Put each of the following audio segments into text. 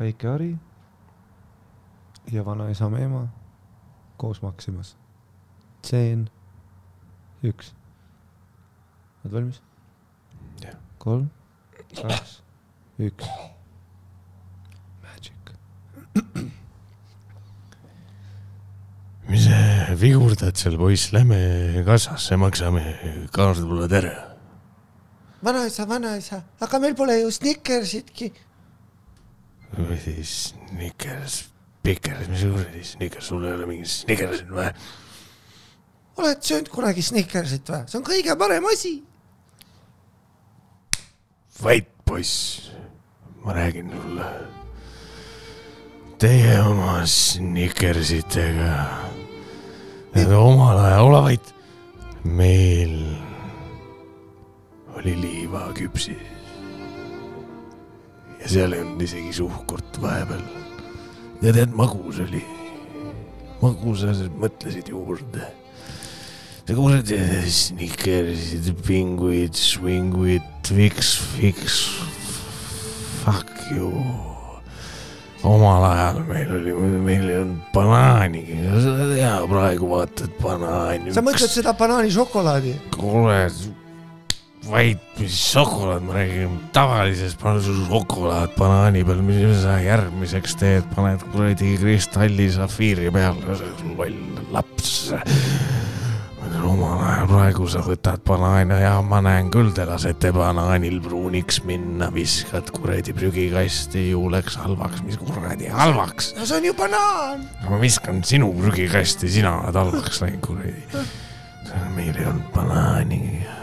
väike Ari ja vanaisa Meema koos Maximas. tseen üks. oled valmis kolm, kaks, üks. Magic. mis sa vigurdad seal, poiss, lähme kassasse, maksame kaardule tere. vanaisa, vanaisa, aga meil pole ju Snickersitki. Siis Snickers, Pickers, mis kuradi Snickers, sul ei ole mingit Snickersit või? oled söönud kunagi Snickersit või? see on kõige parem asi. vait, poiss, ma räägin sulle. Teie oma Snickersitega, need omal ajal, ole vait, meil oli liivaküpsi. Ja seal ei olnud isegi suhkurt vahepeal. ja tead, magus oli, magusas mõtlesid juurde see kuradi Snickersid, pinguid, swinguid, Twix, Fix, fuck you. omal ajal meil oli, meil ei olnud banaani, sa tead, praegu vaatad banaani. sa mõtled seda banaanišokolaadi? kuule, vait, mis šokolaad, ma räägin tavalisest šokolaad banaani peal, mis sa järgmiseks teed, paned kuradi kristalli safiiri peale, loll laps. omal ajal praegu sa võtad banaani ja ma näen küll, te lasete banaanil pruuniks minna, viskad kuradi prügikasti, ju läks halvaks, mis kuradi halvaks. no see on ju banaan. ma viskan sinu prügikasti, sina oled halvaks läinud kuradi. meil ei olnud banaani.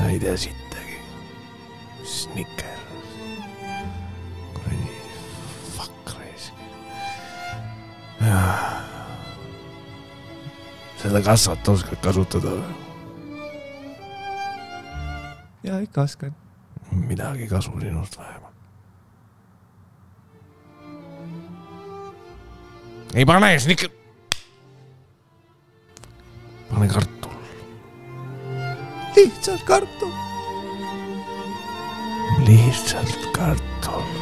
Sa ei tea sittagi. Snickers. kuradi fuck raisk. seda kassat oskad kasutada või? ja ikka oskan. midagi kasu sinust vähemalt. ei pane snik-. pane kartul. Lihtsalt kartul. lihtsalt kartul.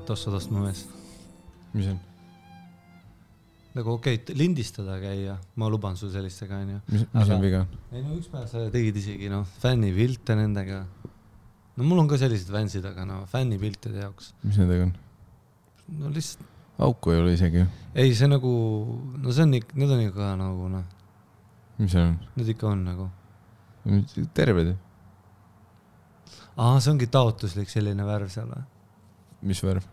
Uued tossud ostma, mees. mis on, nagu okei okay,, lindistada käia, ma luban sul sellistega, onju. mis, mis Aga- on viga? ei no üks päev sa tegid isegi noh, fännipilte nendega. no mul on ka sellised fännsid, aga no fännipiltide jaoks, mis nendega on? no lihtsalt, auku ei ole isegi ju. ei see nagu, no see on ikka, need on ikka nagu noh, mis seal on? need ikka on nagu. terved ju. aa, see ongi taotluslik selline värv seal või? mis värv?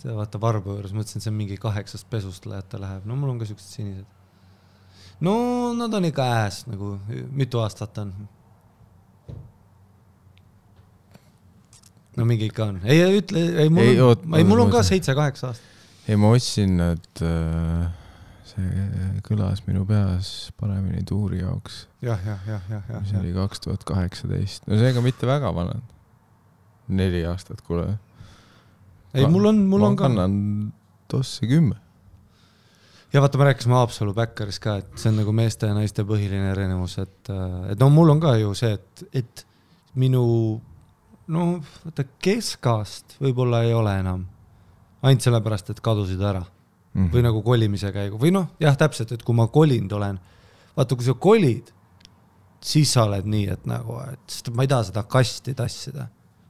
See vaata varba juures, mõtlesin, see on mingi kaheksast pesust läheb, ta läheb, no mul on ka siuksed sinised. no nad on ikka ääs nagu, mitu aastat on? no mingi ikka on, ei ütle, ei mul Ei, on ei mul on ka seitse-kaheksa aastat. ei, ma ostsin nad äh,, see kõlas minu peas paremini tuuri jaoks, jah, jah, jah, jah, jah, jah. oli kaks tuhat kaheksateist, no seega mitte väga vanad. neli aastat, kuule. ei, mul on, mul on ka, kannan tosse kümme. ja vaata, me rääkisime Haapsalu Backeris ka, et see on nagu meeste ja naiste põhiline erinevus, et, et no mul on ka ju see, et, et minu no vaata keskast võib-olla ei ole enam. ainult sellepärast, et kadusid ära Mhm. või nagu kolimise käigu või noh, jah, täpselt, et kui ma kolinud olen, vaata, kui sa kolid, siis sa oled nii, et nagu, et sest ma ei taha seda kasti tassida.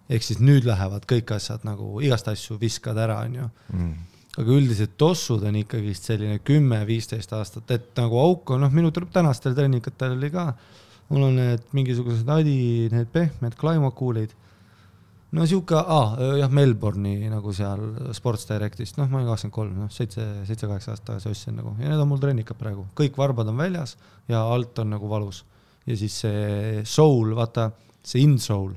Ehk siis nüüd lähevad kõik asjad nagu igast asju viskad ära, onju. Mhm. aga üldiselt tossud on ikkagist selline kümme-viisteist aastat, et nagu auk on, noh, tuleb tänastel treeningutel oli ka, mul on need mingisugused Adi, need pehmed Climacoolid no sihuke ah,, jah, Melbourne'i nagu seal Sports Directist, noh, ma olen kakskümmend kolm, noh, seitse, seitse-kaheksa aastat tagasi ostsin nagu ja need on mul trennikad praegu, kõik varbad on väljas ja alt on nagu valus. ja siis see soul, vaata, see insole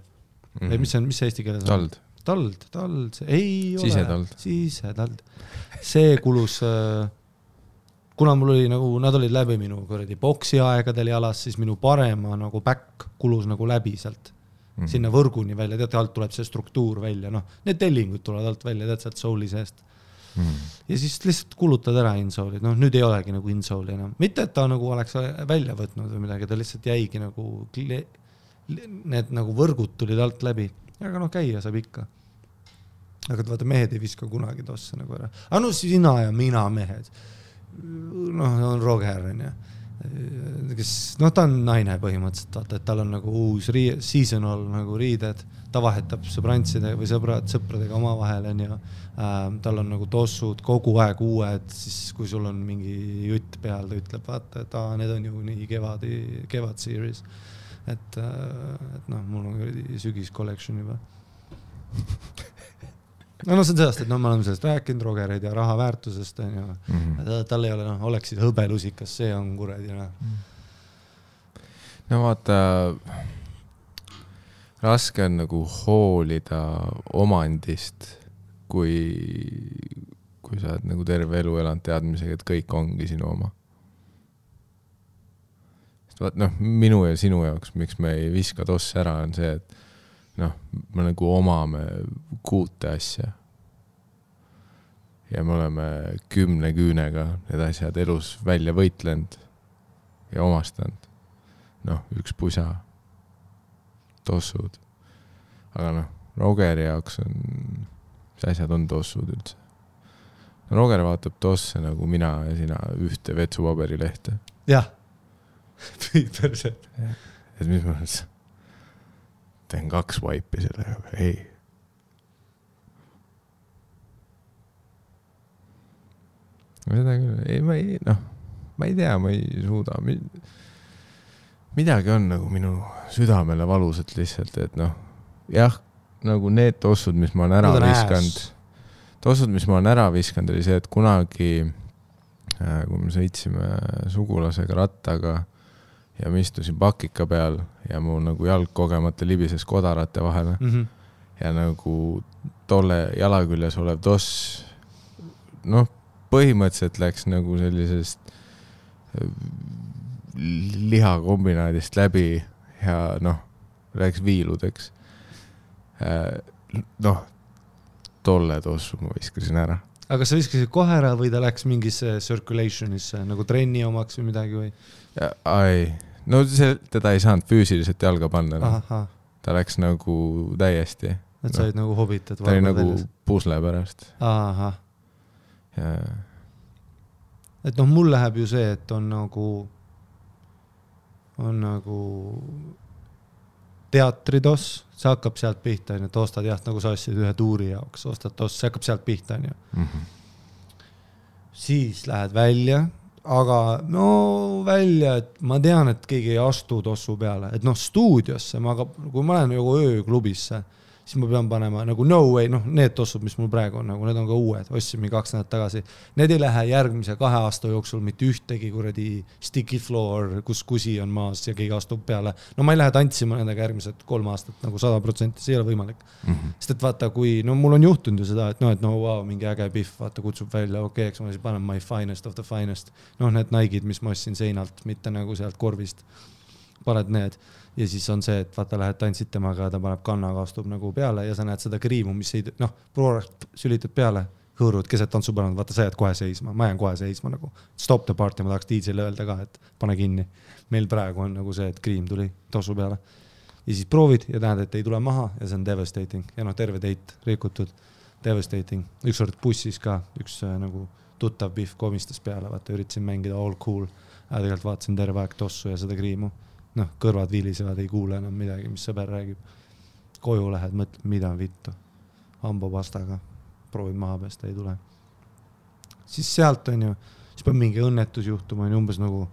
mm, -hmm. mis see on, mis see eesti keeles on? tald, tald, tald, ei ole. Sisetald. sisetald. see kulus, kuna mul oli nagu, nad olid läbi minu kuradi boksi aegadel jalas, siis minu parema nagu back kulus nagu läbi sealt mm. sinna võrguni välja, teate, alt tuleb see struktuur välja, noh, need tellingud tulevad alt välja, tead sealt soul'i seest. Mhm. ja siis lihtsalt kulutad ära insole'id, noh, nüüd ei olegi nagu insole'i enam, mitte et ta nagu oleks välja võtnud või midagi, ta lihtsalt jäigi nagu, need nagu võrgud tulid alt läbi, aga noh, käia saab ikka. aga vaata, mehed ei viska kunagi tosse nagu ära, aga no sina ja mina mehed, noh, on Roger onju kes, noh, ta on naine põhimõtteliselt, vaata, et tal on nagu uus rii-, seasonal nagu riided, ta vahetab sõbrantside või sõbrad, sõpradega omavahel, onju ähm,. tal on nagu tossud kogu aeg uued, siis kui sul on mingi jutt peal, ta ütleb, vaata, et aa, need on ju nii kevadi, kevad series. et, et noh, mul on kuradi sügis collection juba. no no see on sellest, et noh, me oleme sellest rääkinud, Rogereid ja raha väärtusest onju Mhm. tal ei ole noh, oleksid hõbelusikas, see on kuradi noh. no vaata, raske on nagu hoolida omandist, kui, kui sa oled nagu terve elu elanud teadmisega, et kõik ongi sinu oma. Vaat noh, minu ja sinu jaoks, miks me ei viska tosse ära, on see, et noh, me nagu omame kuute asja. ja me oleme kümne küünega need asjad elus välja võitlenud ja omastanud noh, üks pusa, tossud. aga noh, Rogeri jaoks on, mis asjad on tossud üldse? Roger vaatab tosse nagu mina ja sina ühte vetsupaberilehte, jah, päriselt. et mis mõttes, teen kaks vaipi sellega, ei. seda küll, ei ma ei noh, ma ei tea, ma ei suuda mi,. midagi on nagu minu südamele valusalt lihtsalt, et noh, jah, nagu need tossud, mis ma olen ära viskanud, tossud, mis ma olen ära viskanud, oli see, et kunagi, kui me sõitsime sugulasega rattaga ja ma istusin pakika peal ja mu nagu jalg kogemata libises kodarate vahele Mhm. ja nagu tolle jala küljes olev toss, noh, põhimõtteliselt läks nagu sellisest äh, lihakombinaadist läbi ja noh, läks viiludeks. noh, tolle tossu ma viskasin ära. aga sa viskasid kohe ära või ta läks mingisse circulation'isse nagu trenni omaks või midagi või? ai, no see, teda ei saanud füüsiliselt jalga panna, noh, ahah, ta läks nagu täiesti, et sa olid nagu hobbit, et ta oli nagu pusle pärast. Ja. Et noh, mul läheb ju see, et on nagu, on nagu teatritoss, see hakkab sealt pihta, onju, et ostad jah, nagu sa ostsid ühe tuuri jaoks, ostad toss, see hakkab sealt pihta, onju. -hmm. siis lähed välja, aga no välja, et ma tean, et keegi ei astu tossu peale, et noh, stuudiosse ma ka, kui ma lähen nagu ööklubisse, siis ma pean panema nagu no way, noh, need tossud, mis mul praegu on, nagu need on ka uued, ostsin mingi kaks nädalat tagasi. Need ei lähe järgmise kahe aasta jooksul mitte ühtegi kuradi sticky floor, kus kusi on maas ja keegi astub peale. no ma ei lähe tantsima nendega järgmised kolm aastat nagu sada protsenti, see ei ole võimalik. Mm -hmm. sest et vaata, kui no mul on juhtunud ju seda, et noh, et no vau wow,, mingi äge pihv, vaata kutsub välja, okei okay,, eks ma siis panen my finest of the finest. noh, need Nike'id, mis ma ostsin seinalt, mitte nagu sealt korvist. Paned need ja siis on see, et vaata, lähed tantsid temaga ta paneb kannaga, astub nagu peale ja sa näed seda kriimu, mis ei, noh, proorakt sülitad peale, hõõrud keset tantsupäevandat, vaata sa jääd kohe seisma, ma jään kohe seisma nagu. Stop the party, ma tahaks DJ-le öelda ka, et pane kinni. meil praegu on nagu see, et kriim tuli tossu peale. ja siis proovid ja näed, et ei tule maha ja see on devastating ja noh, terve date rikutud, devastating. ükskord bussis ka üks äh, nagu tuttav Pihv komistas peale, vaata üritasin mängida all cool, aga tegelikult vaatasin terve aeg tossu ja seda kriimu. noh, kõrvad vilisevad, ei kuule enam midagi, mis sõber räägib. koju lähed, mõtled, mida vittu, hambapastaga, proovid maha pesta, ei tule. siis sealt on ju, siis peab mingi õnnetus juhtuma, on ju umbes nagu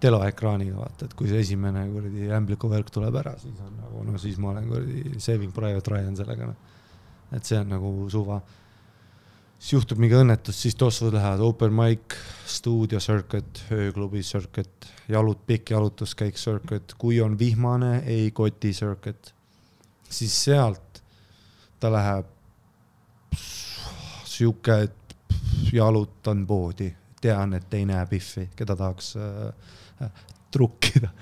teloekraaniga vaata, et kui see esimene kuradi ämblikuvärk tuleb ära, siis on nagu no siis ma olen kuradi saving private Ryan sellega noh. et see on nagu suva. Siis juhtub mingi õnnetus, siis tossud lähevad open mic, stuudio circuit, ööklubi circuit, jalut-, pikk jalutuskäik circuit, kui on vihmane, ei koti circuit. siis sealt ta läheb sihuke, et jalutan poodi, tean, et ei näe Biffi, keda tahaks äh, trukkida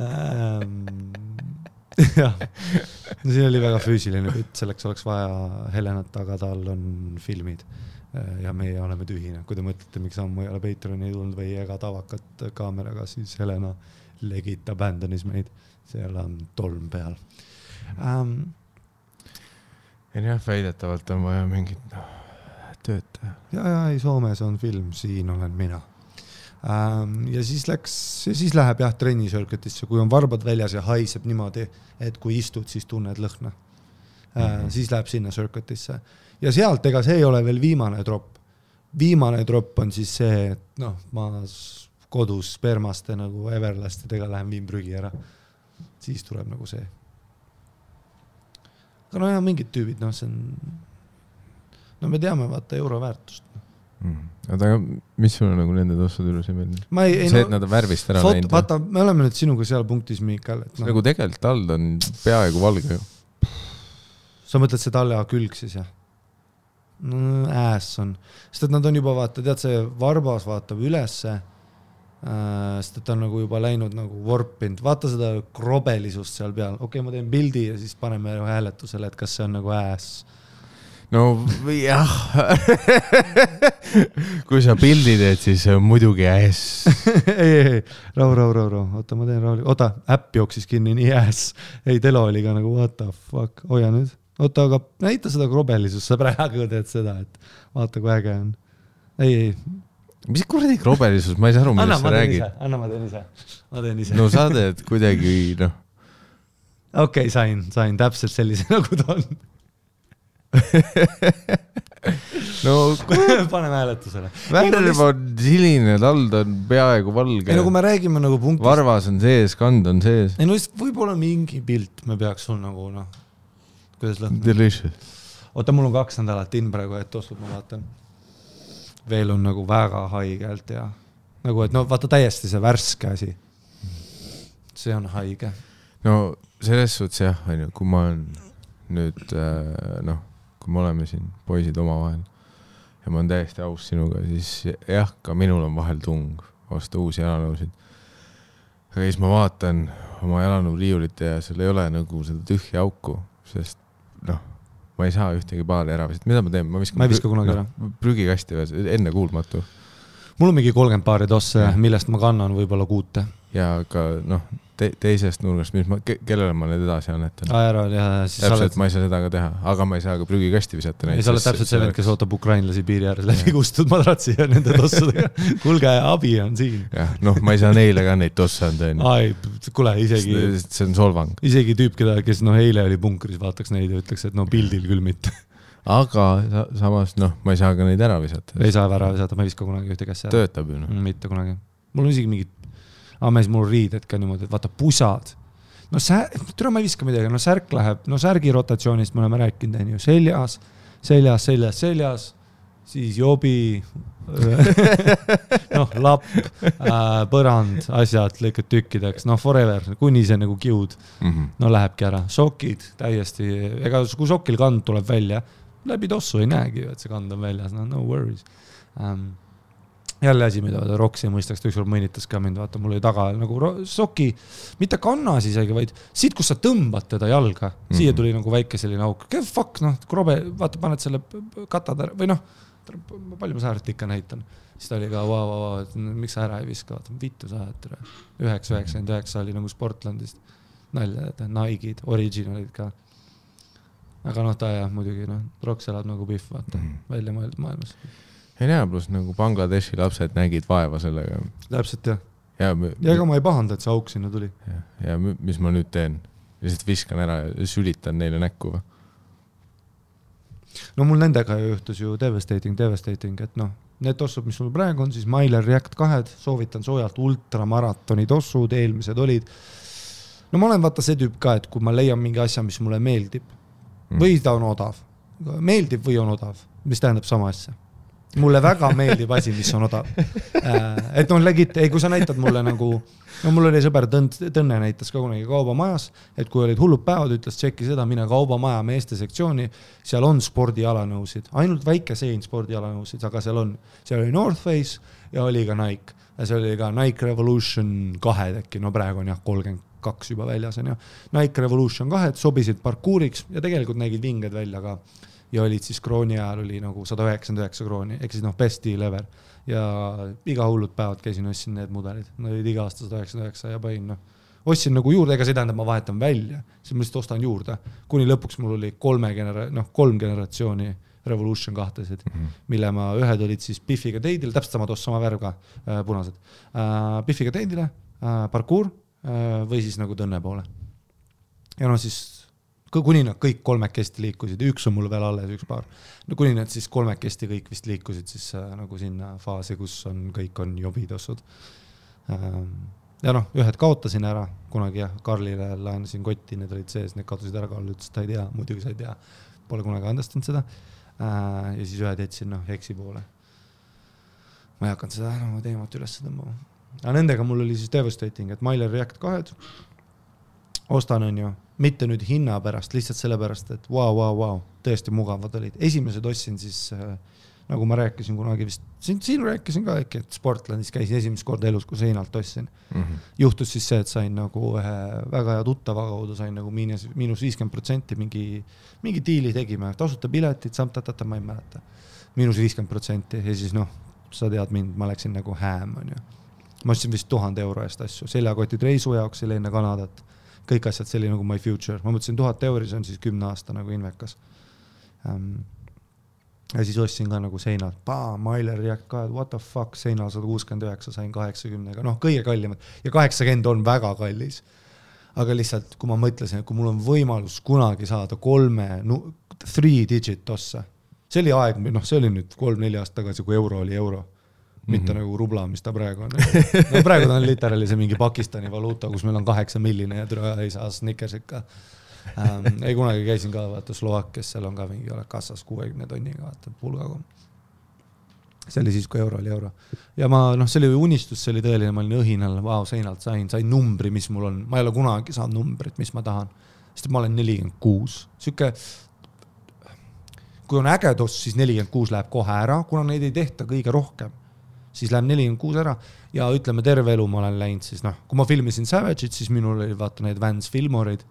ähm,. jah, no see oli väga füüsiline pilt, selleks oleks vaja Helenat, aga tal on filmid. ja meie oleme tühine, kui te mõtlete, miks ammu ei ole Patreoni tulnud või ega tavakat kaameraga, siis Helena legit abandonis meid, seal on tolm peal ähm,. ei noh, väidetavalt on vaja mingit noh, tööd teha. ja, ja ei, Soomes on film, siin olen mina. Ja siis läks, siis läheb jah trenni circuit'isse, kui on varbad väljas ja haiseb niimoodi, et kui istud, siis tunned lõhna äh,. Mhm. siis läheb sinna circuit'isse ja sealt, ega see ei ole veel viimane tropp. viimane tropp on siis see, et noh, ma kodus spermaste nagu Everlastidega lähen viin prügi ära. siis tuleb nagu see. aga no ja mingid tüübid, noh, see on, no me teame, vaata euro väärtust. oota, aga mis sulle nagu nende tossude juures ei meeldinud? see, et no nad on värvist ära foto, läinud. vaata, me oleme nüüd sinuga seal punktis, Miikal, et noh, nagu tegelikult all on peaaegu valge ju. sa mõtled seda alla külg siis jah? no äss on, sest et nad on juba vaata, tead see varbas vaatab ülesse äh,. sest et ta on nagu juba läinud nagu vorpinud, vaata seda krobelisust seal peal, okei okay,, ma teen pildi ja siis paneme hääletusele, et kas see on nagu äss. No jah. kui sa pildi teed, siis muidugi äss. ei, ei, ei, rahu, rahu, rahu, rahu, oota, ma teen rahulikult, oota, äpp jooksis kinni, nii äss. ei, Telo oli ka nagu what the fuck, hoia nüüd. oota, aga näita seda krobelisust, sa praegu teed seda, et vaata, kui äge on. ei, ei, mis kuradi krobelisus, ma ei saa aru, millest sa räägid anna, ma teen ise, ma teen ise. no sa teed kuidagi noh, okei okay,, sain, sain täpselt sellise, nagu ta on. no paneme hääletusele. värv on siline, tald on peaaegu valge ei no kui, me räägime nagu punktist, varvas on sees, kand on sees. ei no lihtsalt võib-olla mingi pilt me peaks sul nagu noh, kuidas lõhnab. Delicious. oota, mul on kaks nädalat in praegu, et tossud ma vaatan. veel on nagu väga haigelt ja nagu, et no vaata täiesti see värske asi. see on haige. no selles suhtes jah, onju, kui ma olen nüüd äh, noh, kui me oleme siin poisid omavahel ja ma olen täiesti aus sinuga, siis jah, ka minul on vahel tung osta uusi jalanõusid. aga siis ma vaatan oma jalanõuriiulit ja seal ei ole nagu seda tühja auku, sest noh, ma ei saa ühtegi paari ära visata, mida ma teen, ma viskan. Ma ei viska kunagi ära.. prügikasti või, ennekuulmatu mul on mingi kolmkümmend paari tosse millest ma kannan võib-olla kuute. ja ka noh te, teisest nurgast, mis ma ke,, kellele ma need edasi annetan. aa, ära, ja siis sa täpselt oled, ma ei saa seda ka teha, aga ma ei saa ka prügikasti visata ei sa oled täpselt see vend, kes ootab ukrainlasi piiri ääres läbi kustunud madratsi ja nende tossudega. kuulge, abi on siin. jah, noh, ma ei saa neile ka neid tosse anda, onju. ai, kuule isegi, see on solvang. isegi tüüp, keda, kes noh, eile oli punkris, vaataks neid ja ütleks, et no pildil küll mitte. aga sa, samas noh, ma ei saa ka neid ära visata. ei saa ära visata, ma ei viska kunagi ühtegi asja ära. töötab ju noh. mitte kunagi. mul on isegi mingid, aa mees, mul on riided ka niimoodi, et vaata pusad. no sär-, türa ma ei viska midagi, no särk läheb, no särgi rotatsioonist me oleme rääkinud, onju, seljas, seljas, seljas, seljas, siis jobi, noh, lapp, põrand, asjad lõikad tükkideks, noh, forever, kuni see nagu kiud, Mhm. no lähebki ära, sokid täiesti, ega kui sokil kand tuleb välja, läbi tossu ei näegi ju, et see kand on väljas, no no worries um,. Jälle asi, mida vaata Roksi ei mõistaks, ta ükskord mõnitas ka mind, vaata mul oli taga nagu soki, mitte kannas isegi, vaid siit, kus sa tõmbad teda jalga, siia Mhm. tuli nagu väike selline auk, fuck noh, krobe, vaata, paned selle, katad ära või noh, palju ma säärt ikka näitan. siis ta oli ka vau, vau, vau, et miks sa ära ei viska, vaata vittu sa ajad tere. üheksa, üheksakümmend üheksa oli nagu Sportlandist, nalja, et Nike'id, originalid ka. aga noh, ta jah, muidugi noh, Roks elab nagu Pihv, vaata, välja mõeldud maailmas. Ei tea, pluss nagu Bangladeshi lapsed nägid vaeva sellega. täpselt jah, ja, ja ega ma ei pahanda, et see auk sinna tuli. ja, ja mi- mis ma nüüd teen? lihtsalt viskan ära ja sülitan neile näkku või? no mul nendega ju juhtus ju devastating, devastating, et noh, need tossud, mis mul praegu on, siis Myler React kahed, soovitan soojalt ultramaratoni tossud, eelmised olid. no ma olen vaata see tüüp ka, et kui ma leian mingi asja, mis mulle meeldib või ta on odav, meeldib või on odav, mis tähendab sama asja. Mulle väga meeldib asi, mis on odav. et noh, legit, ei, kui sa näitad mulle nagu, no mul oli sõber Tõnd-, Tõnne näitas ka kunagi kaubamajas, et kui olid hullud päevad, ütles tšeki seda, mine kaubamaja meeste sektsiooni, seal on spordijalanõusid, ainult väike sein spordijalanõusid, aga seal on, seal oli North Face ja oli ka Nike ja seal oli ka Nike Revolution kahed äkki, no praegu on jah, kolmkümmend kaks juba väljas on ju. Nike Revolution kahed sobisid parkuuriks ja tegelikult nägid vinged välja ka. Ja olid siis krooni ajal oli nagu sada üheksakümmend üheksa krooni, ehk siis noh, best deal ever. ja iga hullud päevad käisin, ostsin need mudelid, nad olid iga aasta sada üheksakümmend üheksa ja panin noh. ostsin nagu juurde, ega see ei tähenda, et ma vahetan välja, siis ma lihtsalt ostan juurde, kuni lõpuks mul oli kolme genera-, noh, kolm generatsiooni Revolution kahtesid, mille ma, ühed olid siis Biffiga teidil, täpselt sama toss, sama värv ka äh,, punased äh,. Biffiga teidile äh,, parkuur äh, või siis nagu Tõnne poole. ja no siis kuni nad kõik kolmekesti liikusid, üks on mul veel alles, üks paar. no kuni nad siis kolmekesti kõik vist liikusid siis äh, nagu sinna faasi, kus on, kõik on jobitossud ähm,. ja noh, ühed kaotasin ära kunagi jah, Karlile laenasin kotti, need olid sees, need kadusid ära, Karl ütles, et ta ei tea, muidugi sa ei tea. Pole kunagi andestanud seda äh,. ja siis ühed jätsin noh, Heksi poole. ma ei hakanud seda nagu teemat üles tõmbama. aga nendega mul oli siis devastating, et Myler React kahed ostan, onju, mitte nüüd hinna pärast, lihtsalt sellepärast, et vau, vau, vau, tõesti mugavad olid. esimesed ostsin siis äh, nagu ma rääkisin kunagi vist, siin, siin rääkisin ka äkki, et Sportlandis käisin esimest korda elus, kui seinalt ostsin. juhtus siis see, et sain nagu ühe väga hea tuttava kaudu sain nagu miinus, miinus viiskümmend protsenti mingi, mingi diili tegime, tasuta piletid, samm-tatata, ma ei mäleta. miinus viiskümmend protsenti ja siis noh, sa tead mind, ma läksin nagu hääm, onju. ma ostsin vist tuhande euro eest asju, seljakotid reisu jaoks oli enne Kanadat, kõik asjad, see oli nagu my future, ma mõtlesin tuhat euri, see on siis kümne aasta nagu invekas. Ähm,. ja siis ostsin ka nagu seinalt, Myler React ka, what the fuck, seinal sada kuuskümmend üheksa sain kaheksakümnega, noh, kõige kallimad. Ja kaheksakümmend on väga kallis. aga lihtsalt, kui ma mõtlesin, et kui mul on võimalus kunagi saada kolme, three digit ossa, see oli aeg, noh, see oli nüüd kolm-neli aastat tagasi, kui euro oli euro mitte mm -hmm. nagu rubla, mis ta praegu on. no praegu ta on literaali see mingi Pakistani valuuta, kus meil on kaheksa milline ja türa ei saa snickersit ka ähm,. ei kunagi käisin ka vaata Slovakkias, seal on ka mingi kassas kuuekümne tonniga vaata pulgaga. see oli siis, kui euro oli euro ja ma noh, see oli unistus, see oli tõeline, ma olin õhinal, vau, seinalt sain, sain numbri, mis mul on, ma ei ole kunagi saanud numbrit, mis ma tahan. sest ma olen nelikümmend kuus, sihuke kui on äge toss, siis nelikümmend kuus läheb kohe ära, kuna neid ei tehta kõige rohkem siis läheb nelikümmend kuus ära. Ja ütleme, terve elu ma olen läinud siis noh, kui ma filmisin Savage'it, siis minul oli vaata need Vans Filmorid,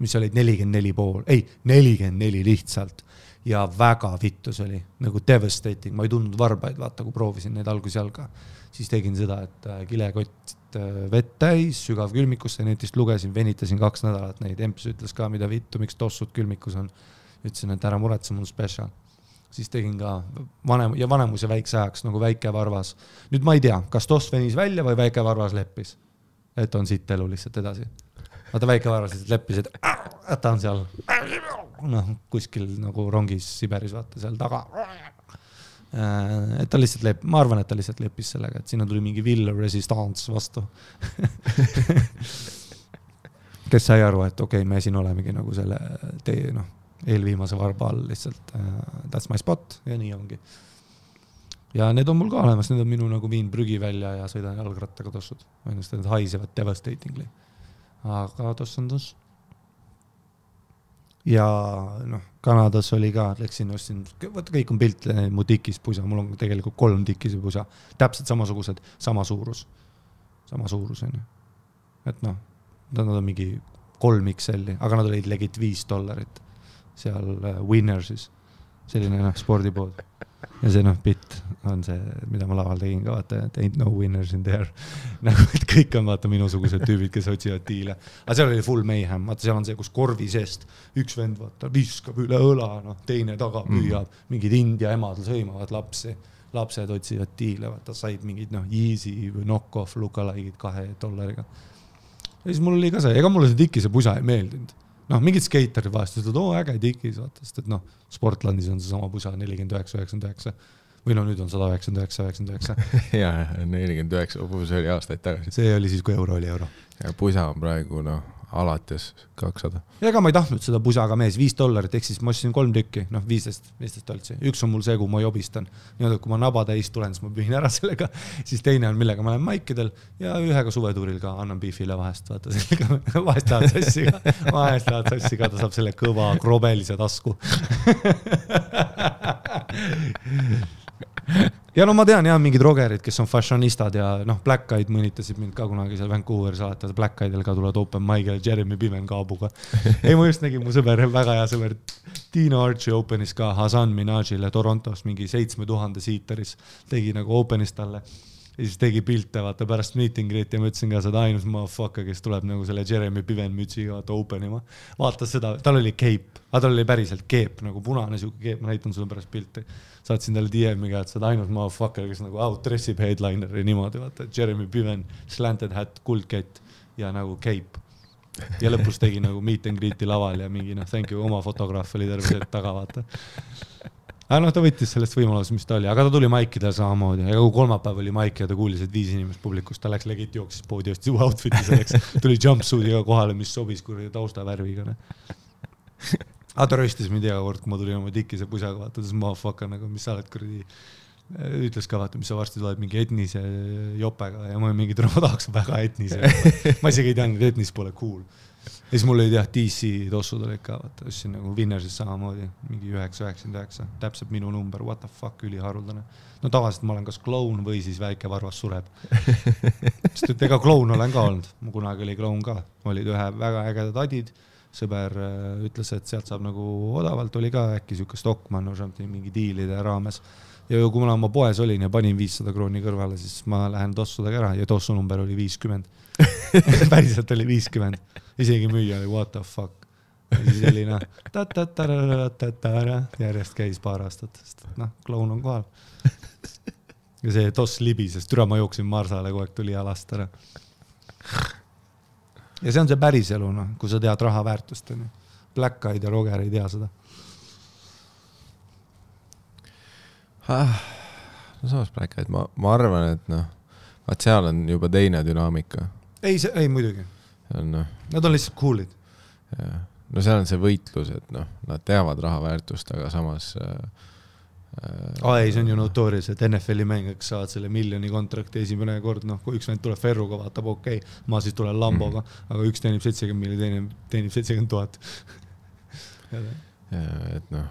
mis olid nelikümmend neli pool, ei, nelikümmend neli lihtsalt. Ja väga vittus oli nagu devastating, ma ei tundnud varbaid, vaata kui proovisin neid algusjalga, siis tegin seda, et äh, kilekott äh, vett täis, sügavkülmikusse netist lugesin, venitasin kaks nädalat neid, Emps ütles ka, mida vittu, miks tossud külmikus on. ütlesin, et ära muretse, mul special siis tegin ka vanem ja Vanemuise väikse ajaks nagu väike varvas. nüüd ma ei tea, kas toss venis välja või väike varvas leppis. et on siit elu lihtsalt edasi. vaata väike varvas lihtsalt leppis, et äh, ta on seal noh, kuskil nagu rongis Siberis vaata seal taga. et ta lihtsalt lep-, ma arvan, et ta lihtsalt leppis sellega, et sinna tuli mingi Will Resistance vastu. kes sai aru, et okei okay,, me siin olemegi nagu selle tee noh eelviimase varba all lihtsalt uh, that's my spot ja nii ongi. ja need on mul ka olemas, need on minu nagu viin prügi välja ja sõidan jalgrattaga tossud, ainult need haisevad devastatingly. aga toss on toss. ja noh, Kanadas oli ka, läksin, ostsin, vaata kõik on pilt eh, mu tikist pusa, mul on tegelikult kolm tikise pusa, täpselt samasugused, sama suurus, sama suurus on ju. et noh, nad on mingi kolm XL-i, aga nad olid legit viis dollarit seal äh, Winnersis, selline noh, spordipood. ja see noh, bitt on see, mida ma laval tegin ka, vaata, et ain't no winners in there. nagu, et kõik on vaata minusugused tüübid, kes otsivad diile. aga seal oli full mayhem, vaata seal on see, kus korvi seest üks vend vaata viskab üle õla, noh, teine taga püüab mm., mingid India emad sõimavad lapsi. lapsed otsivad diile, vaata said mingid noh, Yeezy või knock-off lookalike'id kahe dollariga. ja siis mul oli ka see, ega mulle see tikise pusa ei meeldinud. noh, mingid skeiterid vahest ütlevad, oo äge tikis, vaata, sest et noh, Sportlandis on seesama pusa nelikümmend üheksa, üheksakümmend üheksa. või no nüüd on sada üheksakümmend üheksa, üheksakümmend üheksa. ja, nelikümmend üheksa, see oli aastaid tagasi. see oli siis, kui euro oli euro. ja pusa on praegu noh, alates kakssada. ega ma ei tahtnud seda pusaga mees, viis dollarit, ehk siis ma ostsin kolm tükki, noh, viisteist, viisteist oltsi. üks on mul see, kuhu ma jobistan. et kui ma naba täis tulen, siis ma pühin ära sellega. siis teine on, millega ma lähen maikidel ja ühega suvetuuril ka annan Beefile vahest, vaata sellega, vahest tahad sassi ka, vahest tahad sassi ka, ta saab selle kõva krobelise tasku. ja no ma tean jah, mingid rogerid, kes on fashionistad ja noh, Black Eyed mõnitasid mind ka kunagi seal Vancouveris alati, Black Eyedel ka tulevad open mic'ile Jeremy Piven kaabuga. ei, ma just nägin, mu sõber, väga hea sõber, Dino Archie open'is ka Hasan Minajile Torontos mingi seitsme tuhande siiteris, tegi nagu open'is talle ja siis tegi pilte, vaata pärast meet and greet'i ja ma ütlesin ka, sa oled ainus motherfucker, kes tuleb nagu selle Jeremy Piven mütsiga vaata open ima. vaatas seda, tal oli keip, aga tal oli päriselt keep nagu punane siuke keep, ma näitan sulle pärast pilti. Saatsin talle DM-iga, et sa oled ainus motherfucker, kes nagu outdressib headliner'i niimoodi, vaata, Jeremy Piven, slanted hat, kuldkett ja nagu keip. ja lõpus tegi nagu meet and greet'i laval ja mingi noh, thank you, oma fotograaf oli terve see taga, vaata aga noh, ta võttis sellest võimalusest, mis ta oli, aga ta tuli maikidele samamoodi, ega kui kolmapäev oli maik ja ta kuulis, et viis inimest publikust, ta läks legit, jooksis poodi, ostis uue outfit'i selleks, tuli jumpsuit'iga kohale, mis sobis kuradi taustavärviga. Aga ta röstis mind iga kord, kui ma tulin oma tikise pusaga, vaata, siis motherfucker nagu, mis sa oled kuradi ütles ka vaata, mis sa varsti tuled mingi etnise jopega ja ma olin mingi, ma tahaks väga etnise. ma isegi ei teadnud, et etnis pole cool. ja siis mul olid jah, DC tossud olid ka, vaata, ostsin nagu Winnersis samamoodi, mingi üheksa, üheksakümmend üheksa, täpselt minu number, what the fuck, üliharuldane. no tavaliselt ma olen kas kloun või siis väike varvas sureb. sest et ega kloun olen ka olnud, ma kunagi oli kloun ka, olid ühe väga ägedad adid, sõber äh, ütles, et sealt saab nagu odavalt, oli ka äkki sihuke Stockmann something mingi diilide raames. ja kui ma poes olin ja panin viissada krooni kõrvale, siis ma lähen tossudega ära ja tossu number oli viiskümmend. päriselt oli viiskümmend, isegi müüja oli what the fuck. siis oli noh, järjest käis paar aastat, sest noh, kloun on kohal. ja see toss libises, türa ma jooksin marsale, kogu aeg tuli jalast ära. Ja see on see päris elu, noh, kui sa tead raha väärtust, onju. Black Eyed ja Roger ei tea seda. no samas Black Eyed, ma, ma arvan, et noh, vaat seal on juba teine dünaamika. ei, see, ei muidugi, noh, nad on lihtsalt cool'id. no seal on see võitlus, et noh, nad teavad raha väärtust, aga samas äh, aa ei, see on ju notoorius, et NFL-i mängijad saavad selle miljoni kontrakti esimene kord, noh, kui üks vend tuleb Ferruga, vaatab, okei okay,, ma siis tulen Lamboga, aga üks teenib seitsekümmend miljonit, teine teenib seitsekümmend tuhat. et noh,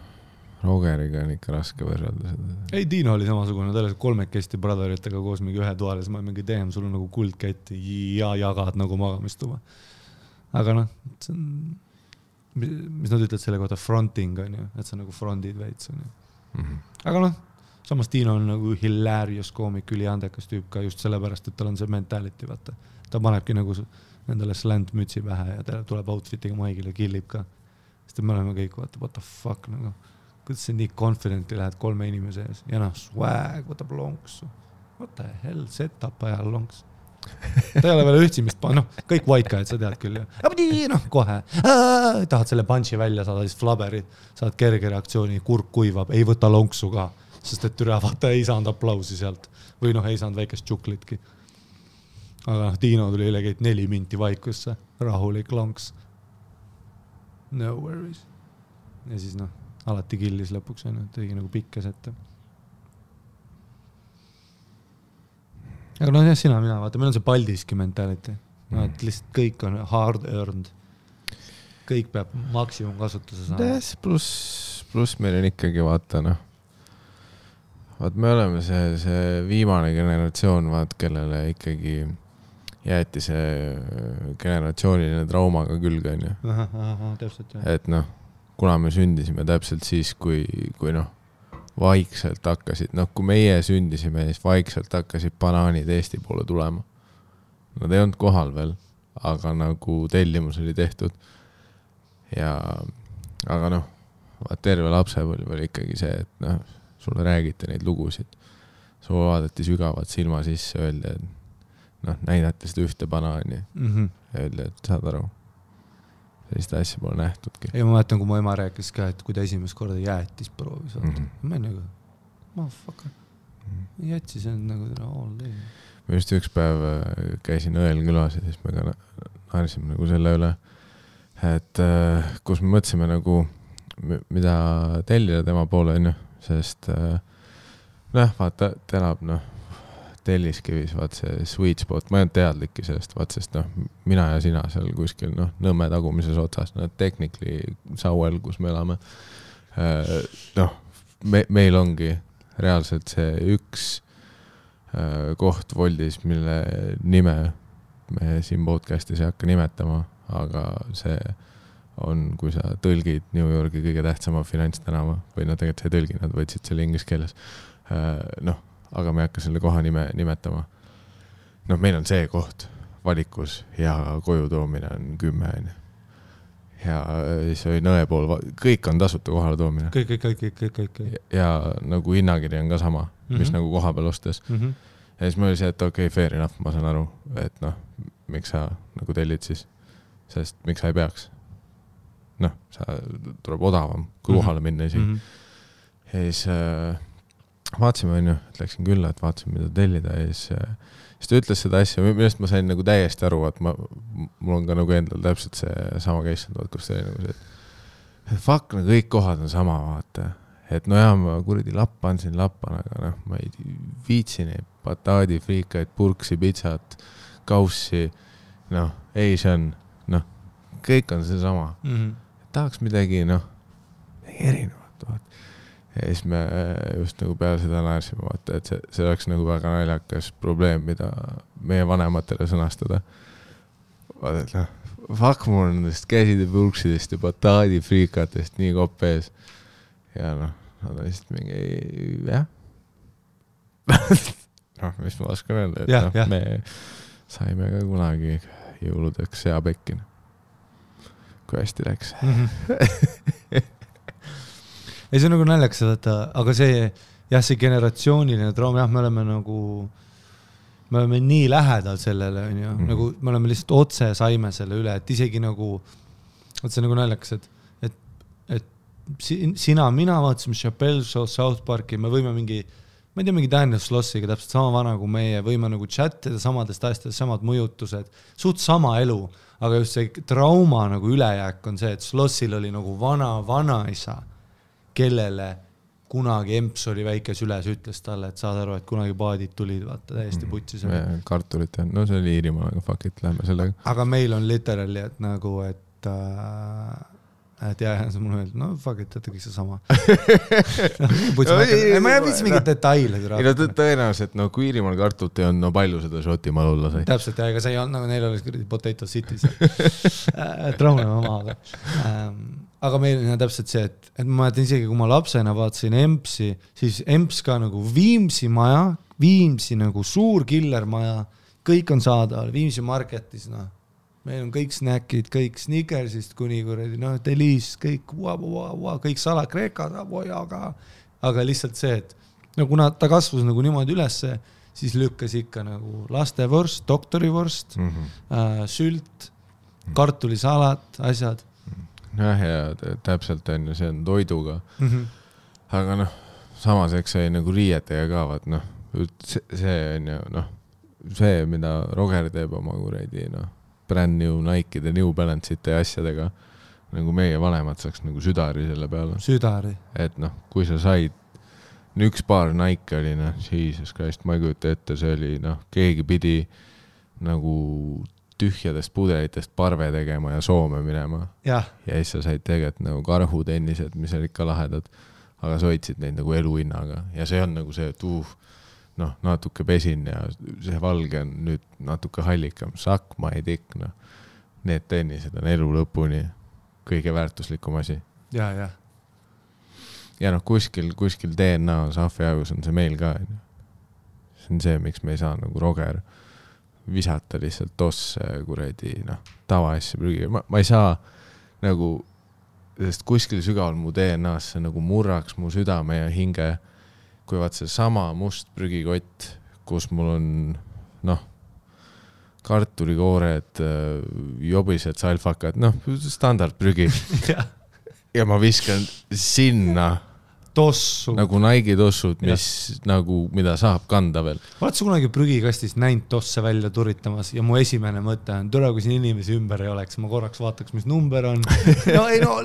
Rogeriga on ikka raske võrrelda seda. ei, Dino oli samasugune, ta oli kolmekesti brotheritega koos mingi ühetoalised, ma olin mingi damn, sul on nagu kuldkett ja jagad nagu magamistuba. aga noh, see on, mis nad ütlevad selle kohta, fronting on ju, et sa nagu frondid veits on ju. Mhm. aga noh, samas Dino on nagu hilarious koomik, üliandekas tüüp ka just sellepärast, et tal on see mentality, vaata. ta panebki nagu endale sländmütsi pähe ja ta tuleb outfit'iga maigile, killib ka. sest et me oleme kõik, vaata, what the fuck nagu, kuidas sa nii confident'i lähed kolme inimese ees ja noh, swag võtab lonksu. What the hell, set-up ajal lonks. Ta ei ole veel ühtsimist, noh, kõik white guy'd, sa tead küll ju. noh, kohe, tahad selle punch'i välja saada, siis flaberid, saad kerge reaktsiooni, kurk kuivab, ei võta lonksu ka, sest et türa vaata ei saanud aplausi sealt või noh, ei saanud väikest tšuklitki. aga noh, Dino tuli legit neli minti vaikusse, rahulik lonks. No worries. ja siis noh, alati killis lõpuks onju, tegi nagu pikka sette. Aga noh, jah, sina, mina, vaata, meil on see Paldiski mentality. no et lihtsalt kõik on hard earned. kõik peab maksimumkasutuse saama. jah, pluss, pluss meil on ikkagi vaata noh, vaat me oleme see, see viimane generatsioon, vaat kellele ikkagi jäeti see generatsiooniline trauma ka külge, onju. et noh, kuna me sündisime täpselt siis, kui, kui noh, vaikselt hakkasid, noh, kui meie sündisime, siis vaikselt hakkasid banaanid Eesti poole tulema. Nad ei olnud kohal veel, aga nagu tellimus oli tehtud. ja, aga noh, vaat terve lapsepõlv oli ikkagi see, et noh, sulle räägiti neid lugusid. sulle vaadati sügavalt silma sisse, öeldi, et noh, näidati seda ühte banaani Mhm. ja öeldi, et saad aru, sellist asja pole nähtudki. ei, ma mäletan, kui mu ema rääkis ka, et kui ta esimest korda jäätist proovis vaata mm. -hmm. ma olin nagu, motherfucker, jättis on nagu all day. ma just üks päev äh, käisin õel külas ja siis me ka na- naersime nagu selle üle, et äh, kus me mõtlesime nagu, mida tellida tema poole, onju, sest äh, noh, vaata, ta elab noh, Telliskivis, vaat see sweet spot, ma ei olnud teadlikki sellest, vaat sest noh, mina ja sina seal kuskil noh, Nõmme tagumises otsas, no technically Sauel, kus me elame. noh, me, meil ongi reaalselt see üks äh, koht Woldis, mille nime me siin podcast'is ei hakka nimetama, aga see on, kui sa tõlgid New Yorgi kõige tähtsama finantstänava või no tegelikult sa ei tõlgi, nad võtsid selle inglise keeles. noh, aga me ei hakka selle koha nime nimetama. noh, meil on see koht valikus ja koju toomine on kümme onju. ja siis oli Nõe pool, kõik on tasuta kohale toomine kõik, kõik, kõik, kõik, kõik, kõik. ja, nagu hinnakiri on ka sama mm, -hmm. mis Mhm. nagu koha peal ostes. Mhm. ja siis mul oli see, et okei okay,, fair enough, ma saan aru, et noh, miks sa nagu tellid siis, sest miks sa ei peaks. noh, sa, tuleb odavam kui Mhm. kohale minna isegi mm. -hmm. ja siis äh, vaatasime, onju, et läksin külla, et vaatasime, mida tellida ja siis äh, siis ta ütles seda asja, millest ma sain nagu täiesti aru, et ma, mul on ka nagu endal täpselt seesama case olnud, vaat kus ta oli nagu see, et fuck, no kõik kohad on sama, vaata. et no jaa, ma kuradi lappan siin lappan, aga noh, ma ei viitsi neid bataadifriikaid, purksi, pitsat, kaussi, noh, Asian, noh, kõik on seesama. Mhm. tahaks midagi, noh, erinevat. Ja siis me just nagu peale seda naersime, vaata, et see, see oleks nagu väga naljakas probleem, mida meie vanematele sõnastada. vaata, et noh, fuck, mul on nendest käsitepurksidest ja bataadifriikatest nii kopp ees. ja noh, nad on lihtsalt mingi, jah. noh, mis ma oskan öelda, et noh me saime ka kunagi jõuludeks seapekki. kui hästi läks. ei, see on nagu naljakas, vaata, aga see jah, see generatsiooniline trauma, jah, me oleme nagu, me oleme nii lähedal sellele, onju, Mhm. nagu me oleme lihtsalt otse saime selle üle, et isegi nagu, vot see on nagu naljakas, et, et, et si- sina, mina vaatasime Chappelle Show South Parki, me võime mingi, ma ei tea, mingi Daniel Slossiga täpselt sama vana kui meie, võime nagu chat ida samadest asjadest, samad mõjutused, suht sama elu, aga just see trauma nagu ülejääk on see, et Slossil oli nagu vana vanaisa, kellele kunagi emps oli väike süles, ütles talle, et saad aru, et kunagi paadid tulid, vaata täiesti putsis oli. kartulit jah, no see oli Iirimaal, aga fuck it, lähme sellega. aga meil on literally, et nagu, et äh, et jah, see mulle meeldib, no fuck it, teate kõik seesama. ma ei viitsi mingeid detaile ei no tõenäoliselt no kui Iirimaal kartulit ei olnud, no palju seda Šotimaal olla sai? täpselt ja ega see ei olnud nagu neil oli kuradi potato city seal. rahuneme maha, aga ähm, aga meil on täpselt see, et, et ma mäletan isegi, kui ma lapsena vaatasin EMS-i, siis EMS ka nagu Viimsi maja, Viimsi nagu suur killermaja, kõik on saadaval, Viimsi marketis, noh. meil on kõik snäkid, kõik Snickersist kuni kuradi noh, Delice, kõik, kõik salakreekad, aga, aga lihtsalt see, et no kuna ta kasvas nagu niimoodi ülesse, siis lükkas ikka nagu lastevorst, doktorivorst Mhm. äh,, sült, kartulisalat, asjad jah, ja täpselt on ju, see on toiduga, mm. -hmm. aga noh, samas eks see nagu riietega ka, vaat noh, see on ju noh, see, mida Roger teeb oma kuradi noh, brand new Nike'ide New Balance'ite ja asjadega, nagu meie vanemad saaks nagu südari selle peale, südari. et noh, kui sa said, üks paar Nike oli noh, jesus christ, ma ei kujuta ette, see oli noh, keegi pidi nagu tühjadest pudelitest parve tegema ja Soome minema. Ja siis sa said tegelikult nagu karhutennised, mis olid ka lahedad, aga sa hoidsid neid nagu eluhinnaga. Ja see on nagu see, et uh, noh, natuke pesin ja see valge on nüüd natuke hallikam, suck my dick, noh. Need tennised on elu lõpuni kõige väärtuslikum asi. Ja, ja. Ja noh, kuskil, kuskil DNA-s ahviajus on see meil ka, onju. see on see, miks me ei saa nagu Roger visata lihtsalt tosse kuradi noh, tavaasja prügi, ma, ma ei saa nagu, sest kuskil sügaval mu DNA-s see nagu murraks mu südame ja hinge, kui vaat seesama must prügikott, kus mul on noh, kartulikoored, jobised salfakad, noh, standardprügi. Ja ma viskan sinna tossu nagu.... Nike'i tossud, mis nagu, mida saab kanda veel. oled sa kunagi prügikastist näinud tosse välja turitamas ja mu esimene mõte on, tule kui siin inimesi ümber ei oleks, ma korraks vaataks, mis number on. no ei no.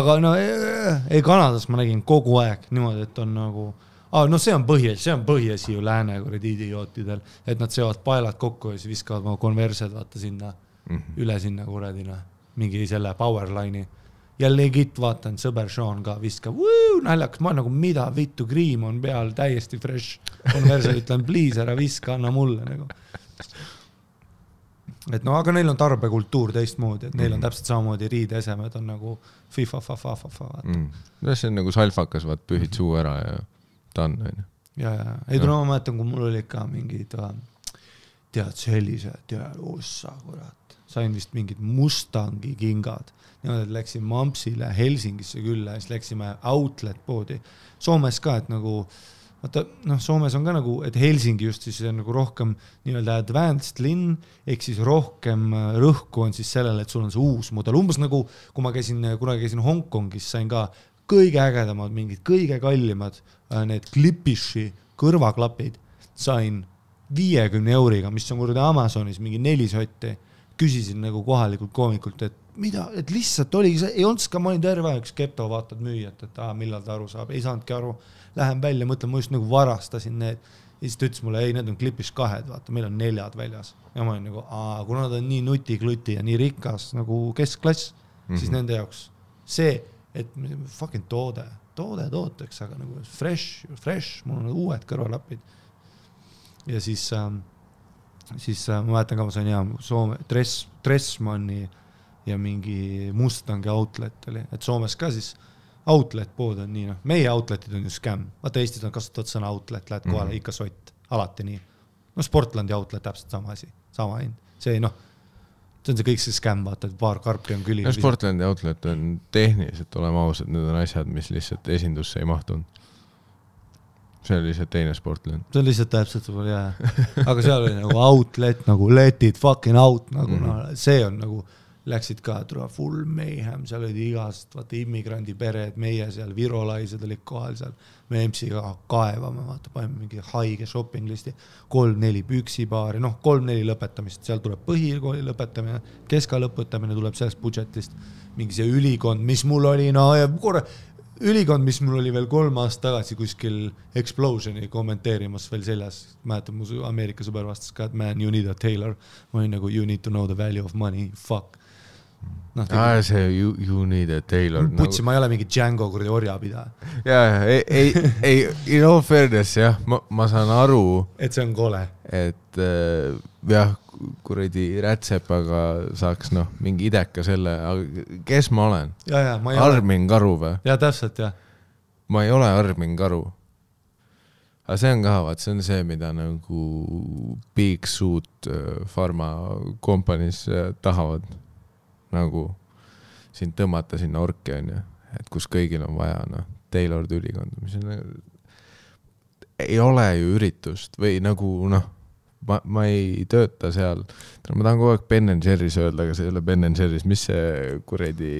aga no ei, Kanadas ma nägin kogu aeg niimoodi, et on nagu ah,, no see on põhiasi, see on põhiasi ju lääne kuradi idiootidel, et nad seovad paelad kokku ja siis viskavad oma konversed vaata sinna Mm -hmm. üle sinna kuradi noh, mingi selle powerline'i. Ja legit vaatan, sõber Sean ka viskab, naljakas, ma nagu mida vittu, kriim on peal, täiesti fresh. konversor ütlen, please ära viska, anna mulle nagu. et no aga neil on tarbekultuur teistmoodi, et neil on Mhm. täpselt samamoodi riideesemed on nagu fifa-fa-fa-fa-fa, vaata. mm.. no see on nagu salfakas, vaat pühid suu ära ja done, onju. ja, ja, ei no ma mäletan, kui mul olid ka mingid, tead sellised, tead, ossa kurat, sain vist mingid Mustangi kingad. niimoodi, et läksin Mampsile Helsingisse külla ja siis läksime outlet poodi. Soomes ka, et nagu vaata noh, Soomes on ka nagu, et Helsingi just siis on nagu rohkem nii-öelda advanced linn ehk siis rohkem äh, rõhku on siis sellele, et sul on see uus mudel, umbes nagu kui ma käisin, kunagi käisin Hongkongis, sain ka kõige ägedamad, mingid kõige kallimad äh, need Klippishi kõrvaklapid sain viiekümne euriga, mis on kuradi Amazonis mingi neli sotti. küsisin nagu kohalikult koomikult, et mida, et lihtsalt oligi ei olnudki ka, ma olin terve aeg skepto, vaatad müüjat, et aa, millal ta aru saab, ei saanudki aru. Lähen välja, mõtlen, ma just nagu varastasin need ja siis ta ütles mulle, ei, need on Clipis kahed, vaata, meil on neljad väljas. ja ma olin nagu, aa, kuna ta on nii nutikluti ja nii rikas nagu keskklass mm, -hmm. Mhm. siis nende jaoks see, et fucking toode, toode tooteks, aga nagu fresh, fresh, mul on uued kõrvalapid. ja siis ähm,, siis äh, ma mäletan ka, ma sain hea Soome dress, Dressmanni ja mingi Mustangi outlet oli, et Soomes ka siis outlet pood on nii noh, meie outlet'id on ju skäm, vaata Eestis on kasutatud sõna outlet, lähed kohale mm, Mhm. -hmm. ikka sott, alati nii. no Sportlandi outlet täpselt sama asi, sama hind, see noh, see on see kõik see skäm, vaata, et paar karpi on küli no. Sportlandi outlet on tehniliselt, oleme ausad, need on asjad, mis lihtsalt esindusse ei mahtunud. see on lihtsalt teine Sportland. see on lihtsalt täpselt võib-olla jaa, aga seal oli nagu outlet nagu let it fucking out nagu mm Mhm. -hmm. no see on nagu, läksid ka full mayhem, seal olid igast vaata immigrandipered, meie seal virolaised olid kohal seal. me EMS-iga kaevame, vaata paneme mingi haige shopping listi, kolm-neli püksipaari, noh, kolm-neli lõpetamist, seal tuleb põhikooli lõpetamine, keska lõpetamine tuleb sellest budget'ist. mingi see ülikond, mis mul oli, no korra, ülikond, mis mul oli veel kolm aastat tagasi kuskil Explosioni kommenteerimas veel seljas, mäletan, mu Ameerika sõber vastas ka, et man you need a tailor. ma olin nagu you need to know the value of money, fuck. noh, aa, see you, you need a tailor. putsi, ma ei ole mingi Django kuradi orjapidaja, ja, ja ei, ei, ei, in all fairness jah, ma, ma saan aru, et see on kole. et äh, jah, kuradi rätsepaga saaks noh, mingi ideka selle, aga kes ma olen? ei ole, Armin Karu või? ja täpselt jah, ma ei ole Armin Karu. aga see on ka, vaat see on see, mida nagu Big Suit äh, Pharma kompaniis äh, tahavad nagu sind tõmmata sinna orki onju, et kus kõigil on vaja noh, Taylor tülikonda, mis on, ei ole ju üritust või nagu noh, ma, ma ei tööta seal, ma tahan kogu aeg Ben and Jerry's öelda, aga see ei ole Ben and Jerry's, mis see kuradi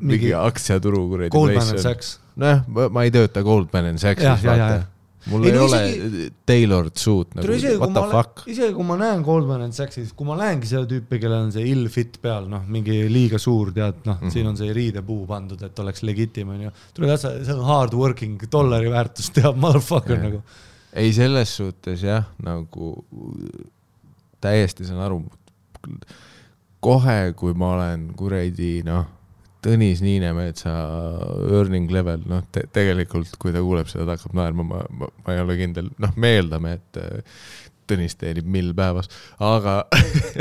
mingi aktsiaturu kuradi Goldman and on? Sachs, nojah, ma ei tööta Goldman and Sachsis, vaata. Mul Ei ei, no ole isegi- tailored suit nagu what the fuck. isegi kui ma näen Goldman and Sachsi, kui ma näengi seda tüüpi, kellel on see ill fit peal, noh, mingi liiga suur, tead, noh mm. -hmm. siin on see riidepuu pandud, et oleks legitim, onju. tule täitsa, see on hard working, dollari väärtust teab motherfucker Jah. nagu. ei, selles suhtes jah, nagu täiesti saan aru. kohe, kui ma olen kuradi noh, Tõnis Niinemetsa earning level, noh te, tegelikult, kui ta kuuleb seda, ta hakkab naerma, ma, ma, ma ei ole kindel, noh, me eeldame, et äh, Tõnis teenib mill päevas, aga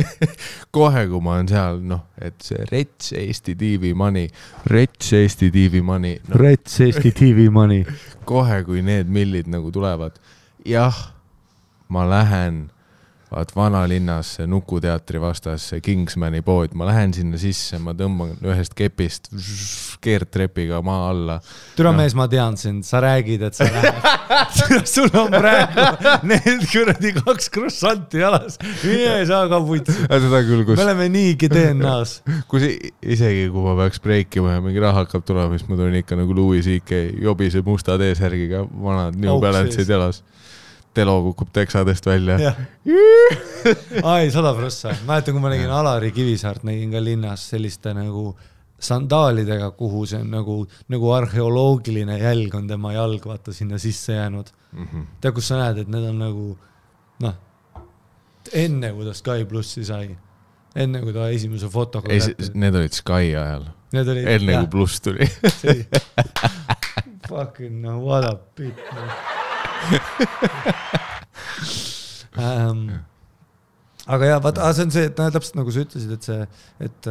kohe, kui ma olen seal, noh, et see rets Eesti TV Money, rets Eesti TV Money no,, Rets Eesti TV Money. kohe, kui need millid nagu tulevad, jah, ma lähen, vaat vanalinnas see Nuku teatri vastas Kingsmani pood, ma lähen sinna sisse, ma tõmban ühest kepist keerdtrepiga maa alla. türa Noh. mees, ma tean sind, sa räägid, et sa lähed. sul on praegu need kuradi kaks krossanti jalas, mine saa ka vutsi. seda küll, kus me, oleme niigi DNA-s. kus isegi kui ma peaks breikima ja mingi raha hakkab tulema, siis ma tulen ikka nagu Louis CK jobise musta T-särgiga, vanad New Balance'id jalas. Telo kukub teksadest välja. jah. ai, sada prossa. mäletan, kui ma nägin Alari Kivisaart, nägin ka linnas selliste nagu sandaalidega, kuhu see on nagu, nagu arheoloogiline jälg on tema jalg, vaata sinna sisse jäänud. Mhm. tead, kus sa näed, et need on nagu noh, enne kui ta Sky plussi sai, enne kui ta esimese fotoga need olid Sky ajal, enne kui pluss tuli. Fucking no what a bit no. ähm,. aga jaa, vaata, see on see, et noh, täpselt nagu sa ütlesid, et see, et,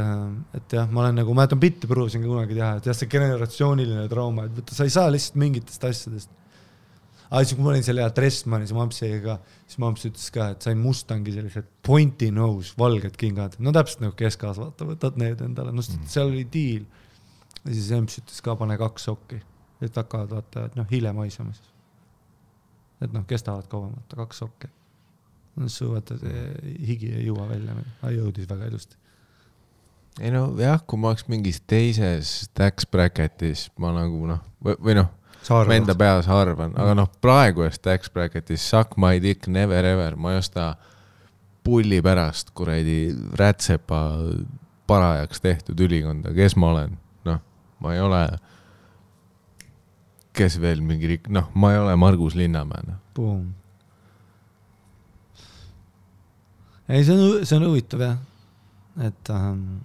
et jah, ma olen nagu, mäletan bitti proovisin ka kunagi teha, et jah, see generatsiooniline trauma, et vaata, sa ei saa lihtsalt mingitest asjadest. aga siis, kui ma olin seal ja Dressmanis Mampsiga, siis Mamps ütles ka, et sain Mustangi sellised pointy nose valged kingad, no täpselt nagu keskas, vaata, võtad need endale, no seal oli diil. ja siis Emps ütles ka, pane kaks sokki, et hakkavad vaata, noh, hiljem haisema siis. Et noh, kestavad kauem, vaata kaks sokki. siis vaata see higi ei jõua välja, aga jõudis väga ilusti. ei no jah, kui ma oleks mingis teises tax bracket'is, ma nagu noh, või, või noh, ma enda peas arvan, aga noh, praeguses tax bracket'is suck my dick never ever, ma ei osta pulli pärast kuradi rätsepa parajaks tehtud ülikonda, kes ma olen, noh, ma ei ole, kes veel mingi noh, ma ei ole Margus Linnamäe, noh. Ei, see on, see on huvitav jah, et ähm,,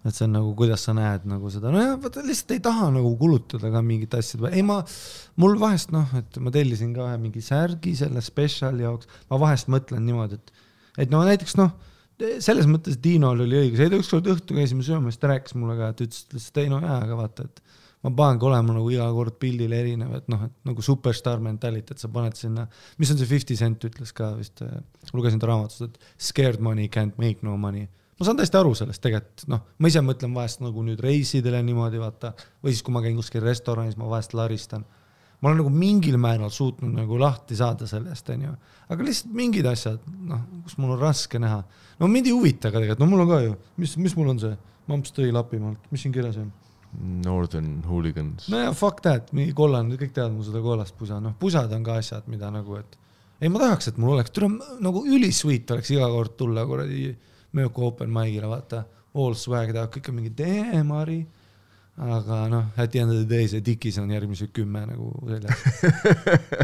et see on nagu, kuidas sa näed nagu seda, nojah, vaata lihtsalt ei taha nagu kulutada ka mingite asjade peale, ei ma, mul vahest noh, et ma tellisin ka ühe mingi särgi selle spetsiali jaoks, ma vahest mõtlen niimoodi, et, et no näiteks noh, selles mõttes Diinol oli õigus, ei ta ükskord õhtul käisime söömas, ta rääkis mulle ka, et ütles lihtsalt ei no jaa, aga vaata, et ma pahangi olema nagu iga kord pildil erinev, et noh, et nagu superstaar mentality, et sa paned sinna, mis on see Fifty Cent ütles ka vist, lugesin ta raamatust, et scared money can't make no money. ma saan täiesti aru sellest tegelikult, noh, ma ise mõtlen vahest nagu nüüd reisidele niimoodi vaata, või siis, kui ma käin kuskil restoranis, ma vahest laristan. ma olen nagu mingil määral suutnud nagu lahti saada sellest, onju, aga lihtsalt mingid asjad, noh, kus mul on raske näha. no mind ei huvita ka tegelikult, no mul on ka ju, mis, mis mul on see, mamps tõi Lapimaalt, mis siin kirjas on? Northern Hooligans. no ja fuck that, mingi kollane, kõik teavad mu seda kollast pusa, noh, pusad on ka asjad, mida nagu, et ei, ma tahaks, et mul oleks, tule nagu ülisweet oleks iga kord tulla kuradi Mööku open mic'ile, vaata, all swag tahab kõik on mingi damn Ari. aga noh, at the end of the day see tikis on järgmised kümme nagu seljas.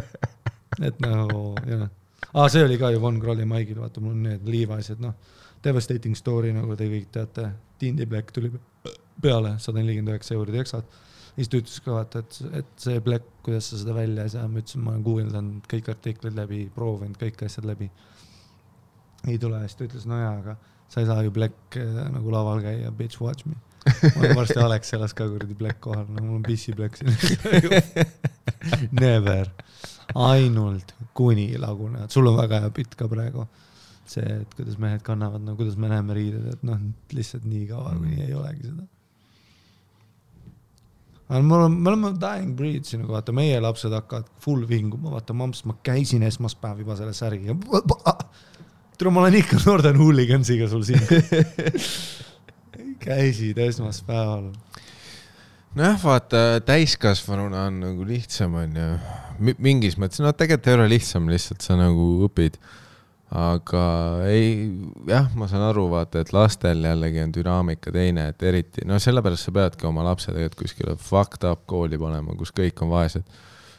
et nagu jah, aa, see oli ka ju Von Krolli mic'il, vaata, mul on need Levi'sed, noh, devastating story nagu te kõik teate, Tindi Black tuli peale sada nelikümmend üheksa euri teksad siis ta ütles ka vaata, et, et see plekk, kuidas sa seda välja ei saa, ma ütlesin, ma olen guugeldanud kõik artiklid läbi, proovinud kõik asjad läbi. ei tule, siis ta ütles, no jaa, aga sa ei saa ju plekk äh, nagu laval käia, bitch watch me. ma olen varsti Alexelas ka kuradi plekk kohal, no mul on pissiplekk siin. Never, ainult kuni lagunevad, sul on väga hea bitt ka praegu. see, et kuidas mehed kannavad, no kuidas me näeme riided, et noh, lihtsalt nii kaua, kuni ei olegi seda aga mul on, me oleme dying breed siin, vaata meie lapsed hakkavad full vinguma, vaata mamps, ma käisin esmaspäev juba selle särgiga. tule, ma olen ikka Northern Hooligansiga sul siin. käisid esmaspäeval. nojah, vaata täiskasvanuna on nagu lihtsam onju, mingis mõttes, no tegelikult ei ole lihtsam, lihtsalt sa nagu õpid. Aga ei, jah, ma saan aru, vaata, et lastel jällegi on dünaamika teine, et eriti, no sellepärast sa peadki oma lapse tegelikult kuskile fucked up kooli panema, kus kõik on vaesed.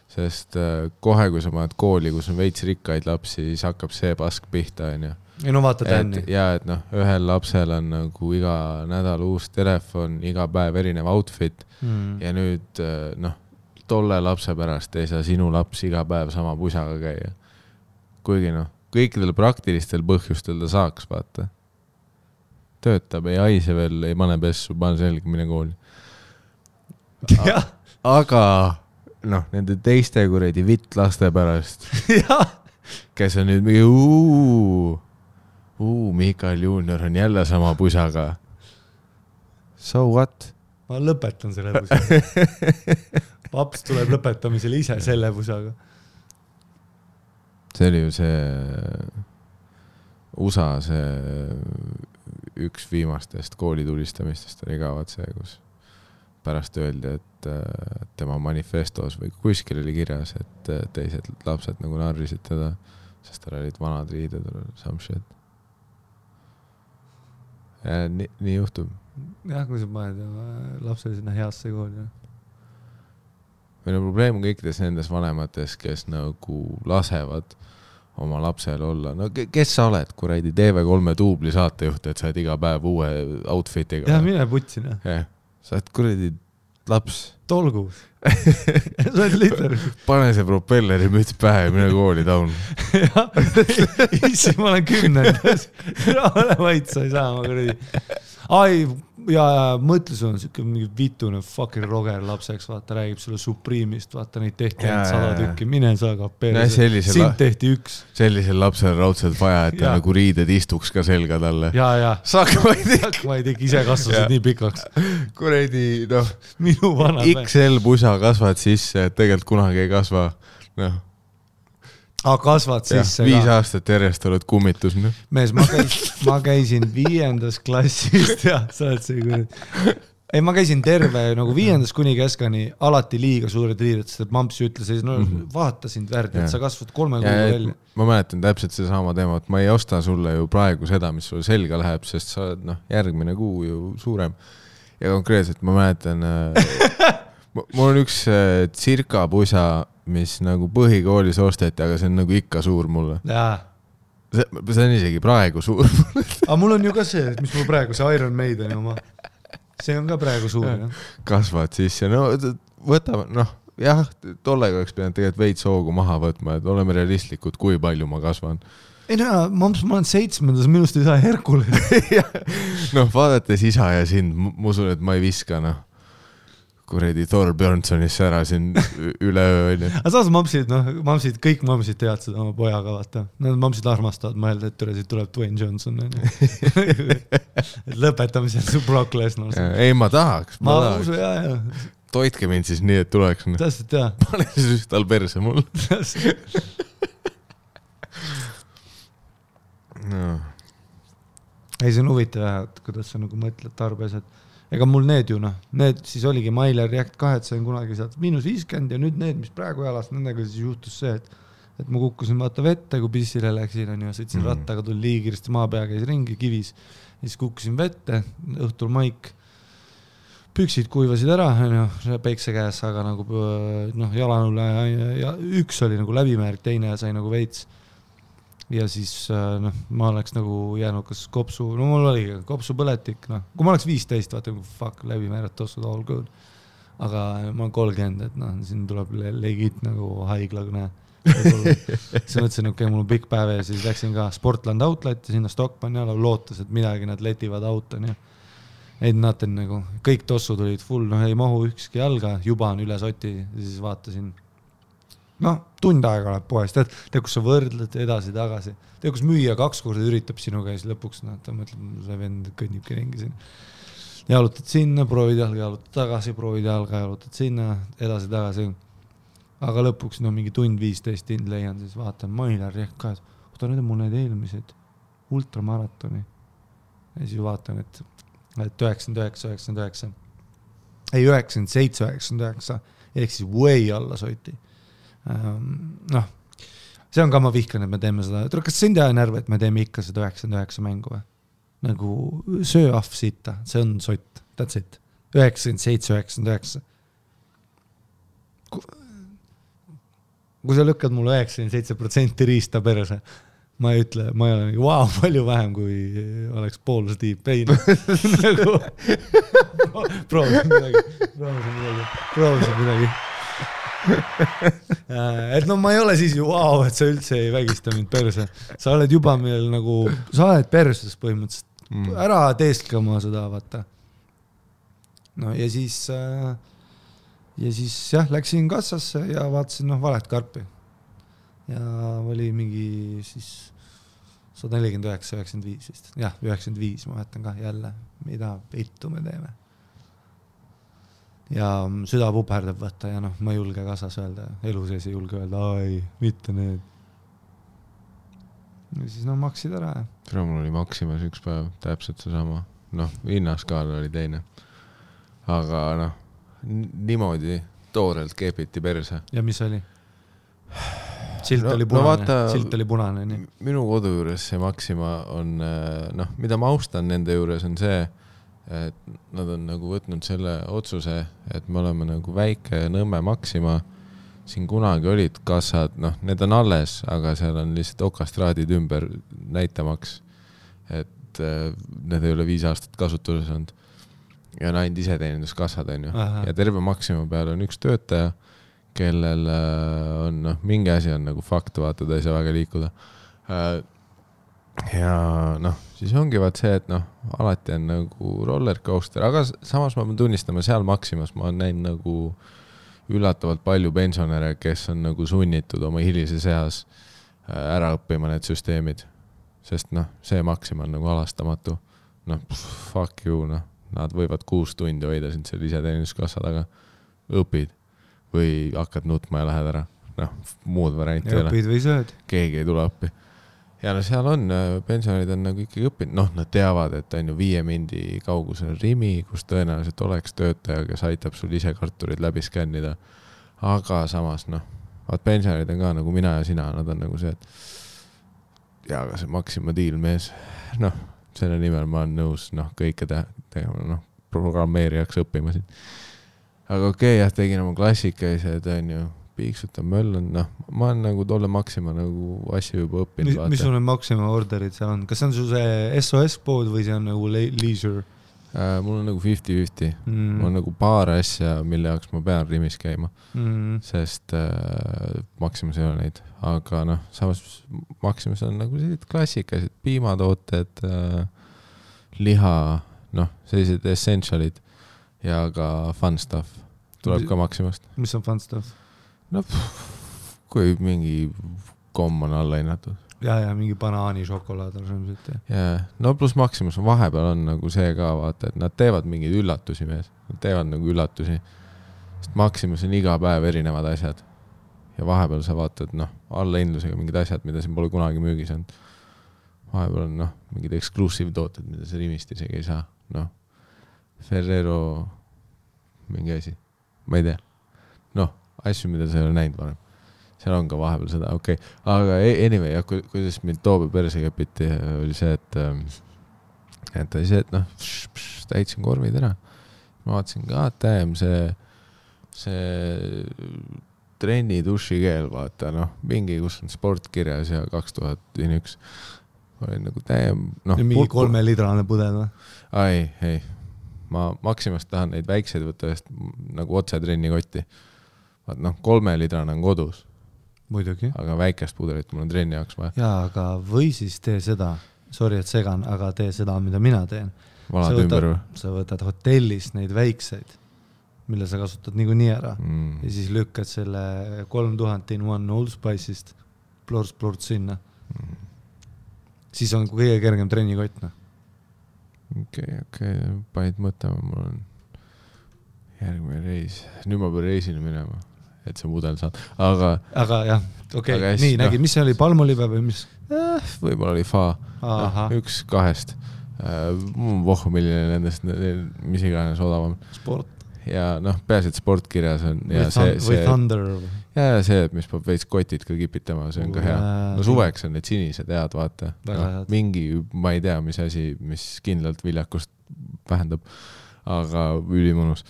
sest äh, kohe, kui sa paned kooli, kus on veits rikkaid lapsi, siis hakkab see pask pihta onju. ei no vaata Tänni. ja et noh, ühel lapsel on nagu iga nädal uus telefon, iga päev erinev outfit Mm. ja nüüd äh, noh, tolle lapse pärast ei saa sinu laps iga päev sama pusaga käia. kuigi noh, kõikidel praktilistel põhjustel ta saaks, vaata. töötab, ei haise veel, ei pane pessu, pane selga, mine kooli. aga noh, nende teiste kuradi vittlaste pärast, kes on nüüd mingi uu, uu, Miikal Juunior on jälle sama pusaga. So what? ma lõpetan selle pusaga. paps tuleb lõpetamisele ise selle pusaga. See oli ju see USA see üks viimastest koolitulistamistest oli ka vaat see, kus pärast öeldi, et äh, tema manifestos või kuskil oli kirjas, et äh, teised lapsed nagu narrisid teda, sest tal olid vanad riided või some shit. nii, nii juhtub. jah, kui sa paned oma lapse sinna heasse kooli. Meil on probleem kõikides nendes vanemates, kes nagu lasevad oma lapsel olla, no ke- kes sa oled, kuradi TV3 duubli saatejuht, et sa oled iga päev uue outfit'iga jah,. mine putsi noh, sa oled kuradi laps, tolgu. sa oled literaalselt, pane see propellerimüts pähe ja mine kooli taun. jah, issi, ma olen kümnendas. ära ole vait, sa ei saa, ma kuradi. ai, ja, ja mõtle, sul on siuke mingi vitune fucking Roger lapseks, vaata, räägib sulle Supreme'ist, vaata neid tehti ainult sada tükki, mine sa ka No perse la- sind tehti üks sellisel lapsel on raudselt vaja, et ta nagu riided istuks ka selga talle. ja, ja ei tea, ise kasvasid nii pikaks. kuradi noh, minu vana. XL pusa kasvad sisse, et tegelikult kunagi ei kasva. noh, aga kasvad sisse viis ka. aastat järjest oled kummitus, noh. mees, ma käisin, ma käisin viiendas klassis, tead, sa oled see kuradi. ei, ma käisin terve nagu viiendast kuni keskani alati liiga suured riided, sest et mamps ütles, no Mhm. vaata sind verd, et sa kasvad kolme kuuga välja. ma mäletan täpselt sedasama teemat, ma ei osta sulle ju praegu seda, mis sul selga läheb, sest sa oled noh, järgmine kuu ju suurem. ja konkreetselt ma mäletan äh, mul on üks äh, tsirkapusa, mis nagu põhikoolis osteti, aga see on nagu ikka suur mulle. see see on isegi praegu suur. aga mul on ju ka see, mis mul praegu see Iron Maideni oma, see on ka praegu suur jah. kasvad sisse, no võtame, noh, jah, tollega oleks pidanud tegelikult veits hoogu maha võtma, et oleme realistlikud, kui palju ma kasvan. ei no mamps, ma olen seitsmendas, minust ei saa Herkules. noh, vaadates isa ja sind, ma usun, et ma ei viska, noh, kuradi Thor Björnsonisse ära siin üleöö, onju. aga samas mampsid, noh, mampsid, kõik mampsid teavad seda oma pojaga, vaata. Nad mampsid armastavad mõelda, et siit tuleb Dwayne Johnson, onju. et lõpetame seal su Brock Lesnar. ei, ma tahaks, ma ma usun, jaa, jaa, toitke mind siis nii, et tuleks, täpselt jaa. pane siis tal perse mul no.. ei, see on huvitav jah, et kuidas sa nagu mõtled tarbes, et ega mul need ju noh, need siis oligi Mailer React kahed sain kunagi sealt miinus viiskümmend ja nüüd need, mis praegu jalas, nendega siis juhtus see, et et ma kukkusin vaata vette, kui pissile läksin, onju, sõitsin mm. Mhm. rattaga, tuli liiga kiiresti maa pea, käis ringi kivis. siis kukkusin vette, õhtul maik. püksid kuivasid ära, onju, päikse käes, aga nagu noh, jalanõule ja, ja üks oli nagu läbimärk, teine sai nagu veits ja siis äh, noh, ma oleks nagu jäänud kas kopsu, no mul oligi kopsupõletik, noh, kui ma oleks viisteist, vaata fuck läbi määrata otsad all good. aga ma olen kolmkümmend, et noh, siin tuleb le- legit nagu haigla, siis mõtlesin, okei okay,, mul on pikk päev ja siis läksin ka Sportland Outleti sinna Stockmanni alla, lootes, et midagi nad letivad out onju. ei, nad on nagu, kõik tossud olid full, noh ei mahu ükski jalga, juba on üle soti siis vaatasin noh, tund aega läheb poes, tead, tead, kus sa võrdled edasi-tagasi, tead, kus müüja kaks korda üritab sinuga ja siis lõpuks noh, ta mõtleb, see vend kõnnibki ringi siin. jalutad sinna, proovid jalga, jalutad tagasi, proovid jalga, jalutad sinna, edasi-tagasi. aga lõpuks no mingi tund viisteist hind leian, siis vaatan Mailar Rehk ka, et oota, need on mul need eelmised ultramaratoni. ja siis vaatan, et, et üheksakümmend üheksa, üheksakümmend üheksa, ei üheksakümmend seitse, üheksakümmend üheksa ehk siis way alla Ähm, noh, see on ka, ma vihkan, et me teeme seda, kas sind ei aja närvi, et me teeme ikka seda üheksakümmend üheksa mängu või? nagu söö ahv sitta, see on sott, that's it. üheksakümmend seitse, üheksakümmend üheksa. kui sa lükkad mulle üheksakümmend seitse protsenti riista perse, ma ei ütle, ma ei ole mingi vau, palju vähem, kui oleks pool Steve Payne nagu proovisin midagi, proovisin midagi, proovisin midagi. et no ma ei ole siis ju vau, et sa üldse ei vägista mind perse, sa oled juba meil nagu, sa oled perses põhimõtteliselt, mm.. ära teestle oma seda, vaata. no ja siis äh,, ja siis jah, läksin kassasse ja vaatasin noh, valet karpi. ja oli mingi siis sada nelikümmend üheksa, üheksakümmend viis vist, jah, üheksakümmend viis, ma mäletan ka jälle, mida vittu me teeme. Ja süda puperdab võtta ja noh, ma ei julge kassas öelda, elu sees ei julge öelda, ai, mitte need. ja siis no maksid ära ja tere, mul oli Maximas üks päev täpselt seesama, noh, hinnaskaal oli teine. aga noh, niimoodi toorelt keepiti perse. ja mis oli? silt No- oli punane vaata- no,, silt oli punane, nii. minu kodu juures see Maxima on äh, noh, mida ma austan nende juures on see, et nad on nagu võtnud selle otsuse, et me oleme nagu väike Nõmme Maxima. siin kunagi olid kassad, noh, need on alles, aga seal on lihtsalt okastraadid ümber näitamaks. et äh, need ei ole viis aastat kasutuses olnud. ja on ainult iseteeninduskassad, onju. ja terve Maxima peal on üks töötaja, kellel äh, on noh, mingi asi on nagu fakt, vaata, ta ei saa väga liikuda. Ja noh, siis ongi vaat see, et noh, alati on nagu roller coaster, aga samas ma pean tunnistama, seal Maximas ma olen näinud nagu üllatavalt palju pensionäre, kes on nagu sunnitud oma hilises eas äh, ära õppima need süsteemid. sest noh, see Maxima on nagu halastamatu. noh, fuck you, noh, nad võivad kuus tundi hoida sind seal iseteeninduskassa taga. õpid või hakkad nutma ja lähed ära. noh, muud varianti ei ole, õpid või sööd. keegi ei tule appi. Ja no seal on, pensionärid on nagu ikkagi õppinud, noh, nad teavad, et on ju viie mindi kaugusel on Rimi, kus tõenäoliselt oleks töötaja, kes aitab sul ise karturid läbi skännida. aga samas noh, vaat pensionärid on ka nagu mina ja sina, nad on nagu see, et jaa, aga see Maxima deal, mees, noh, selle nimel ma olen nõus, noh, kõike teha, tegema, noh, programmeerijaks õppima siin. aga okei okay,, jah, tegin oma klassikalised, onju, piiksutan, möllan, noh, ma olen nagu tolle Maxima nagu asju juba õppinud, mis, sul need Maxima orderid seal on, kas see on sul see SOS pood või see on nagu le- leisure äh,. mul on nagu fifty-fifty mm. mul on? nagu paar asja, mille jaoks ma pean Rimis käima, Mm. sest äh, Maximas ei ole neid, aga noh, samas Maximas on nagu sellised klassikalised piimatooted äh,, liha, noh, sellised essential'id ja ka fun stuff tuleb ka Maximast. mis on fun stuff? No pff, kui mingi komm on alla hinnatud. ja, ja mingi banaanišokolaad on ilmselt ja. jaa, no pluss Maximus on vahepeal on nagu see ka vaata, et nad teevad mingeid üllatusi, mees, nad teevad nagu üllatusi. sest Maximus on iga päev erinevad asjad. ja vahepeal sa vaatad, noh, allahindlusega mingid asjad, mida siin pole kunagi müügis olnud. vahepeal on noh, mingid exclusive tooted, mida sa Rimist isegi ei saa, noh. Ferrero mingi asi, ma ei tea. noh, asju, mida sa ei ole näinud varem. seal on ka vahepeal seda, okei okay., aga e- anyway, jah, kuidas mind Toobe perse kepiti, oli see, et, et oli see, et noh, täitsin korvid ära. ma vaatasin ka, et damn, see, see trenni dušikeel, vaata noh, mingi, kus on sport kirjas ja kaks tuhat üks. olin nagu damn, noh. mingi kolmeliitrane pudel või? ei, ei, ma Maximast tahan neid väikseid võtta just nagu otse trennikotti. Vaat noh, kolmeliitrane on kodus, aga väikest pudelit mul on trenni jaoks vaja. jaa, aga või siis tee seda, sorry, et segan, aga tee seda, mida mina teen. valad ümber või? sa võtad hotellist neid väikseid, mille sa kasutad niikuinii ära ja Mm. siis lükkad selle kolm tuhat in one Old Spice'ist plorts-plorts sinna. Mm. siis on kõige kergem trennikott, noh. okei, okei, panid mõtlema, mul on järgmine reis, nüüd ma pean reisile minema, et see mudel saada, aga aga jah, okei okay,, nii nägid, mis see oli, palmolive või mis? eh, võib-olla oli fa, ahah, üks kahest. mul on vohhu, milline nendest, mis iganes odavam sport ja noh, peaasi, et sport kirjas on ja see, või see Thunder. ja ja see, mis peab veits kotid ka kipitama, see on ka hea. no suveks on need sinised head, vaata no, mingi, ma ei tea, mis asi, mis kindlalt viljakust vähendab, aga ülimõnus.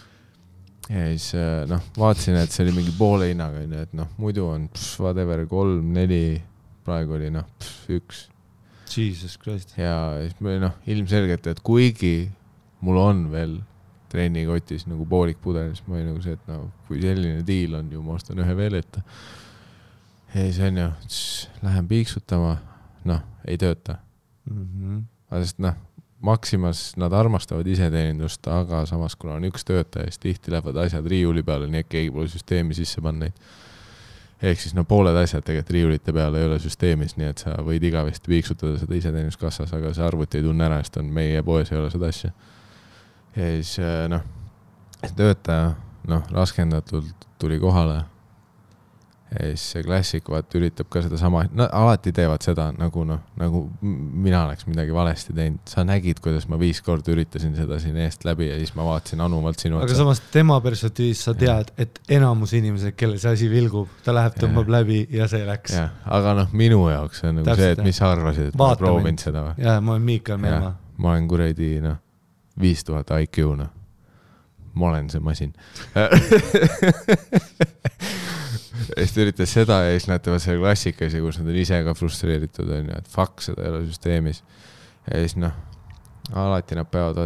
Ja siis äh, noh, vaatasin, et see oli mingi poole hinnaga onju, et noh, muidu on pss, whatever kolm, neli praegu oli noh, üks Jesus Christ. ja siis me noh, ilmselgelt, et kuigi mul on veel trennikotis nagu poolik pudel, siis ma olin nagu see, et no kui selline diil on ju, ma ostan ühe veel ette. ja siis on ju, lähen piiksutama, noh, ei tööta. Mhm. aga sest noh, Maximas nad armastavad iseteenindust, aga samas, kuna on üks töötaja, siis tihti lähevad asjad riiuli peale, nii et keegi pole süsteemi sisse pannud neid. ehk siis no pooled asjad tegelikult riiulite peal ei ole süsteemis, nii et sa võid igavesti piiksutada seda iseteeninduskassas, aga see arvuti ei tunne ära, sest on meie poes ei ole seda asja. ja siis äh, noh, töötaja noh, raskendatult tuli kohale. Ja siis see klassik vaata üritab ka sedasama, no alati teevad seda nagu noh, nagu mina oleks midagi valesti teinud, sa nägid, kuidas ma viis korda üritasin seda siin eest läbi ja siis ma vaatasin anumalt sinu aga samas tema perspektiivist sa tead, et enamus inimesed, kellel see asi vilgub, ta läheb, tõmbab läbi ja see läks. aga noh, minu jaoks on nagu Täpselt, see, et mis sa arvasid, et ma Vaata proovinud mind. seda või? ja ma olen Miikal Meelmaa. ma olen kuradi noh, viis tuhat IQ noh, ma olen see masin. ja siis ta üritas seda ja siis nad teevad selle klassikasi, kus nad on ise ka frustreeritud onju, et fuck, seda ei ole süsteemis. ja siis noh, alati nad peavad,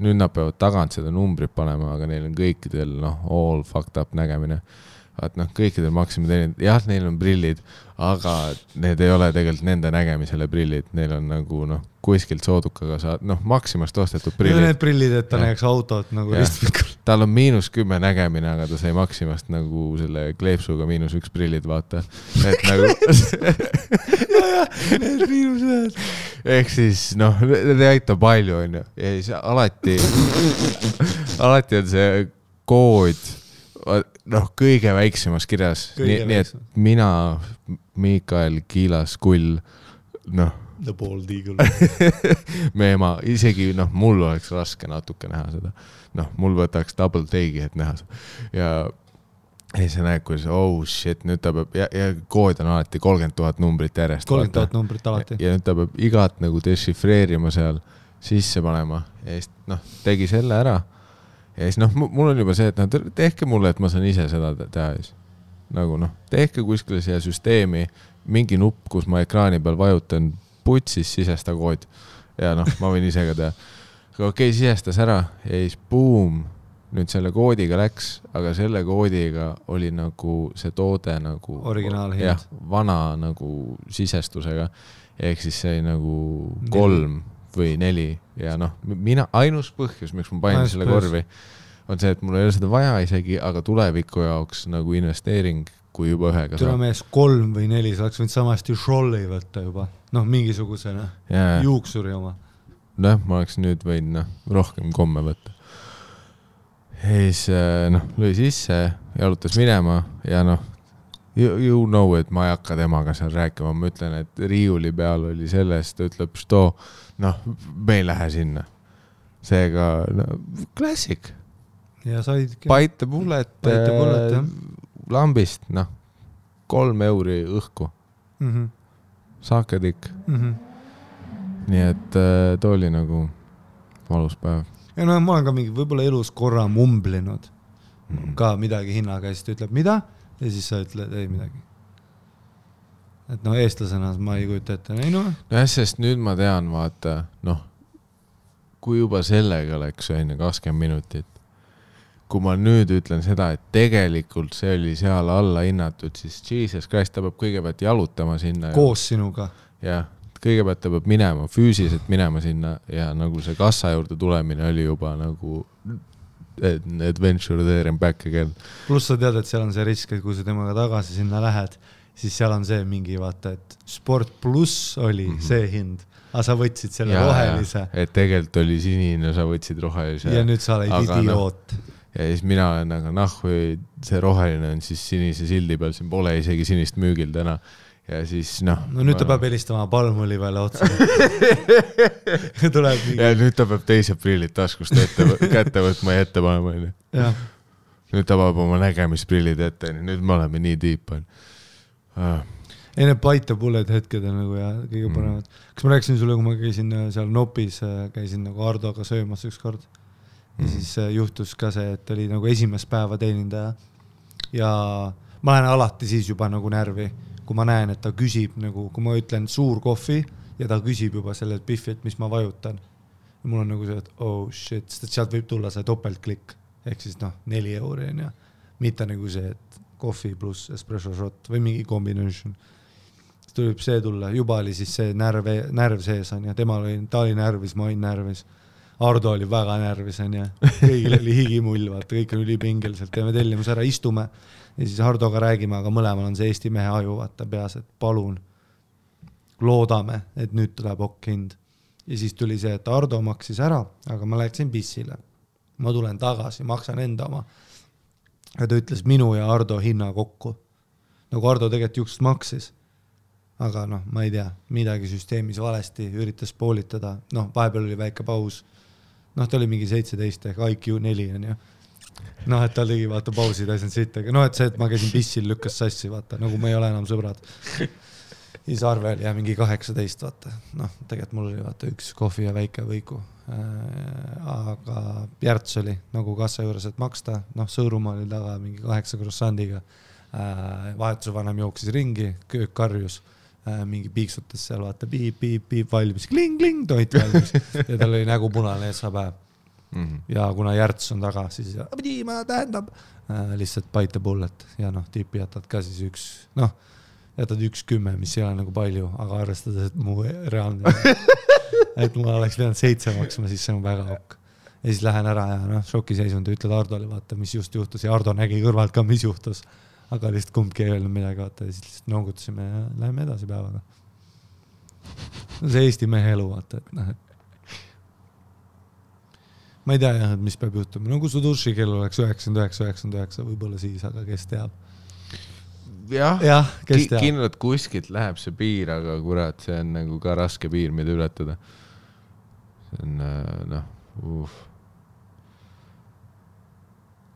nüüd nad peavad tagant seda numbrit panema, aga neil on kõikidel noh, all fucked up nägemine. Et noh, kõikidel Maxima teenindajad, jah, neil on prillid, aga need ei ole tegelikult nende nägemisele prillid, neil on nagu noh, kuskilt soodukaga saad, noh, Maximast ostetud prillid need. prillid, et ta Jah. näeks autot nagu ristmikul. tal on miinus kümme nägemine, aga ta sai Maximast nagu selle kleepsuga miinus üks prillid, vaata. et nagu, Need miinused. ehk siis noh, need ei aita palju, onju. ja siis alati, alati on see kood, noh, kõige väiksemas kirjas. Nii, nii et mina, Miikael Kiilas Kull, noh, The Bald Eagle. me ema, isegi noh, mul oleks raske natuke näha seda. noh, mul võtaks double take'i, et näha seda ja siis sa näed, kuidas oh shit, nüüd ta peab ja, ja kood on alati kolmkümmend tuhat numbrit järjest. kolmkümmend tuhat numbrit alati. ja nüüd ta peab igat nagu dešifreerima seal, sisse panema ja siis noh, tegi selle ära. Ja siis noh, mul on juba see, et noh, tehke mulle, et ma saan ise seda te- teha siis. nagu noh, tehke kuskile siia süsteemi mingi nupp, kus ma ekraani peal vajutan, putsis sisesta kood ja noh, ma võin ise ka teha. aga okei okay,, sisestas ära ja siis buum, nüüd selle koodiga läks, aga selle koodiga oli nagu see toode nagu. Originaalhind. vana nagu sisestusega. ehk siis see oli nagu kolm või neli ja noh, mina, ainus põhjus, miks ma panin Ainus selle põhjus. korvi, on see, et mul ei ole seda vaja isegi, aga tuleviku jaoks nagu investeering, kui juba ühega saab. mees, kolm või neli, sa oleks võinud samasti Scholli võtta juba. noh, mingisuguse noh, jaa, juuksuri oma. noh, ma oleks nüüd võinud noh, rohkem komme võtta. ja siis äh, noh, lõi sisse, jalutas minema ja noh, you, know, et ma ei hakka temaga seal rääkima, ma ütlen, et riiuli peal oli selles, ta ütleb, Sto, noh, me ei lähe sinna. seega no,, klassik, ja saidki. bite the bullet, Bite the bullet, jah. lambist, noh, kolm euri õhku, mm. -hmm. saaketikk, Mm -hmm. nii et äh, too oli nagu valus päev ja no ma olen ka mingi võib-olla elus korra mumblinud mm.. ka midagi hinnaga ja siis ta ütleb mida ja siis sa ütled ei midagi. Et no eestlasena ma ei kujuta ette, ei noh, nojah, sest nüüd ma tean, vaata, noh, kui juba sellega läks, on ju, kakskümmend minutit. kui ma nüüd ütlen seda, et tegelikult see oli seal alla hinnatud, siis jesus christ, ta peab kõigepealt jalutama sinna. koos sinuga. jah, kõigepealt ta peab minema, füüsiliselt minema sinna ja nagu see kassa juurde tulemine oli juba nagu adventure there and back again. pluss sa tead, et seal on see risk, et kui sa temaga tagasi sinna lähed, siis seal on see mingi vaata, et sport pluss oli mm. -hmm. see hind, aga sa võtsid selle ja, rohelise et tegelikult oli sinine, sa võtsid rohelise ja, nüüd sa oled Aga noh, idioot no.. ja siis mina olen nagu nahhu, see roheline on siis sinise sildi peal, siin pole isegi sinist müügil täna. ja siis noh. no nüüd ta peab helistama palmolivele otsa. tuleb mingi, ja nüüd ta peab teised prillid taskust ette, kätte võtma ja ette panema, onju. nüüd ta paneb oma nägemisprillid ette, nüüd me oleme nii tiip, onju. Ei need bite the bullet hetked on nagu ja kõige Mm. paremad. kas ma rääkisin sulle, kui ma käisin äh, seal Nopis, käisin nagu Hardoga söömas ükskord ja Mhm. siis äh, juhtus ka see, et oli nagu esimest päeva teenindaja ja ma lähen alati siis juba nagu närvi, kui ma näen, et ta küsib nagu, kui ma ütlen suur kohvi ja ta küsib juba sellelt Biffilt, mis ma vajutan. mul on nagu see, et oh shit, sest et sealt võib tulla see topeltklikk ehk siis noh, neli euri on ju, mitte nagu see, et kohvi pluss espresso shot või mingi combination. siis tuleb see tulla, juba oli siis see närv, närv sees on ju, temal oli, ta oli närvis, ma olin närvis. Ardo oli väga närvis onju, kõigil oli higimull, vaata kõik on ülipingeliselt, teeme tellimuse ära, istume ja siis Hardoga räägime, aga mõlemal on see Eesti mehe aju vaata peas, et palun loodame, et nüüd tuleb okk hind. ja siis tuli see, et Ardo maksis ära, aga ma läksin pissile. ma tulen tagasi, maksan enda oma. Ja ta ütles minu ja Ardo hinna kokku. nagu Ardo tegelikult juukseid maksis. aga noh, ma ei tea, midagi süsteemis valesti, üritas poolitada, noh, vahepeal oli väike paus. noh, ta oli mingi seitseteist ehk IQ neli onju noh, et ta tegi vaata pausi, ta ei saanud sitta, aga noh, et see, et ma käisin pissil, lükkas sassi, vaata nagu me ei ole enam sõbrad. siis Arve oli jah mingi kaheksateist, vaata, noh, tegelikult mul oli vaata üks kohvi ja väike võiku. Aga Järts oli nagu kassa juures, et maksta, noh, Sõõrumaa oli taga mingi kaheksa krossandiga. vahetuse vanem jooksis ringi, köök karjus, mingi piiksutas seal vaata piip, piip, piip valmis, kling-kling, toit valmis. Ja tal oli nägu punane ees päev Mhm. ja kuna Järts on taga, siis tähendab? Äh, lihtsalt bite the bullet. Ja noh, tippi jätad ka siis üks, noh, jätad üks kümme, mis ei ole nagu palju, aga arvestades, et mu reaalne, et ma oleks pidanud seitse maksma, siis see on väga okk. ja siis lähen ära ja noh, šokiseisund ja ütled Hardole, vaata, mis just juhtus ja Hardo nägi kõrvalt ka, mis juhtus. aga lihtsalt kumbki ei öelnud midagi, vaata ja siis lihtsalt noogutasime ja läheme edasi päevaga. see Eesti mehe elu, vaata, et noh, et ma ei tea jah, et mis peab juhtuma, no kui su dušikell oleks üheksakümmend üheksa, üheksakümmend üheksa, võib-olla siis, aga kes teab. jah, kes teab. kindlalt kuskilt läheb see piir, aga kurat, see on nagu ka raske piir, mida ületada. See on äh, noh uh.,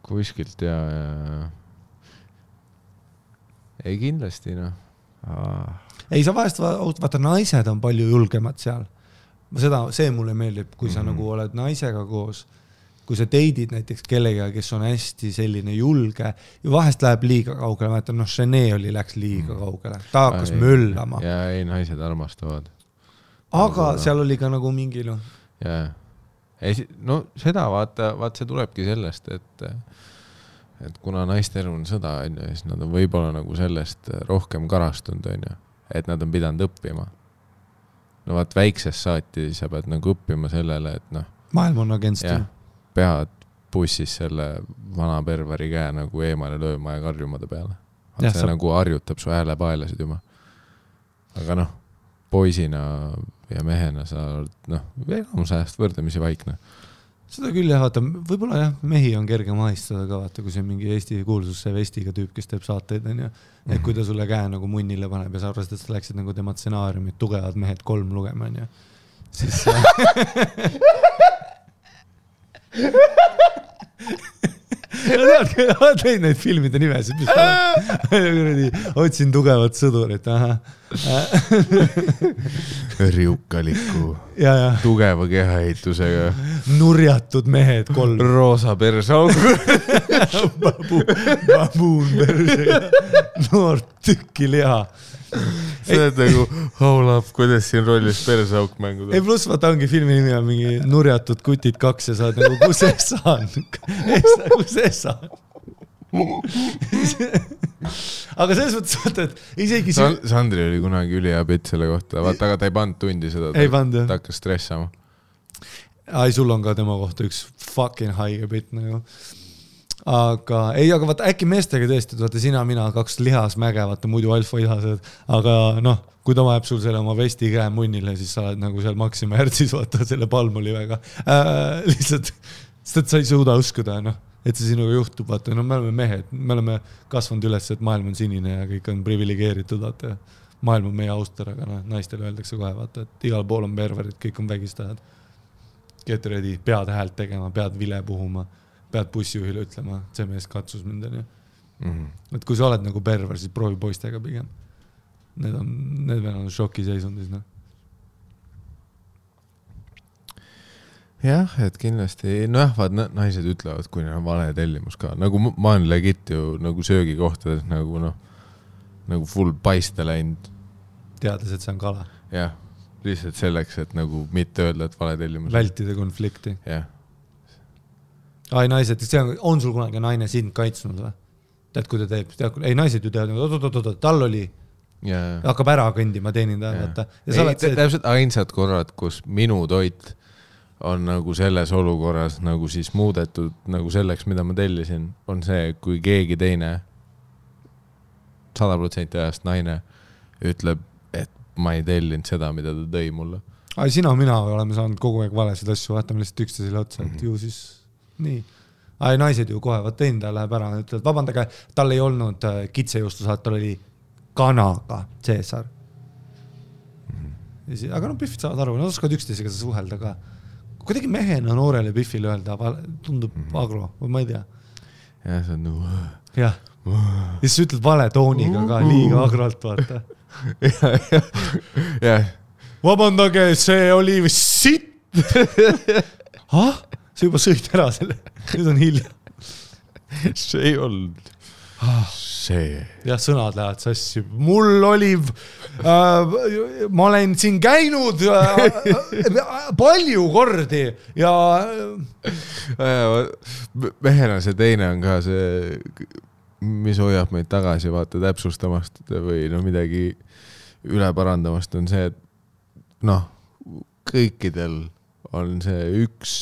kuskilt ja, ja ei kindlasti noh ah.. ei, sa vahest va- vaata, naised on palju julgemad seal. seda, see mulle meeldib, kui sa mm Mhm. -hmm. nagu oled naisega koos, kui sa date'id näiteks kellegagi, kes on hästi selline julge ja vahest läheb liiga kaugele, ma mäletan, noh, Rene oli, läks liiga kaugele, ta hakkas möllama, ja ei, naised armastavad aga Nagu- seal oli ka nagu mingi noh, ja, ei, no seda vaata, vaat see tulebki sellest, et, et kuna naiste elu on sõda, onju, siis nad on võib-olla nagu sellest rohkem karastunud, onju, et nad on pidanud õppima. no vaat väiksest saati sa pead nagu õppima sellele, et noh, maailm on against you., pead bussis selle vana perveri käe nagu eemale lööma ja karjuma ta peale. See sa- nagu harjutab su häälepaelasid juba. aga noh, poisina ja mehena sa oled noh, enamus ajast võrdlemisi vaikne. seda küll jah, vaata, võib-olla jah, mehi on kergem ahistada ka vaata, kui see mingi Eesti kuulsus see vestiga tüüp, kes teeb saateid onju. et kui ta sulle käe nagu munnile paneb ja sa arvasid, et sa läksid nagu tema stsenaariumit Tugevad mehed kolm lugema onju. siis tead, oled näinud neid filmide nimesid, mis kuradi, otsin tugevat sõdurit, ahah. riukaliku, tugeva kehaehitusega, nurjatud mehed kolm. roosa persauk. babuun persega, noort tükki liha. sa oled nagu laulab, kuidas siin rollis persauk mängu ei tuleb. pluss vaata ongi filmi nimi on mingi Nurjatud kutid kaks ja sa oled nagu, kus Essa on, kus Essa on. aga selles mõttes vaata, et isegi San-, Sandri oli kunagi ülihea pilt selle kohta, vaata, aga ta ei pannud tundi seda. ei pannud jah ta? hakkas stressama. ai, sul on ka tema kohta üks fucking haige bitt nagu. aga ei, aga vaata äkki meestega tõesti, vaata sina, mina, kaks lihasmäge, vaata muidu alfaihased, aga noh, kui ta paneb sul selle oma vesti käe munnile, siis sa oled nagu seal Maxima Hertzis, vaata selle palmuliivega äh,. lihtsalt, sest et sa ei suuda uskuda, noh, et see sinuga juhtub, vaata, no me oleme mehed, me oleme kasvanud üles, et maailm on sinine ja kõik on priviligeeritud, vaata. maailm on meie auster, aga noh, naistele öeldakse kohe, vaata, et igal pool on perverid, kõik on vägistajad get ready, pead häält tegema, pead vile puhuma, pead bussijuhile ütlema, see mees katsus mind, onju. Mhm. et kui sa oled nagu perver, siis proovi poistega pigem. Need on, need veel on šokiseisundis, noh. jah, et kindlasti, nojah, vaat na- naised ütlevad, kui neil on vale tellimus ka, nagu ma- ma olen legit ju nagu söögikohtades nagu noh, nagu full paiste läinud, teades, et see on kala, jah, lihtsalt selleks, et nagu mitte öelda, et vale tellimus. vältida konflikti. jah, ai naised, see on, on sul kunagi naine sind kaitsnud või? tead, kui ta teeb, tead, ei naised ju teavad, oot-oot-oot, tal oli, ja, hakkab ära kõndima teenindaja, vaata. täpselt ainsad korrad, kus minu toit on nagu selles olukorras nagu siis muudetud nagu selleks, mida ma tellisin, on see, kui keegi teine, sada protsenti ajast naine, ütleb, et ma ei tellinud seda, mida ta tõi mulle. ai sina, mina oleme saanud kogu aeg valesid asju, vaatame lihtsalt üksteisele otsa, et ju siis nii. ai naised ju kohe, vot teenindaja läheb ära, ütlevad vabandage, tal ei olnud äh, kitsejuustusaat, tal oli kanaga Caesar. ja siis, aga noh, Biffid saavad aru, nad oskavad üksteisega suhelda ka. Kuidagi mehena noorele Biffile öelda, tundub agro või ma ei tea. jah, see on nagu jah, ja siis ütled vale tooniga ka, liiga agrolt, vaata. jah, vabandage, see oli sitt. ah, sa juba sõid ära selle, nüüd on hilja. see ei olnud see. jah, sõnad lähevad sassi, mul oli äh,, ma olen siin käinud äh, palju kordi ja mehena see teine on ka see, mis hoiab meid tagasi vaata täpsustamast või no midagi üle parandamast, on see, et noh, kõikidel on see üks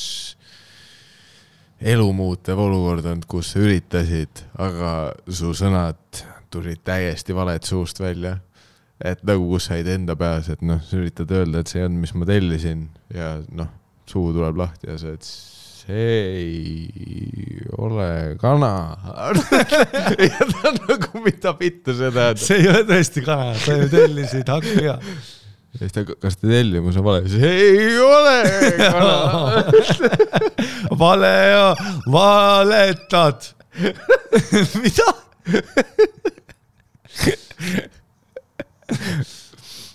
elumuutev olukord olnud, kus sa üritasid, aga su sõnad tulid täiesti valed suust välja. et nagu, kus said enda peas, et noh, sa üritad öelda, et see ei olnud, mis ma tellisin ja noh, suu tuleb lahti ja sa oled, see ei ole kana. ja ta on nagu, mida vittu see tähendab. see ei ole tõesti kana, sa ju tellisid hakkliha. Ja siis ta, kas te tellimus on vale, see ei ole vale ja valetad. mida?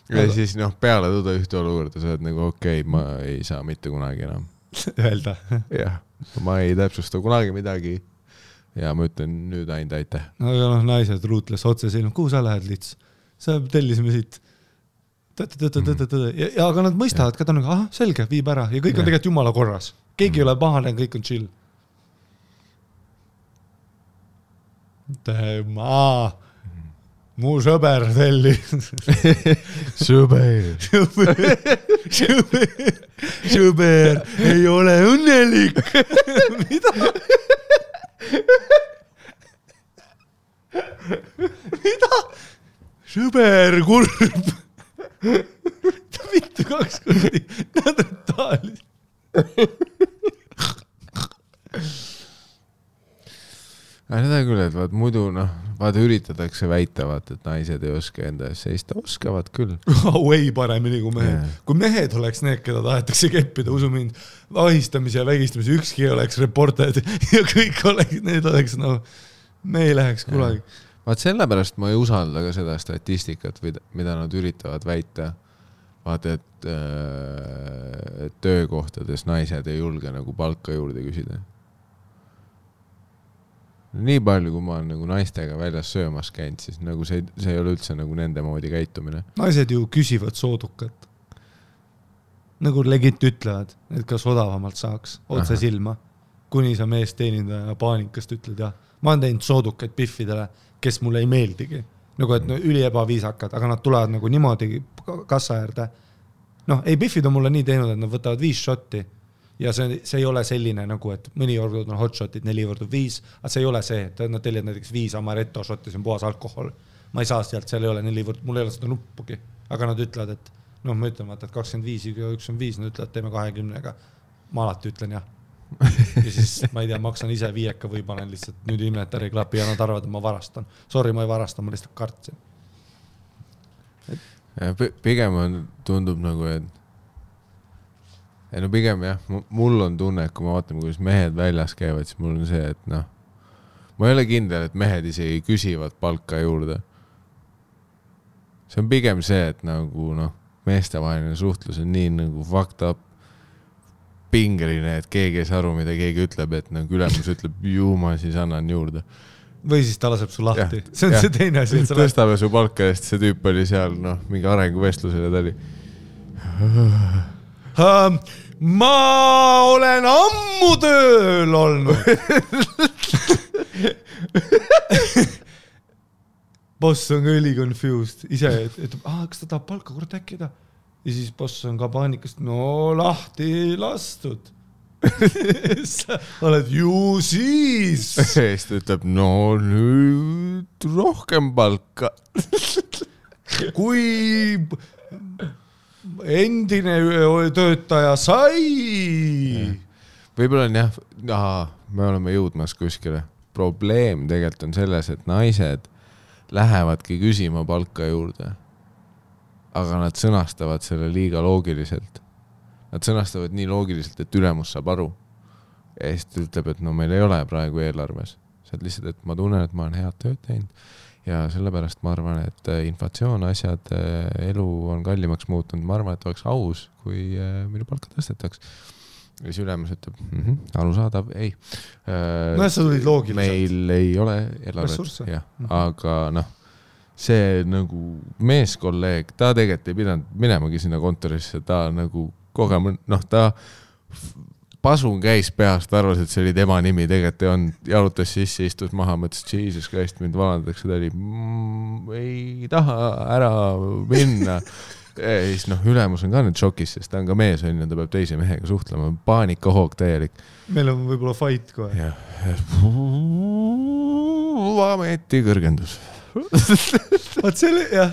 ja siis noh, peale toda ühte olukorda sa oled nagu okei okay,, ma ei saa mitte kunagi enam. Öelda. jah, ma ei täpsusta kunagi midagi. ja ma ütlen nüüd ainult aitäh. aga noh, naised ruutles otse silma, kuhu sa lähed, Lits? sa, tellisime siit. ja, ja aga nad mõistavad ka, ta on nagu ahah, selge, viib ära ja kõik on tegelikult jumala korras. keegi ei ole pahane, kõik on chill. tema, mu sõber tellis. sõber. sõber, sõber, sõber ei ole õnnelik. mida? mida? sõber kurb. vittu kaks kuradi, taalis. aga seda küll, et vaat muidu noh, vaata üritatakse väita, vaata, et naised ei oska enda eest seista, oskavad küll. way paremini kui mehed Jah.. kui mehed oleks need, keda tahetakse keppida, usu mind, ahistamise ja vägistamise ükski ei oleks reporter ja kõik oleks, need oleks noh, me ei läheks kunagi. Vaat sellepärast ma ei usalda ka seda statistikat, mida nad üritavad väita. vaata, et äh, töökohtades naised ei julge nagu palka juurde küsida. nii palju, kui ma olen nagu naistega väljas söömas käinud, siis nagu see, see ei ole üldse nagu nende moodi käitumine. naised ju küsivad soodukat. nagu legit ütlevad, et kas odavamalt saaks, otse Ahah. silma. kuni sa meesteenindajana paanikast ütled jah, ma olen teinud soodukaid Biffidele, kes mulle ei meeldigi. nagu, et no üliebaviisakad, aga nad tulevad nagu niimoodi ka- kassa äärde. noh, ei Biffid on mulle nii teinud, et nad võtavad viis šotti ja see, see ei ole selline nagu, et mõnikord on hot shot'id neli korda viis, aga see ei ole see, et nad tellivad näiteks viis amaretto šotti, see on puhas alkohol. ma ei saa sealt, seal ei ole neli võrd, mul ei ole seda nuppugi, aga nad ütlevad, et noh, ma ütlen vaata, et kakskümmend viis ja üks on viis, nad ütlevad, teeme kahekümnega. ma alati ütlen jah. Ja siis ma ei tea, maksan ise viieka või panen lihtsalt nüüd inventar ei klapi ja nad arvavad, et ma varastan. Sorry, ma ei varasta, ma lihtsalt kartsin. pigem on, tundub nagu, et ei no pigem jah, mul on tunne, et kui ma vaatan, kuidas mehed väljas käivad, siis mul on see, et noh, ma ei ole kindel, et mehed isegi küsivad palka juurde. see on pigem see, et nagu noh, meestevaheline suhtlus on nii nagu fucked up, pingeline, et keegi ei saa aru, mida keegi ütleb, et nagu ülemus ütleb, ju ma siis annan juurde. või siis ta laseb su lahti see on jah. see teine asi, et tõstame su palka eest, see tüüp oli seal noh, mingi arenguvestlusel ja ta oli. Ähm, ma olen ammu tööl olnud. boss on ka üli confused, ise ütleb, aa, kas ta tahab palka, kurat äkki ta. Ja siis boss on ka paanikas, no lahti lastud. sa oled ju siis. siis ta ütleb, no nüüd rohkem palka. kui endine töötaja sai. võib-olla on jah, me oleme jõudmas kuskile. probleem tegelikult on selles, et naised lähevadki küsima palka juurde. Aga nad sõnastavad selle liiga loogiliselt. Nad sõnastavad nii loogiliselt, et ülemus saab aru. ja siis ta ütleb, et no meil ei ole praegu eelarves. see on lihtsalt, et ma tunnen, et ma olen head tööd teinud ja sellepärast ma arvan, et äh, inflatsioon, asjad, elu on kallimaks muutunud, ma arvan, et oleks aus, kui äh, minu palka tõstetaks. ja siis ülemus ütleb mm, -hmm, arusaadav, ei. nojah, sa tulid loogiliselt. meil ei ole eelarvet jah, Mhm. aga noh, see nagu meeskolleeg, ta tegelikult ei pidanud minemagi sinna kontorisse, ta nagu kogemata, noh, ta pasun käis peast, arvas, et see oli tema nimi, tegelikult ei olnud, jalutas sisse, istus maha, mõtles, jesus christ, mind vallandatakse, ta oli mmm,, ei taha ära minna. ja siis noh, ülemus on ka nüüd šokis, sest ta on ka mees, on ju, ta peab teise mehega suhtlema, paanikahoog täielik. meil on võib-olla fight kohe. jah, ameti kõrgendus. Vot selle, jah,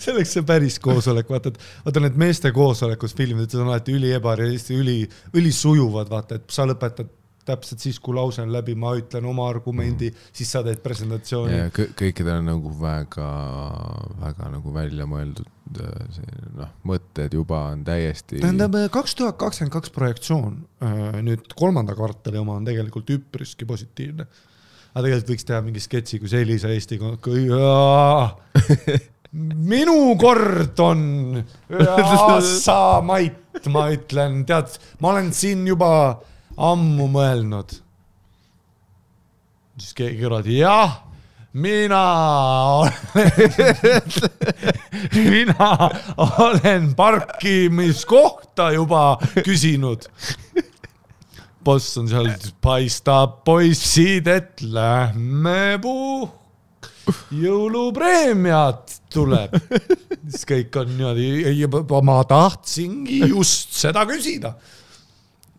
selleks see päris koosolek, vaata, et vaata need meeste koosolekud filmides on alati üli ebarealistid, üli, ülisujuvad, vaata, et sa lõpetad täpselt siis, kui lause on läbi, ma ütlen oma argumendi, siis sa teed presentatsiooni ja. kõ- kõikidel on nagu väga, väga nagu välja mõeldud äh, see noh, mõtted juba on täiesti. tähendab, kaks tuhat kakskümmend kaks projektsioon, nüüd kolmanda kvartali oma on tegelikult üpriski positiivne. Aga tegelikult võiks teha mingi sketši, kus Elisa Eesti minu kord on, sa Mait, ma ütlen, tead, ma olen siin juba ammu mõelnud. siis keegi kõrval, jah, mina olen, mina olen parkimiskohta juba küsinud. Boss on seal, paistab poissid, et lähme puh-, jõulupreemiat tuleb. siis kõik on niimoodi, ma tahtsingi just seda küsida.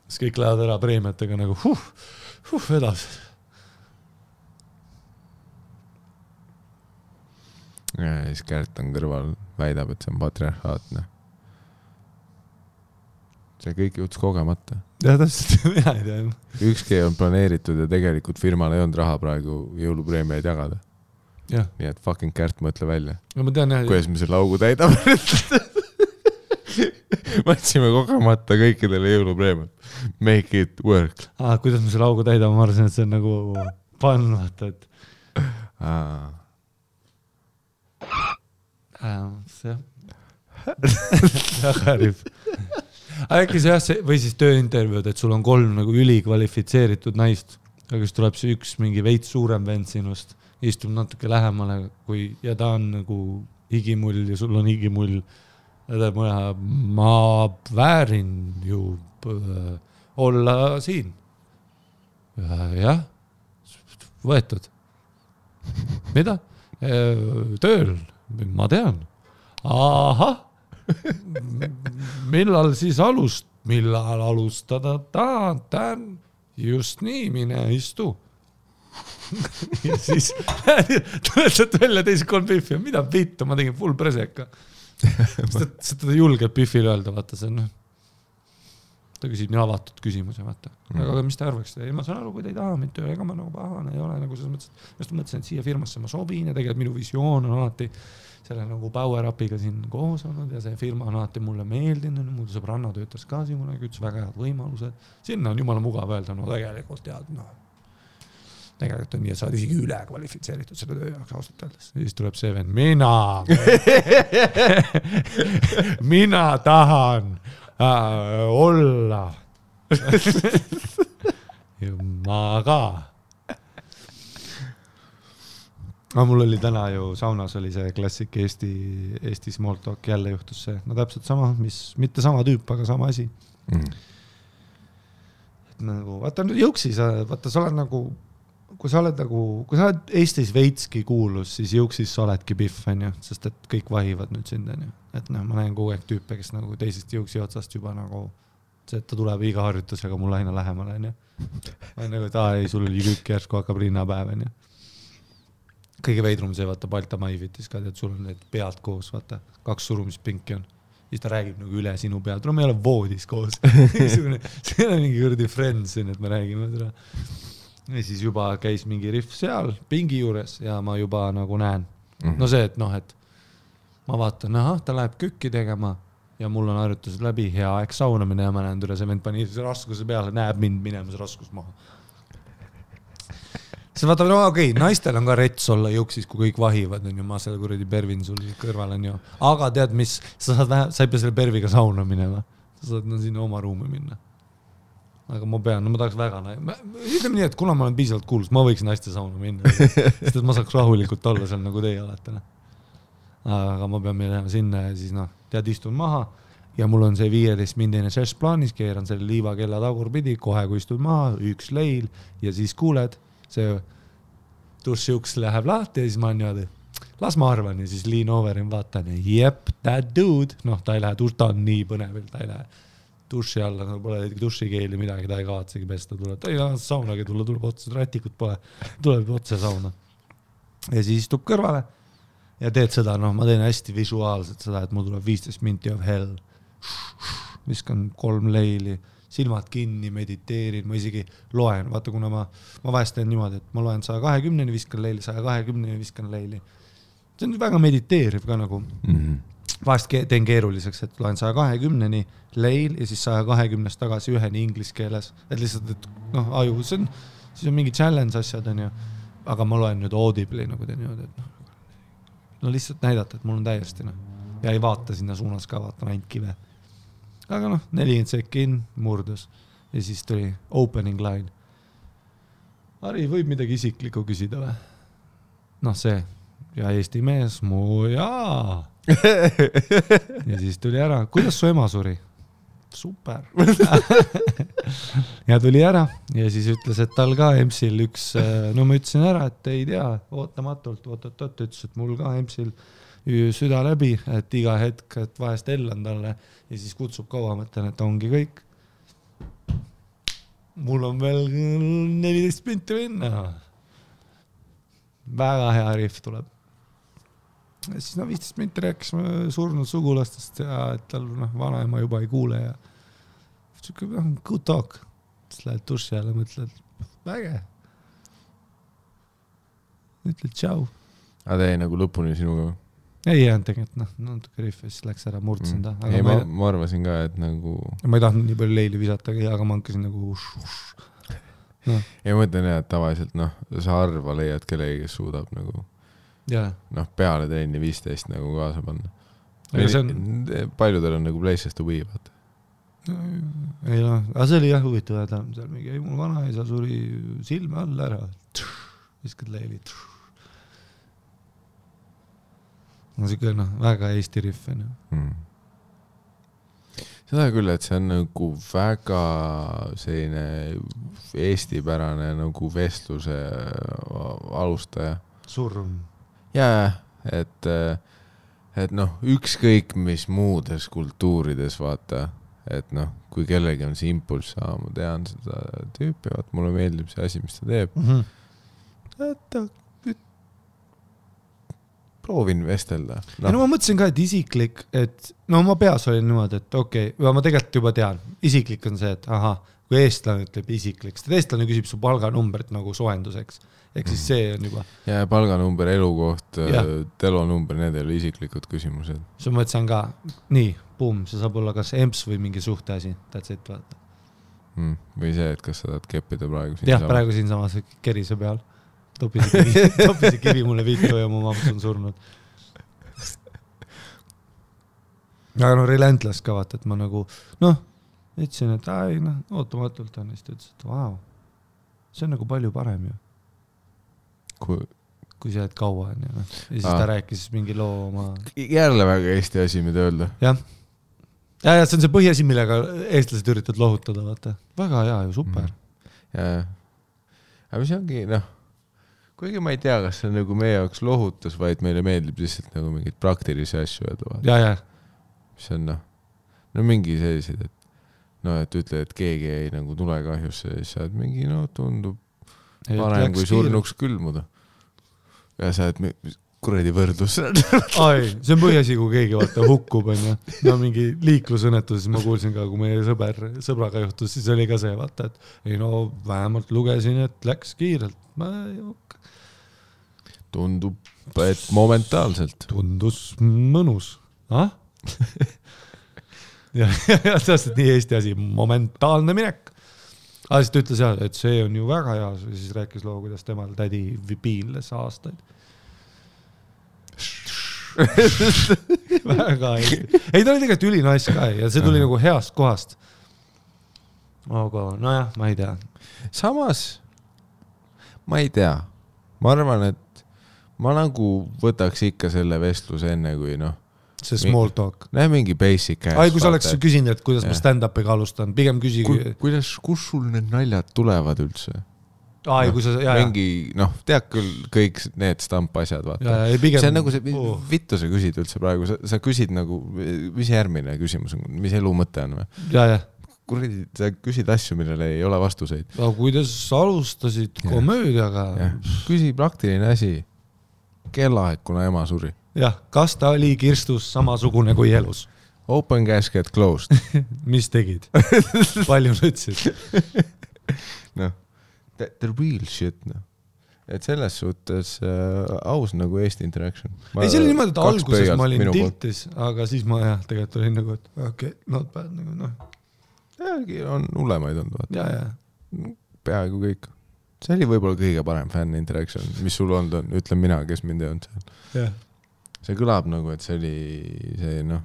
siis kõik lähevad ära preemiatega nagu huh, huh edasi. ja siis Kärt on kõrval, väidab, et see on patriarhaatne. See kõik juhtus kogemata. jah, täpselt, mina ei tea. ükski ei olnud planeeritud ja tegelikult firmal ei olnud raha praegu jõulupreemiaid jagada. jah, nii et fucking Kärt, mõtle välja, no ma tean jah, kuidas me selle augu täidame. me andsime kogemata kõikidele jõulupreemiad. Make it work. ah, kuidas me selle augu täidame, ma arvasin, et see on nagu fun, vaata, et äh, see väga häirib. Äkki see jah, see või siis tööintervjuud, et sul on kolm nagu ülikvalifitseeritud naist, aga siis tuleb see üks mingi veits suurem vend sinust, istub natuke lähemale kui ja ta on nagu higimull ja sul on higimull. ja ta mõne, ma väärin ju äh, olla siin. jah, võetud. mida? tööl, ma tean. ahah, millal siis alust-, millal alustada tahan, just nii, mine istu. ja siis tuled sealt välja teised kolm Biffi, mida vittu, ma tegin full preseka. sest ta julgeb Biffile öelda, vaata see on noh. Ta küsib nii avatud küsimuse, vaata. aga mis te arvaksite, ei ma saan aru, kui te ei taha mind tööle, ega ma nagu pahane ei ole nagu selles mõttes, et just mõtlesin, et siia firmasse ma sobin ja tegelikult minu visioon on alati selle nagu power up'iga siin koos olnud ja see firma on alati mulle meeldinud, mu sõbranna töötas ka siin kunagi, ütles väga head võimalused. sinna on jumala mugav öelda, no tegelikult tead, noh. tegelikult on nii, et sa oled isegi ülekvalifitseeritud selle töö jaoks ausalt öeldes. ja siis tuleb see vend, mina mina tahan olla. ma ka. aga mul oli täna ju saunas oli see klassik Eesti, Eesti small talk, jälle juhtus see, no täpselt sama, mis, mitte sama tüüp, aga sama asi. mm.. et nagu vaata sa, vaata, sa oled nagu, kui sa oled nagu, kui sa oled Eestis veitski kuulus, siis Juksis sa oledki Pihv, onju, sest et kõik vahivad nüüd sind, onju. et noh, ma näen kogu aeg tüüpe, kes nagu teisest Juksi otsast juba nagu see, et ta tuleb iga harjutusega mulle aina lähemale, onju. ma olen nagu, et aa ei, sul oli kükk, järsku hakkab rinnapäev, onju. kõige veidrum see, vaata Balta Maivitis ka, tead, sul on need pead koos, vaata, kaks surumispinki on. siis ta räägib nagu üle sinu pea, tule me ei ole voodis koos. see ole mingi kuradi friends siin, et me räägime seda. Ja siis juba käis mingi rihv seal pingi juures ja ma juba nagu näen, Mhm. no see, et noh, et ma vaatan, ahah, ta läheb kükki tegema ja mul on harjutused läbi, hea aeg saunamine ja ma näen üle, see vend pani raskuse peale, näeb mind minemas raskus maha. siis vaata, no okei okay,, naistel on ka rets olla juksis, kui kõik vahivad, onju, ma seal kuradi pervin sul kõrval onju, aga tead, mis, sa saad sa ei pea selle perviga sauna minema, sa saad no sinna oma ruumi minna. Aga ma pean, no ma tahaks väga, ütleme nii, et kuna ma olen piisavalt kuulus, ma võiks naiste sauna minna, sest et ma saaks rahulikult olla seal nagu teie olete, noh. aga ma pean minema sinna ja siis noh, tead, istun maha ja mul on see viieteistmindine žest plaanis, keeran selle liivakella tagurpidi, kohe kui istud maha, üks leil ja siis kuuled, see dušiuks läheb lahti ja siis ma olen niimoodi, las ma arvan ja siis lean over'in vaatan, jep, that dude, noh, ta ei lähe, ta on nii põnevil, ta ei lähe duši alla, no pole dušikeeli midagi, ta ei kavatsegi pesta, tuleb, ta ei kavatse saunagi tulla, tuleb otse, rätikut pole, tuleb otse sauna. ja siis istub kõrvale ja teed seda, noh, ma teen hästi visuaalselt seda, et mul tuleb viisteist minti of hell. viskan kolm leili, silmad kinni, mediteerin, ma isegi loen, vaata, kuna ma, ma vahest teen niimoodi, et ma loen saja kahekümneni, viskan leili, saja kahekümneni viskan leili. see on väga mediteeriv ka nagu, Mhm. vahest ke- teen keeruliseks, et loen saja kahekümneni leil ja siis saja kahekümnest tagasi üheni inglise keeles, et lihtsalt, et noh, aju, see on, siis on mingi challenge asjad, onju. aga ma loen nüüd audibly nagu teen niimoodi, et noh, no lihtsalt näidata, et mul on täiesti noh, ja ei vaata sinna suunas ka, vaatan ainult kive. aga noh, nelikümmend sekki in, murdus ja siis tuli opening line. Harri, võib midagi isiklikku küsida või? noh, see ja Eesti mees, mu jaa ja siis tuli ära, kuidas su ema suri? Super. ja tuli ära ja siis ütles, et tal ka EMS-il üks, no ma ütlesin ära, et ei tea, ootamatult, oot-oot-oot, ütles, et mul ka EMS-il süda läbi, et iga hetk, et vahest hellan talle ja siis kutsub kaua, mõtlen, et ongi kõik. mul on veel neliteist minti minna. väga hea rihv tuleb siis no viisteist minti rääkisime surnud sugulastest ja et tal noh, vanaema juba ei kuule ja siuke noh, good talk. siis lähed duši alla, mõtled, väge. ütled tšau. aga ta jäi nagu lõpuni sinuga või? ei jäänud tegelikult noh, natuke rihv ja siis läks ära, murdsin ta, ei, ma ma,, ma arvasin ka, et nagu, ma, ei tahtnud nii palju leili visata, aga ma hakkasin nagu ei ma mõtlen jah, et tavaliselt noh, sa harva leiad kellegi, kes suudab nagu noh, peale trenni viisteist nagu kaasa panna. on, paljudel on nagu place to be, vaata. ei noh, aga see oli jah huvitav, et seal mingi, ei mul vanaisa suri silme all ära, viskad leili. no siuke noh, väga Eesti rihv onju. mm.. seda küll, et see on nagu väga selline eestipärane nagu vestluse alustaja. surm. jaa, et, et noh, ükskõik mis muudes kultuurides vaata, et noh, kui kellelgi on see impulss, ma tean seda tüüpi, vaat mulle meeldib see asi, mis ta teeb, et ta nüüd proovin vestelda no.. no ma mõtlesin ka, et isiklik, et no oma peas oli niimoodi, et okei okay,, ma tegelikult juba tean, isiklik on see, et ahah, kui eestlane ütleb isiklik, sest eestlane küsib su palganumbrit nagu soojenduseks. ehk siis see on juba, ja palganumber, elukoht Jah., telonumber, need ei ole isiklikud küsimused. siis ma mõtlesin ka, nii, pumm, see saab olla kas emps või mingi suhteasi, that's it, vaata. Mm. või see, et kas sa tahad keppida praegu jah, praegu siinsamas kerise peal. topi see kivi, topi see kivi mulle vittu ja mu mamps on surnud. aga no relentless ka vaata, et ma nagu noh, ütlesin, et aa ei noh, ootamatult on, siis ta ütles, et vau, see on nagu palju parem ju. kui, kui sa jääd kaua onju noh. ja siis Aa. ta rääkis mingi loo oma. jälle väga Eesti asi, mida öelda. jah, ja, ja see on see põhiasi, millega eestlased üritavad lohutada, vaata. väga hea ju, super mm.. ja, ja. aga mis ongi noh, kuigi ma ei tea, kas see on nagu meie jaoks lohutus, vaid meile meeldib lihtsalt nagu mingeid praktilisi asju öelda, vaata. ja, ja, mis on noh, no mingi sellised, et no et ütle, et keegi jäi nagu tulekahjusse ja siis sa oled mingi no tundub parem kui. surnuks külmuda. ja sa oled, kuradi võrdlus. ai, see on põhiasi, kui keegi vaata hukkub onju. no mingi liiklusõnnetuses ma kuulsin ka, kui meie sõber, sõbraga juhtus, siis oli ka see vaata, et ei no vähemalt lugesin, et läks kiirelt. ma ei hakka, tundub, et momentaalselt. tundus mõnus, ah? ja, ja, täpselt nii Eesti asi, momentaalne minek. aga siis ta ütles jah, et see on ju väga hea, siis rääkis loo, kuidas temal tädi piinles aastaid. väga hästi, ei ta oli tegelikult ülinaiss ka ja see tuli nagu heast kohast. aga nojah, ma ei tea, samas ma ei tea, ma arvan, et ma nagu võtaks ikka selle vestluse enne, kui noh, see small talk. näe mingi basic. ai, kui sa oleks küsinud, et kuidas ma Jah. stand-up'iga alustan, pigem küsi, kuidas, kust sul need naljad tulevad üldse? ai, kui sa, ja, ja, mingi noh, tead küll kõik need stampasjad, ja, vaata. ja pigem. see on nagu see oh., vittu sa küsid üldse praegu, sa, sa küsid nagu, mis järgmine küsimus on, mis elu mõte on või? ja, ja, kuradi, sa küsid asju, millele ei ole vastuseid. aga kuidas sa alustasid Jah. komöödiaga? jah, küsi praktiline asi. kellaaeg, kuna ema suri. jah, kas ta oli kirstus samasugune kui elus? Open casket closed. mis tegid? palju nutsid? noh, the, real shit noh. et selles suhtes äh, aus nagu Eesti Interaction. ei, see oli niimoodi, et alguses ma olin. tiltis, aga siis ma jah, tegelikult olin nagu, et okei okay,, not bad nagu noh, on hullemaid olnud, vaata. peaaegu kõik. see oli võib-olla kõige parem fänn interaction, mis sul olnud on, ütlen mina, kes mind ei olnud seal. jah. See kõlab nagu, et see oli see noh,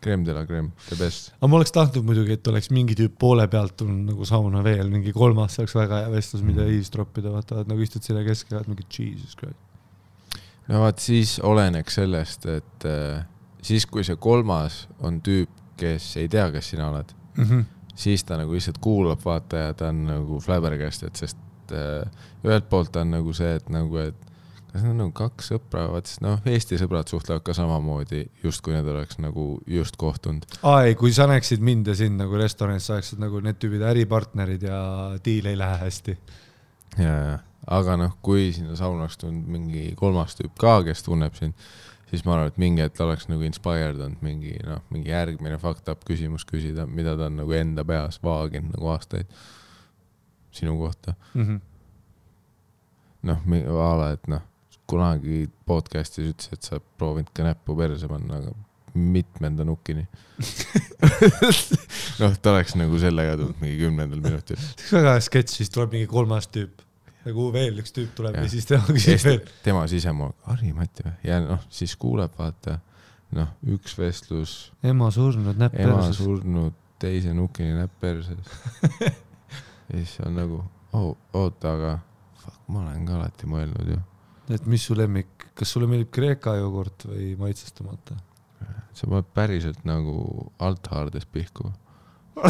creme de la creme, the best. aga ma oleks tahtnud muidugi, et oleks mingi tüüp poole pealt tulnud nagu sauna veel, mingi kolmas, see oleks väga hea vestlus, mida eavesdroppida, vaata, et nagu istud selle keskel, mingi jesus christ. no vaat siis oleneks sellest, et äh, siis, kui see kolmas on tüüp, kes ei tea, kes sina oled, siis ta nagu lihtsalt kuulab, vaata ja ta on nagu flabbergasted, sest äh, ühelt poolt on nagu see, et nagu, et kas need on nagu kaks sõpra, vaat siis noh, Eesti sõbrad suhtlevad ka samamoodi, justkui need oleks nagu just kohtunud. aa ei, kui sa näeksid mind ja sind nagu restoranis, sa oleksid nagu need tüübid äripartnerid ja diil ei lähe hästi. ja, ja, aga noh, kui sinna sauna oleks tulnud mingi kolmas tüüp ka, kes tunneb sind, siis ma arvan, et mingi hetk oleks nagu inspired olnud mingi noh, mingi järgmine fucked up küsimus küsida, mida ta on nagu enda peas vaaginud nagu aastaid sinu kohta. noh, a la, et noh, kunagi podcast'is ütles, et sa proovinud ka näppu perse panna, aga mitmenda nukini. noh, ta oleks nagu sellega tulnud mingi kümnendal minutil. see oleks väga hea sketš, siis tuleb mingi kolmas tüüp. nagu veel üks tüüp tuleb ja, ja siis tema küsib veel. tema sisemool, Harri-Mati või, ja noh, siis kuuleb, vaata, noh, üks vestlus, ema surnud, näpp ema perses. surnud, teise nukini näpp perses. ja siis on nagu, oh, oota, aga fuck, ma olen ka alati mõelnud ju, et mis su lemmik, kas sulle meeldib Kreeka jogurt või maitsestamata? sa paned päriselt nagu althaardes pihku.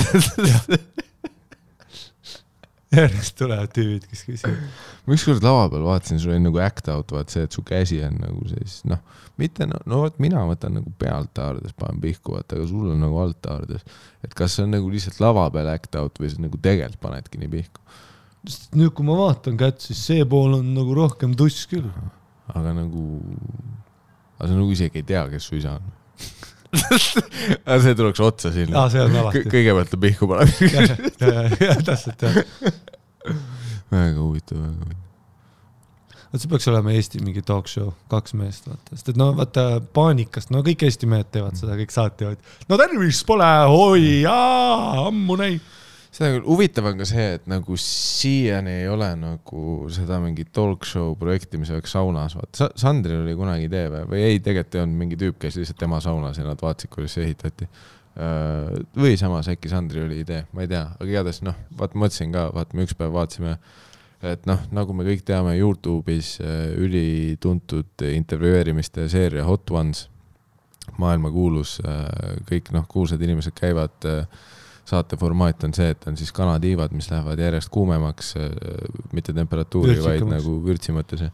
järjest tulevad tüübid, kes küsivad. ma ükskord lava peal vaatasin, sul oli nagu act out, vaat see, et su käsi on nagu siis noh, mitte no, no vot mina võtan nagu pealt haardes, panen pihku, vaata, aga sul on nagu alt haardes. et kas see on nagu lihtsalt lava peal act out või sa nagu tegelikult panedki nii pihku, sest nüüd, kui ma vaatan kätt, siis see pool on nagu rohkem tuss küll. aga nagu, aga sa nagu isegi ei tea, kes su isa on. aga see tuleks otsa sinna aa, see on alati. kõigepealt ta pihku paneb. ja, ja, ja, täpselt jah. väga huvitav, väga huvitav. vot see peaks olema Eesti mingi talk show, kaks meest, vaata, sest et no vaata paanikast, no kõik Eesti mehed teevad seda, kõik saatjad. no tervist pole, oi jaa, ammu näinud. Seda küll, huvitav on ka see, et nagu siiani ei ole nagu seda mingit talk show projekti, mis oleks saunas, vaata, Sandril oli kunagi idee või, või ei, tegelikult ei olnud mingi tüüp, kes lihtsalt tema saunas ja nad vaatasid, kuidas see ehitati. või samas äkki Sandril oli idee, ma ei tea, aga igatahes noh, vaata, mõtlesin ka, vaata, me üks päev vaatasime et noh, nagu me kõik teame, Youtube'is äh, ülituntud intervjueerimiste seeria Hot Ones, maailmakuulus, kõik noh, kuulsad inimesed käivad, saate formaat on see, et on siis kanatiivad, mis lähevad järjest kuumemaks, mitte temperatuuri, vaid nagu vürtsi mõttes.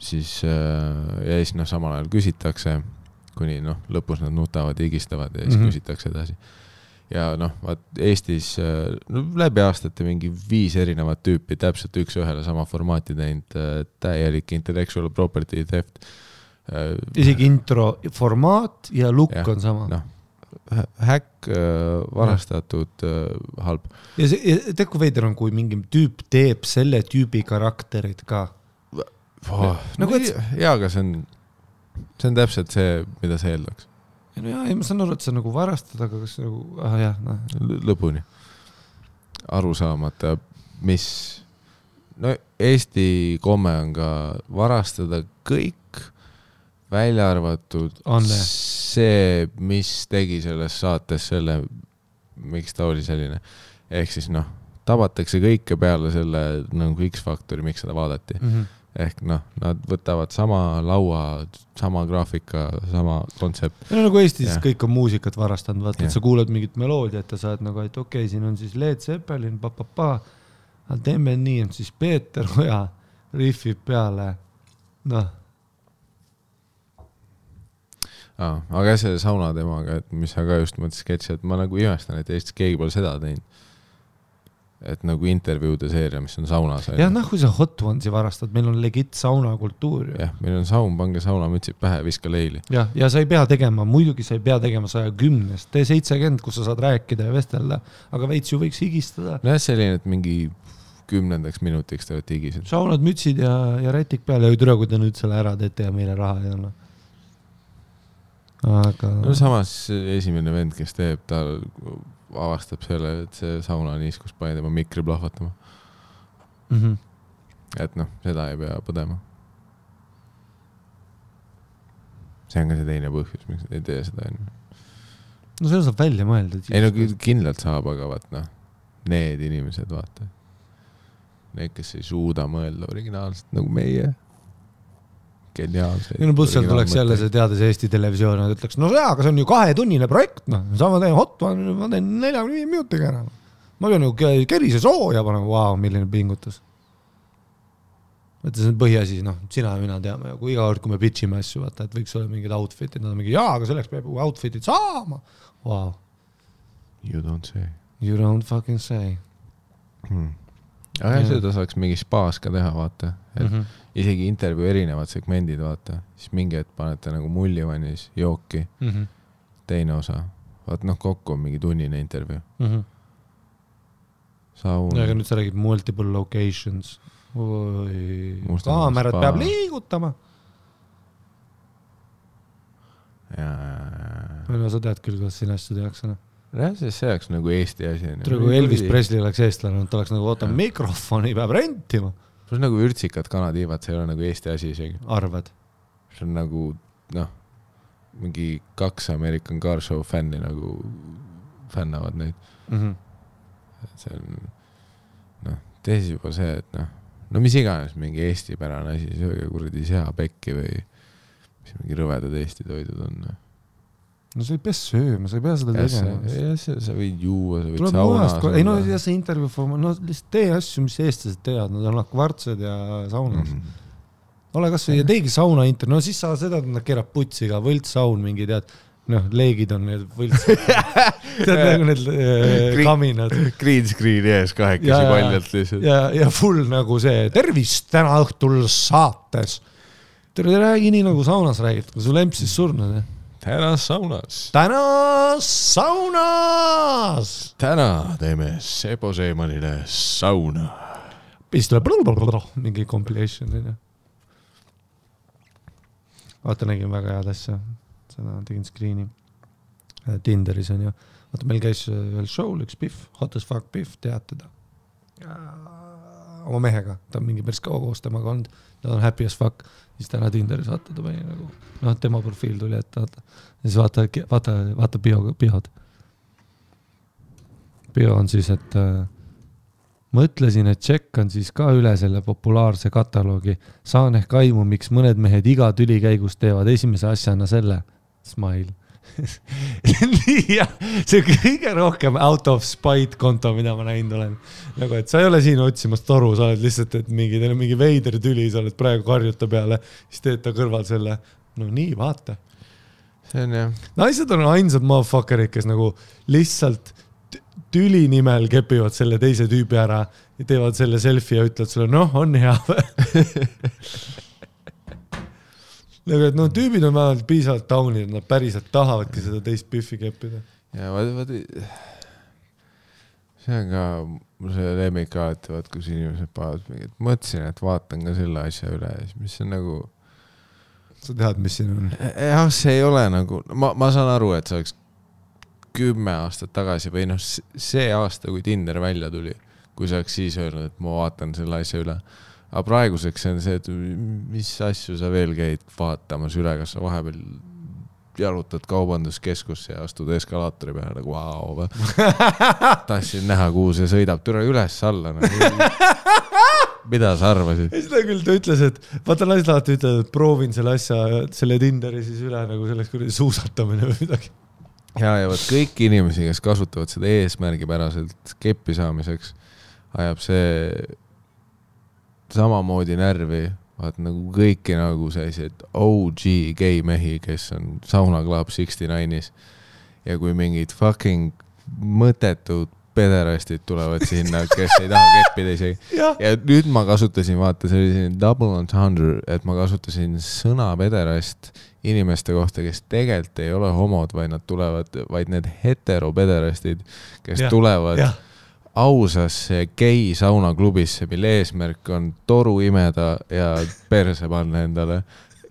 siis äh, ja siis noh, samal ajal küsitakse, kuni noh, lõpus nad nutavad ja higistavad ja siis mm. -hmm. küsitakse edasi ja noh, vaat Eestis äh, no, läbi aastate mingi viis erinevat tüüpi täpselt üks-ühele sama formaati teinud, täielik intellectual property theft. isegi intro formaat ja lukk on sama noh. häkk, varastatud, halb. ja see, tead kui veider on, kui mingi tüüp teeb selle tüübi karakterit ka. Nagu no, et- jaa, aga see on, see on täpselt see, mida sa eeldaks, no jaa, ei ma saan aru, et sa nagu varastad, aga kas nagu, ah jah, noh. lõpuni. aru saamata, mis, no Eesti komme on ka varastada kõik, välja arvatud Anne. see, mis tegi selles saates selle, miks ta oli selline. ehk siis noh, tabatakse kõike peale selle nagu X-faktori, miks seda vaadati. ehk noh, nad võtavad sama laua, sama graafika, sama kontsept. no nagu Eestis Jah. kõik on muusikat varastanud, vaata, et sa kuulad mingit meloodiat ja saad nagu, et okei okay,, siin on siis Led Zeppelin, pa-pa-pa, aga teeme nii, et siis Peeter Oja rihvib peale, noh, aa, aga see sauna temaga, et mis sa ka just mõtlesid sketši, et ma nagu imestan, et Eestis keegi pole seda teinud. et nagu intervjuude seeria, mis on saunas. jah, noh, kui sa Hot Ones'i varastad, meil on legit saunakultuur ju. jah, meil on saun, pange saunamütsid pähe, viska leili. jah, ja sa ei pea tegema, muidugi sa ei pea tegema saja kümnest, tee seitsekümmend, kus sa saad rääkida ja vestelda, aga veits ju võiks higistada. nojah, selline, et mingi kümnendaks minutiks te olete higised. saunad, mütsid ja, ja rätik peal ja türa, kui te nüüd selle ära teete ja meile raha ei anna. Aga no samas esimene vend, kes teeb, ta avastab selle, et see saunaniiskus pani tema mikri plahvatama. mm. -hmm. et noh, seda ei pea põdema. see on ka see teine põhjus, miks ei tee seda onju. no seda saab välja mõelda. ei no kindlalt saab, aga vaat noh, need inimesed, vaata. Need, kes ei suuda mõelda originaalselt nagu meie. geniaalseid. ei no pluss seal tuleks jälle see teades Eesti Televisioon, nad ütleks, no jaa, aga see on ju kahetunnine projekt, noh, sama teen hot, ma teen neljakümne viie minutiga ära. ma pean ju ke- kerise sooja panema, vau, milline pingutus. vaata, see on põhiasi, noh, sina ja mina teame ju, kui iga kord, kui me pitch ime asju, vaata, et võiks olla mingid outfit'id, nad on mingi jaa, aga selleks peab ju outfit'id saama. Vau, You don't say you don't fucking say hmm.. Aga jah, seda saaks mingi spaas ka teha, vaata. et mm. -hmm. isegi intervjuu erinevad segmendid, vaata, siis mingi hetk panete nagu mullivannis jooki, Mm -hmm. teine osa. vaat noh, kokku on mingi tunnine intervjuu. Mm -hmm. saun. aga nüüd sa räägid multiple locations. kaamerat spa. peab liigutama. ja, ja, või no sa tead küll, kuidas siin asju tehakse, noh. ja. jah, see, see oleks nagu Eesti asi. tule, kui Elvis. Presley oleks eestlane, ta oleks nagu, oota, mikrofoni peab rentima. pluss nagu vürtsikad kanatiivad, see ei ole nagu Eesti asi isegi. arvad? see on nagu noh, mingi kaks American Car Show fänni nagu fännavad neid. Mhm. see on noh, teiseks juba see, et noh, no mis iganes mingi eestipärane asi, sööge kuradi seapekki või mis mingi rõvedad Eesti toidud on. No sa ei pea sööma, sa ei pea seda tegema. sa, võid juua, sa võid tuleb saunas ei no ja see intervjuu formaat, no lihtsalt tee asju, mis eestlased teevad, nad on kvartsed ja saunas mm. mm.. ole kasvõi ja teegi sauna intervjuu, no siis sa seda, et nad keerab putsi ka, võltssaun mingi tead, noh, leegid on need võlts, tead nagu need äh, kaminad Green screen'i ees kahekesi Ja, ja, ja. paljalt lihtsalt. ja, ja full nagu see tervist täna õhtul saates. tere, räägi nii nagu saunas räägid, kui su lemp siis surnud, jah. Täna saunas. täna saunas. täna teeme Sebo Seemanile sauna. siis tuleb mingi compilation onju. vaata, nägin väga head asja, seda tegin screen'i äh, Tinderis onju. vaata, meil käis äh, ühel show'l üks Pihv, hot as fuck Pihv, tead teda? Oma mehega, ta on mingi päris kaua koos temaga olnud, ta on happy as fuck, siis täna Tinderis vaata, ta pani nagu, noh, tema profiil tuli ette, vaata. ja siis vaata, vaata, vaata bio, biod. bio on siis, et äh, mõtlesin, et tšekkan siis ka üle selle populaarse kataloogi. saan ehk aimu, miks mõned mehed iga tüli käigus teevad esimese asjana selle. Smile. nii jah, see kõige rohkem out of spite konto, mida ma näinud olen. nagu, et sa ei ole siin otsimas toru, sa oled lihtsalt, et mingi, teil on mingi veider tüli, sa oled praegu karjuta peale, siis teed ta kõrval selle. no nii, vaata. see on jah, naised on ainsad motherfucker'id, kes nagu lihtsalt tüli nimel kepivad selle teise tüübi ära ja teevad selle selfie ja ütlevad sulle, noh, on hea või? nagu, et no tüübid on vähemalt piisavalt taunid, nad päriselt tahavadki seda teist pühvi keppida. ja vaat, vaat. see on ka mul see lemmik alati, vaat kus inimesed panevad mingi, et mõtlesin, et vaatan ka selle asja üle ja siis, mis on nagu. sa tead, mis siin on? jah, see ei ole nagu, ma, ma saan aru, et see oleks kümme aastat tagasi või noh, see aasta, kui Tinder välja tuli, kui sa oleks siis öelnud, et ma vaatan selle asja üle. Aga praeguseks on see, et mis asju sa veel käid vaatamas üle, kas sa vahepeal jalutad kaubanduskeskusse ja astud eskalaatori peale nagu vau või? tahtsin näha, kuhu see sõidab, tule üles-alla nagu.. mida sa arvasid? seda küll ta ütles, et vaata naised alati ütlevad, et proovin selle asja, selle Tinderi siis üle nagu selleks kuradi suusatamine või midagi. ja, ja vot kõiki inimesi, kes kasutavad seda eesmärgipäraselt keppi saamiseks, ajab see samamoodi närvi, vaat nagu kõiki nagu selliseid OG gei-mehi, kes on Sauna Club Sixty Nine'is ja kui mingid fucking mõttetud pederastid tulevad sinna, kes ei taha keppida isegi. ja nüüd ma kasutasin, vaata, see oli selline double entendre, et ma kasutasin sõna pederast inimeste kohta, kes tegelikult ei ole homod, vaid nad tulevad, vaid need heteropederastid, kes ja, tulevad jah, ausasse gei saunaklubisse, mille eesmärk on toru imeda ja perse panna endale,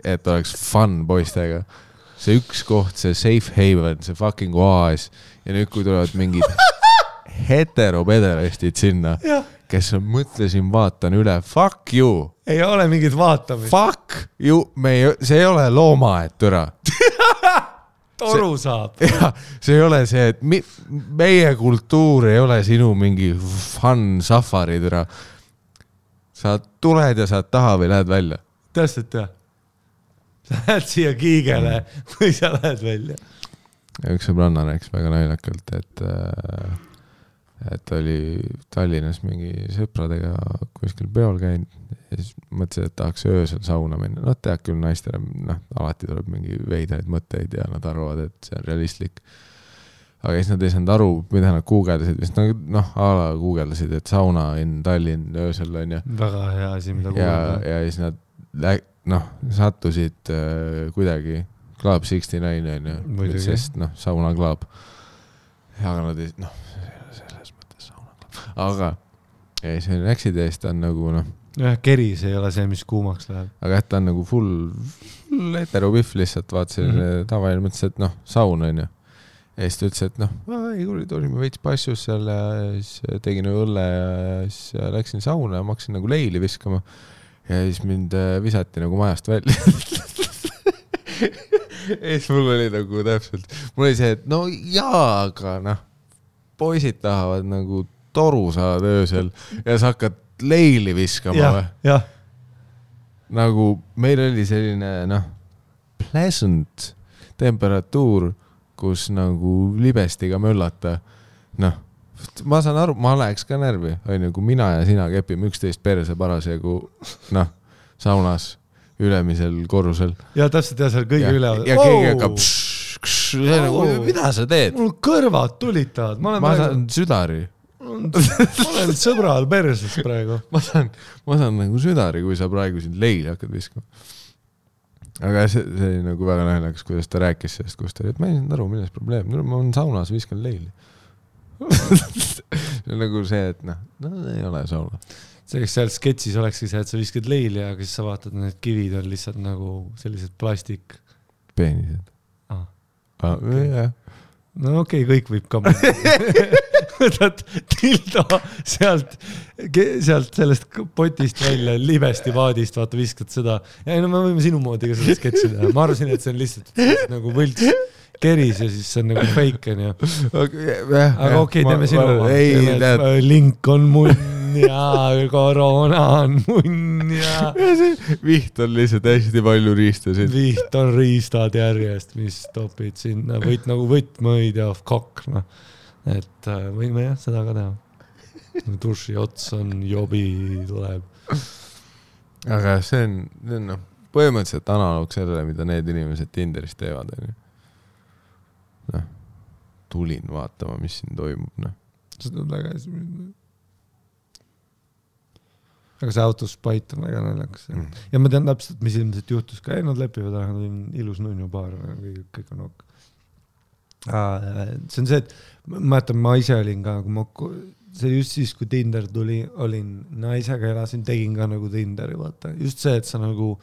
et oleks fun poistega. see üks koht, see safe haven, see fucking oaas. Ja nüüd, kui tulevad mingid heteropederastid sinna, kes on, mõtlesin, vaatan üle, fuck you, ei ole mingit vaatamist, fuck you, me ei, see ei ole loomaaed, türa. toru saab. jah, see ei ole see, et mi, meie kultuur ei ole sinu mingi fun safari, türa. sa tuled ja saad taha või lähed välja. täpselt jah. sa lähed siia kiigele või sa lähed välja. üks sõbranna rääkis väga naljakalt, et, et ta oli Tallinnas mingi sõpradega kuskil peol käinud ja siis mõtles, et tahaks öösel sauna minna. noh, tead küll, naistele, noh, alati tuleb mingi veidraid mõtteid ja nad arvavad, et see on realistlik. aga siis nad ei saanud aru, mida nad guugeldasid, sest nad noh, a la guugeldasid, et sauna in Tallinn öösel onju. väga hea asi, mida kuulda. ja siis nad lä-, noh, sattusid äh, kuidagi Club Sixty Nine Muidugi. onju, sest noh, sauna club. aga nad ei, noh, selles mõttes sauna club, aga siis läksid ja siis ta on nagu noh, jah, keris ei ole see, mis kuumaks läheb. aga jah, ta on nagu full, full heteropihv lihtsalt, vaata selline mm -hmm. tavaline, mõtles, et noh, saun onju. ja siis ta ütles, et noh, ei kuule, olime veits passus seal ja siis tegin õlle ja siis läksin sauna ja ma hakkasin nagu leili viskama. ja siis mind äh, visati nagu majast välja. ja siis mul oli nagu täpselt, mul oli see, et no jaa, aga noh, poisid tahavad nagu toru saada öösel ja sa hakkad leili viskama või nagu meil oli selline noh, pleasant temperatuur, kus nagu libestiga möllata. noh, ma saan aru, ma läheks ka närvi, onju, kui mina ja sina kepime üksteist perse parasjagu noh, saunas ülemisel korrusel. ja täpselt ja seal kõige ja, üle. ja keegi hakkab, nagu, mida sa teed? mul kõrvad tulitavad, ma olen ma saan südari, ma olen sõbral perses praegu. ma saan, ma saan nagu südari, kui sa praegu siin leili hakkad viskama. aga see, see oli nagu väga naljakas, kuidas ta rääkis sellest, kus ta oli, et ma ei saanud aru, milles probleem, ma olen saunas, viskan leili. see on nagu see, et noh, no ei ole sauna. see, kes seal sketšis olekski see, et sa viskad leili, aga siis sa vaatad, need kivid on lihtsalt nagu sellised plastik. peenised Ah. ah,. jah, no okei okay,, kõik võib ka. võtad dildo sealt, sealt sellest potist välja, libestivaadist, vaata, viskad seda. ei no me võime sinu moodi ka seda sketši teha, ma arvasin, et see on lihtsalt nagu võlts keris ja siis see on nagu fake onju. aga okei okay,, teeme sinu ei, tead, link on munn. ja koroona on munn ja viht on lihtsalt hästi palju riistasid. viht on riistad järjest, mis topid sinna, võit nagu võtmeid ja kakk, noh. Et äh, võime jah, seda ka teha. duši ots on jobi, tuleb. aga see on, see on noh, põhimõtteliselt analoog sellele, mida need inimesed Tinderis teevad, onju. noh, tulin vaatama, mis siin toimub, noh. seda on väga hästi. aga see autospait on väga naljakas mm.. ja ma tean täpselt, mis ilmselt juhtus ka, ei nad lepivad ära, nad on ilus nunnu paar, kõik, kõik on ok. see on see, et ma mäletan, ma ise olin ka, kui ma, see just siis, kui Tinder tuli, olin naisega, elasin, tegin ka nagu Tinderi, vaata, just see, et sa nagu,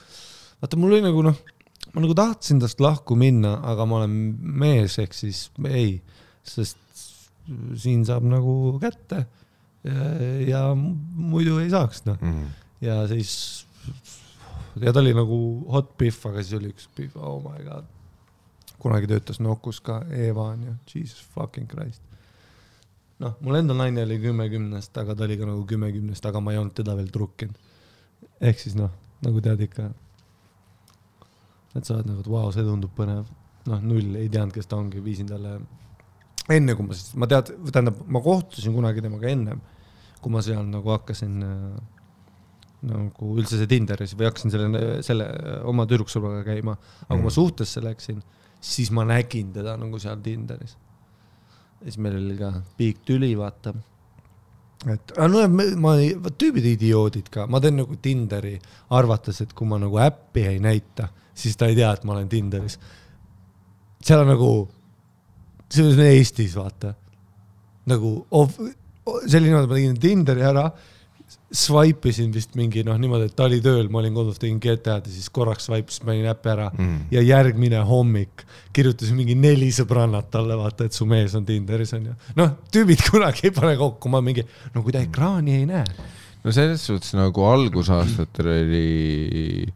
vaata, mul oli nagu noh, ma nagu tahtsin tast lahku minna, aga ma olen mees, ehk siis ei, sest siin saab nagu kätte ja, ja muidu ei saaks noh, Mm. ja siis ja ta oli nagu hot pihv, aga siis oli üks pihv, oh my god. Kunagi töötas Nokus ka, Eva on ju, jesus fucking christ. noh, mul endal naine oli kümme kümnest, aga ta oli ka nagu kümme kümnest, aga ma ei olnud teda veel trukkinud. ehk siis noh, nagu tead ikka. et sa oled nagu, et vau, see tundub põnev. noh, null, ei teadnud, kes ta ongi, viisin talle enne kui ma siis, ma tead, tähendab, ma kohtusin kunagi temaga ennem, kui ma seal nagu hakkasin äh, nagu üldse see Tinderis või hakkasin selle, selle oma tüdruksõbraga käima, aga kui ma Mhm. suhtesse läksin, siis ma nägin teda nagu seal Tinderis. ja siis meil oli ka piik tüli, vaata. et, no ma, ma, tüübid idioodid ka, ma teen nagu Tinderi, arvates, et kui ma nagu äppi ei näita, siis ta ei tea, et ma olen Tinderis. seal on nagu, see on Eestis, vaata. nagu of, see oli niimoodi, ma tegin Tinderi ära, swipe isin vist mingi noh, niimoodi, et ta oli tööl, ma olin kodus, tegin GTA-d ja siis korraks swipe isin, panin äpi ära Mm. ja järgmine hommik kirjutasin mingi neli sõbrannat talle, vaata, et su mees on Tinderis onju. noh, tüübid kunagi ei pane kokku, ma mingi, no kui ta ekraani ei näe. no selles suhtes nagu algusaastatel oli,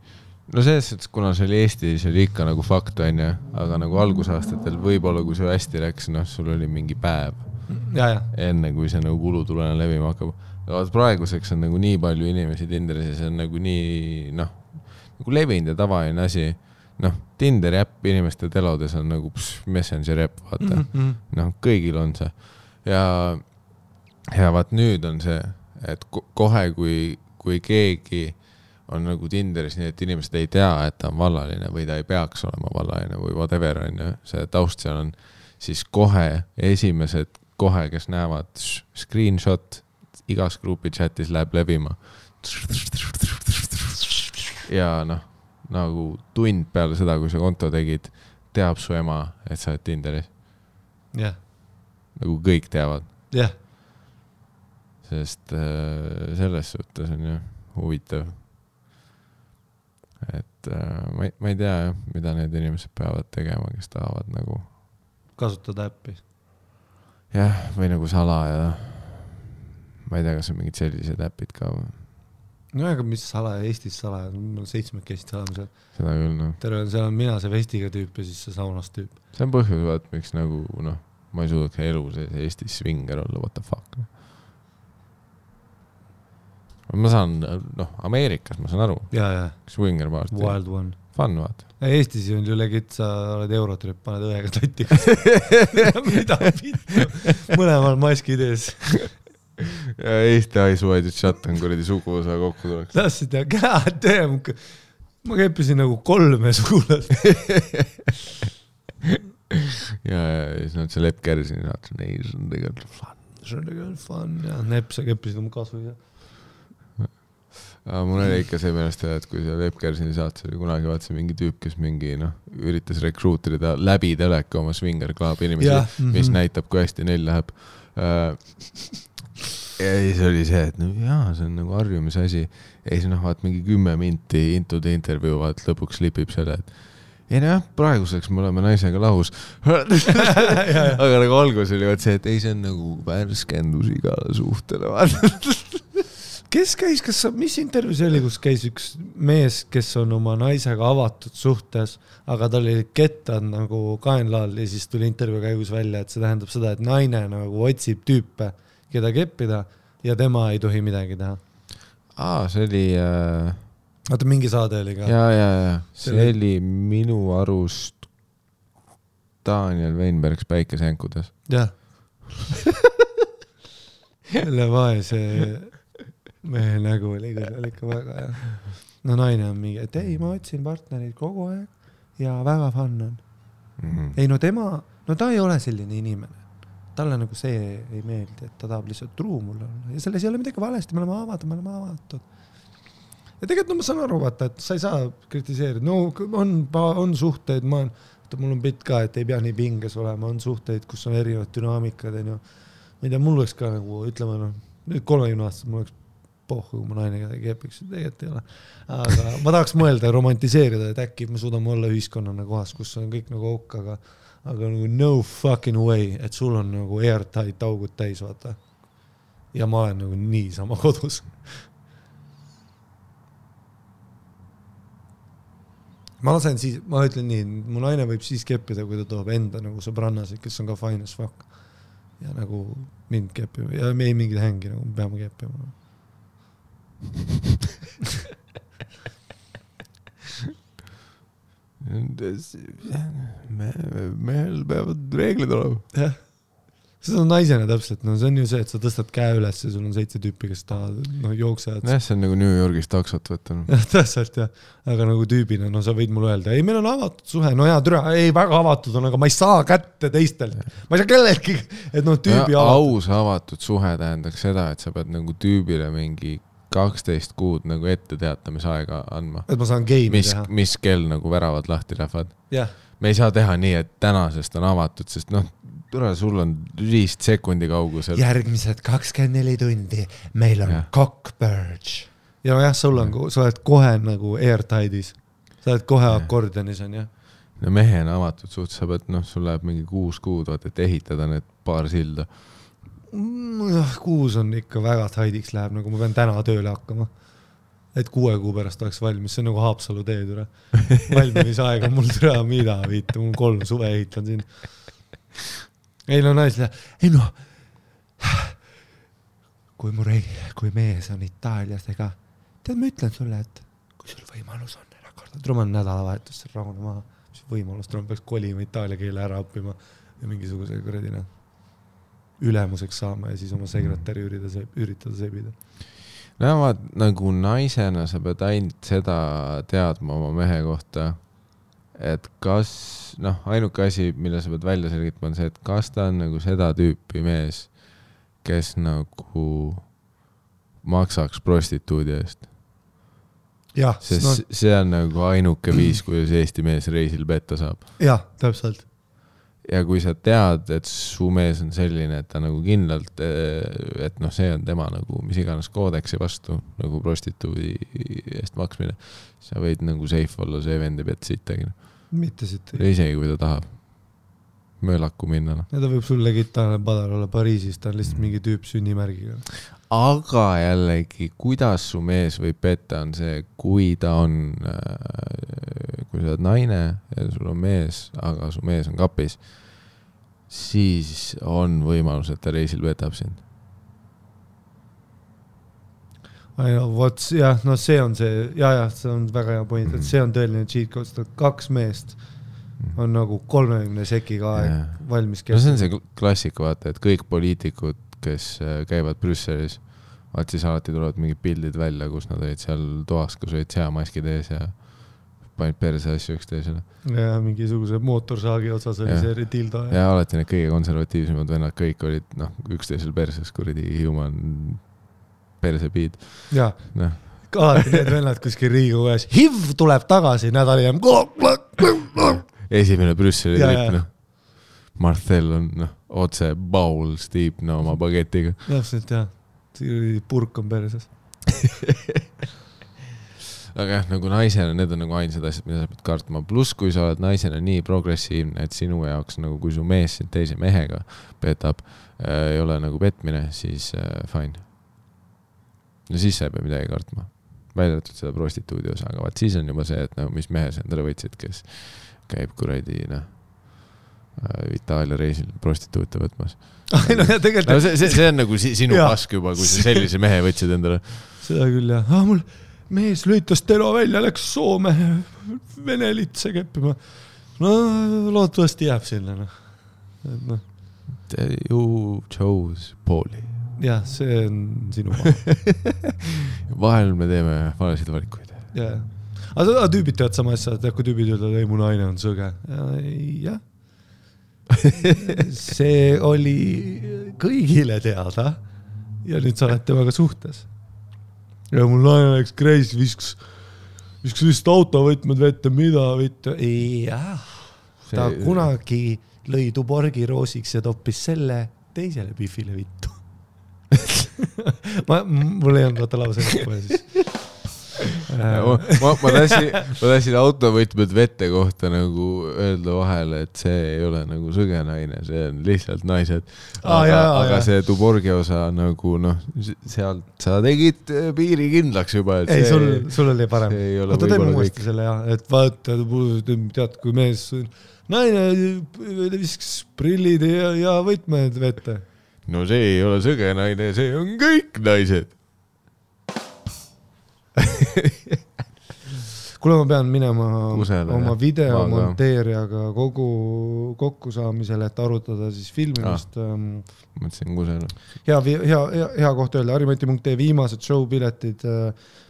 no selles suhtes, kuna see oli Eesti, see oli ikka nagu fakt, onju, aga nagu algusaastatel võib-olla, kui sul hästi läks, noh, sul oli mingi päev enne, kui see nagu kulutulena levima hakkab. Aga praeguseks on nagu nii palju inimesi Tinderis ja see on nagu nii noh, nagu levinud ja tavaline asi. noh, Tinderi äpp inimeste telodes on nagu pss, Messengeri äpp, vaata mm. Mhm. noh, kõigil on see ja, ja vaat nüüd on see, et ko- kohe, kui, kui keegi on nagu Tinderis nii, et inimesed ei tea, et ta on vallaline või ta ei peaks olema vallaline või whatever on ju, see taust seal on, siis kohe esimesed kohe, kes näevad screenshot igas grupi chatis läheb levima. ja noh, nagu tund peale seda, kui sa konto tegid, teab su ema, et sa oled Tinderis, jah, nagu kõik teavad, jah, sest äh, selles suhtes on ju huvitav. et äh, ma ei, ma ei tea jah, mida need inimesed peavad tegema, kes tahavad nagu kasutada äppi. jah, või nagu salaja. Ma ei tea, kas on mingid sellised äpid ka või, no aga mis salaja, Eestis salaja, me seitsmekesti oleme seal. seda küll noh. terve on, seal on mina, see vestiga tüüp ja siis see saunas tüüp. see on põhjus, vaat miks nagu noh, ma ei suudaks elu sees Eestis svinger olla, what the fuck. ma saan, noh, Ameerikas ma saan aru, swinger party, wild one. fun vaata. Eestis on ju legit, sa oled Eurotrip, paned õega tatti. mida vittu, mõlemal maskid ees. ja Eesti Eyes Wide Shut on kuradi suguvõsa kokku tuleks. tahtsid teha, god damn, ma keppisin nagu kolme sugulast. ja, ja siis nad seal Epp Kärsini saatsid, ei, see on tegelikult fun. see oli küll fun ja nepp, sa keppisid oma kasu ja. aga mul oli ikka see meelest hea, et kui seal Epp Kärsini saates oli kunagi vaatasin mingi tüüp, kes mingi noh, üritas rekruutida läbi teleka oma swinger club'i inimesi, mis mhm. näitab, kui hästi neil läheb. Ja siis oli see, et no jaa, see on nagu harjumise asi. ja siis noh, vaat mingi kümme minti into the interview, vaat lõpuks lipib selle, et ei nojah, praeguseks me oleme naisega lahus. aga nagu algus oli vaat see, et ei, see on nagu värskendus igale suhtele, vaata. kes käis, kas sa, mis intervjuu see oli, kus käis üks mees, kes on oma naisega avatud suhtes, aga tal olid kettad nagu kaenla all ja siis tuli intervjuu käigus välja, et see tähendab seda, et naine nagu otsib tüüpe, keda keppida, ja tema ei tohi midagi teha. aa, see oli äh,, oota, mingi saade oli ka. ja, ja, ja see Selle- oli minu arust Daniel Weinbergs Päikesejänkudes. jah. selle vaese mehe nägu oli küll, ikka väga hea. no naine on mingi, et ei, ma otsin partnerit kogu aeg ja väga fun on. Mhm. ei no tema, no ta ei ole selline inimene. talle nagu see ei meeldi, et ta tahab lihtsalt truu mulle olla ja selles ei ole midagi valesti, me oleme avatud, me oleme avatud. ja tegelikult no ma saan aru, vaata, et sa ei saa kritiseerida, no on, on suhteid, ma olen, mul on bitt ka, et ei pea nii pinges olema, on suhteid, kus on erinevad dünaamikad, onju. ma ei tea, mul oleks ka nagu ütleme noh, nüüd kolmekümne aastaselt mul oleks pohhu, kui ma naine kedagi kepiks, tegelikult ei ole. aga ma tahaks mõelda, romantiseerida, et äkki me suudame olla ühiskonnana kohas, kus on kõik nagu ok, aga, aga nagu no fucking way, et sul on nagu airtight augud täis, vaata. ja ma olen nagu niisama kodus. ma lasen siis, ma ütlen nii, mu naine võib siis keppida, kui ta toob enda nagu sõbrannasid, kes on ka fine as fuck. ja nagu mind keppima ja me ei mingit hängi nagu, me peame keppima. me, mehel peavad reeglid olema. jah, see on naisena täpselt, no see on ju see, et sa tõstad käe üles ja sul on seitse tüüpi, kes tahavad, noh jooksevad. jah, see on nagu New Yorgis taksot võtta. jah, täpselt jah, aga nagu tüübina, no sa võid mulle öelda, ei, meil on avatud suhe, no jaa, türa, ei väga avatud on, aga ma ei saa kätte teistelt, ma ei saa kelleltki, et noh, tüübi avatud. aus avatud suhe tähendaks seda, et sa pead nagu tüübile mingi kaksteist kuud nagu etteteatamisaega andma. et ma saan game'i teha,, mis kell nagu väravad lahti lähevad. jah, me ei saa teha nii, et tänasest on avatud, sest noh, tule, sul on viis sekundi kaugusel. järgmised kakskümmend neli tundi meil on Jah. cockpurge. ja nojah, sul on, sa oled kohe nagu airtight'is, sa oled kohe Jah. akordionis onju. no mehena avatud suht, sa pead, noh, sul läheb mingi kuus kuud, vaata, et ehitada need paar silda. Kuus on ikka väga tide'iks läheb, nagu ma pean täna tööle hakkama. et kuue kuu pärast oleks valmis, see on nagu Haapsalu tee türa. valmimisaeg on mul türa mida viita, mul kolm suve ehitan siin. ei no naisele, ei noh. kui mu rei-, kui mees on Itaalias, ega tead, ma ütlen sulle, et kui sul võimalus on, ära karda, tule ma nädalavahetusel rahune maha, mis võimalus, tule ma peaks kolima itaalia keele ära õppima ja mingisuguse kuradi noh ülemuseks saama ja siis oma sekretäri üritada, üritada sebida. no vaat nagu naisena sa pead ainult seda teadma oma mehe kohta, et kas noh, ainuke asi, mille sa pead välja selgitama, on see, et kas ta on nagu seda tüüpi mees, kes nagu maksaks prostituudi eest, jah, sest no. see on nagu ainuke viis, kuidas Eesti mees reisil petta saab. jah, täpselt. Ja kui sa tead, et su mees on selline, et ta nagu kindlalt, et noh, see on tema nagu mis iganes koodeksi vastu nagu prostituudi eest maksmine, sa võid nagu safe olla, see vend ei pea sittagi, mitte siit. isegi kui ta tahab möölaku minna, noh. ja ta võib sul legitaarne padar olla Pariisis, ta on lihtsalt mingi tüüp sünnimärgiga. aga jällegi, kuidas su mees võib petta, on see, kui ta on, kui sa oled naine ja sul on mees, aga su mees on kapis, siis on võimalus, et ta reisil petab sind. vot jah, no see on see ja, ja see on väga hea point, et see on tõeline cheat code, kaks meest on nagu kolmekümne sekiga aeg Jaa. valmis no see on see kl- klassika, vaata, et kõik poliitikud, kes äh, käivad Brüsselis, vaat siis alati tulevad mingid pildid välja, kus nad olid seal toas, kus olid seamaskid ees ja panid perse asju üksteisele. ja mingisuguse mootorsaagi otsas oli Jah. see dildo ja ja alati need kõige konservatiivsemad vennad kõik olid noh, üksteisel perses kuradi human persepiid, ja noh. alati need vennad kuskil Riigikogu ees, HIV tuleb tagasi nädal hiljem. esimene Brüsseli ja. noh. Marcel on noh, otse bowls tiib no oma bagetiga. täpselt jah, purk on perses. aga jah, nagu naisena, need on nagu ainsad asjad, mida sa pead kartma, pluss kui sa oled naisena nii progressiivne, et sinu jaoks nagu, kui su mees sind teise mehega petab äh,, ei ole nagu petmine, siis äh, fine. no siis sa ei pea midagi kartma, välja arvatud seda prostituudi osa, aga vaat siis on juba see, et no mis mehe sa endale võtsid, kes käib kuradi noh, Itaalia reisil prostituute võtmas. ei no ja no tegelikult see, see, see on nagu si, sinu pask juba, kui sa sellise mehe võtsid endale. seda küll jah ah,, mul mees lülitas telo välja, läks Soome vene litse keppima. no loodetavasti jääb sinna noh, et noh, You chose pooli. jah, see on sinu maa vahel me teeme valesid valikuid. jah, aga tüübid teevad sama asja, et kui tüübid ütlevad, ei mu naine on sõge, jah. see oli kõigile teada ja nüüd sa oled temaga suhtes. ja mul naine läks crazy, viskas, viskas lihtsalt autovõtmed vette, mida vittu, jah. ta kunagi lõi tuborgi roosiks ja toppis selle teisele Biffile vittu. ma, mul ei olnud vaata lause lõppu ja siis. ma, ma, ma tahtsin, ma tahtsin autovõtmed vette kohta nagu öelda vahele, et see ei ole nagu sõge naine, see on lihtsalt naised. Aga jaa,, aga jaa. see Tuborgi osa nagu noh, sealt sa tegid äh, piiri kindlaks juba, ei, sul, sul oli parem. oota, teeme uuesti selle ja, et vaata, tead, kui mees, naine viskas prillid ja, ja võtmed vette. no see ei ole sõge naine, see on kõik naised. kuule, ma pean minema Kusele, oma videomonteerijaga kogu kokkusaamisele, et arutada siis filmimist ah.. mõtlesin kusele. hea, hea, hea, hea koht öelda, harimati.ee viimased show piletid.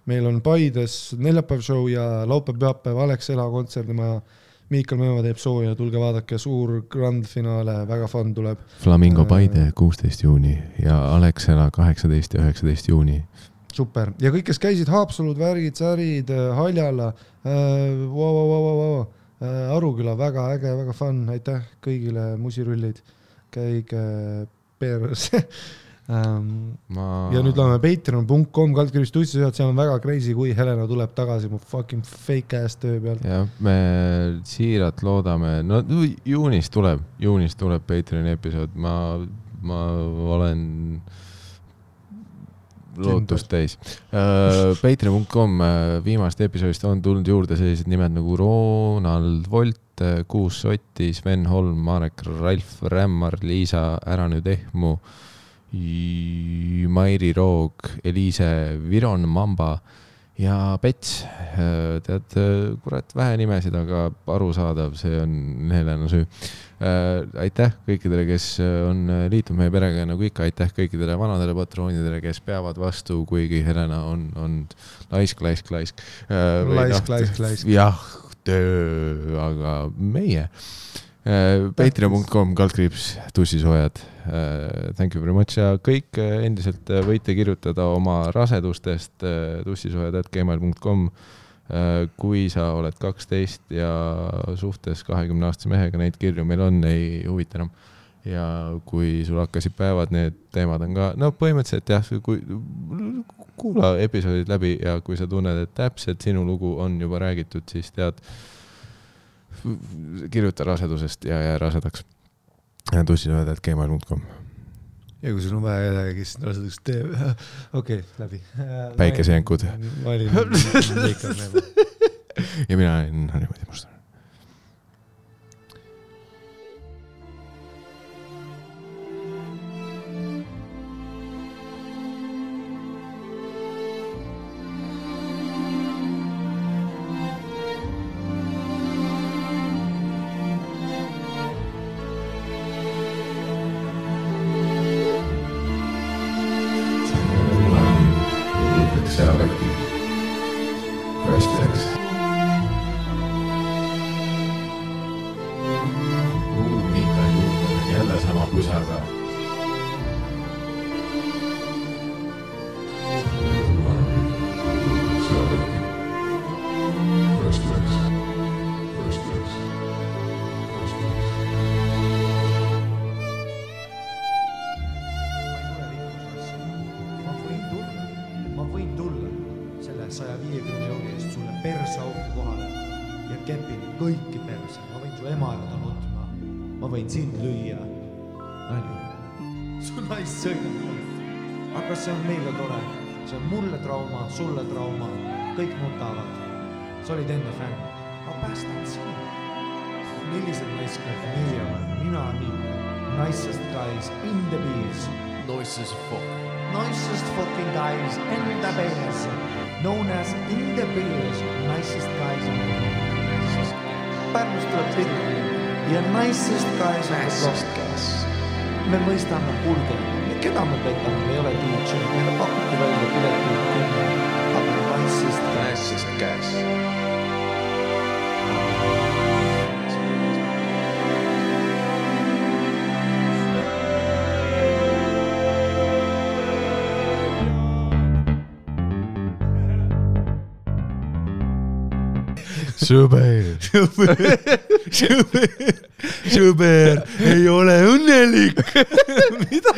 meil on Paides neljapäev show ja laupäev-pühapäev Alexela kontserdimaja. Miikal Meemaa teeb sooja, tulge vaadake, suur grand finaale, väga fun tuleb. Flamingo Äh. Paide kuusteist juuni ja Alexela kaheksateist ja üheksateist juuni. Super ja kõik, kes käisid, Haapsalud, värgid, särid, Haljala äh,, vau, vau, vau, vau, vau, Aruküla, väga äge, väga fun, aitäh kõigile musirullid, käige perse ähm,. ma. ja nüüd loeme patreon.com kaldkriips tussisööd, seal on väga crazy, kui Helena tuleb tagasi mu fucking fake ass töö pealt. jah, me siiralt loodame, no juunis tuleb, juunis tuleb Patreoni episood, ma, ma olen lootust täis uh,. Patreon.com uh, viimast episoodist on tulnud juurde sellised nimed nagu Ronald Volt, Kuus Sotti, Sven Holm, Marek Ralf Rämmar, Liisa Ära nüüd ehmu, Mairi Roog, Eliise Viron Mamba ja Pets. tead, kurat, vähe nimesid, aga arusaadav, see on Helena süü. aitäh kõikidele, kes on liitunud meie perega ja nagu ikka, aitäh kõikidele vanadele patroonidele, kes peavad vastu, kuigi Helena on, on laisk, laisk, laisk. laisk, laisk, laisk. jah, töö, aga meie. Patreon.com, kaldkriips, tussisoojad. Thank you very much ja kõik äh, endiselt äh, võite kirjutada oma rasedustest äh, tussisoojad.gmail.com. kui sa oled kaksteist ja suhtes kahekümne aastase mehega, neid kirju meil on, ei huvita enam. ja kui sul hakkasid päevad, need teemad on ka, no põhimõtteliselt jah, kui kuula episoodid läbi ja kui sa tunned, et täpselt sinu lugu on juba räägitud, siis tead, kirjuta rasedusest ja jää rasedaks. tussisoojad.gmail.com. ja kui sul on vaja kedagi, kes rasedaks teeb, okei okay,, läbi. Päikesejänkud.. ma olin Miikal Meemaa. ja mina olen Harri-Mati Mustonen. Ja nicest guys on the block. me mõistame, kuulge, keda me petame, me ei ole DJ, meile pakuti välja pileti kümme, aga nicest guys. Nicest guys. sõber, sõber, sõber ei ole õnnelik. mida?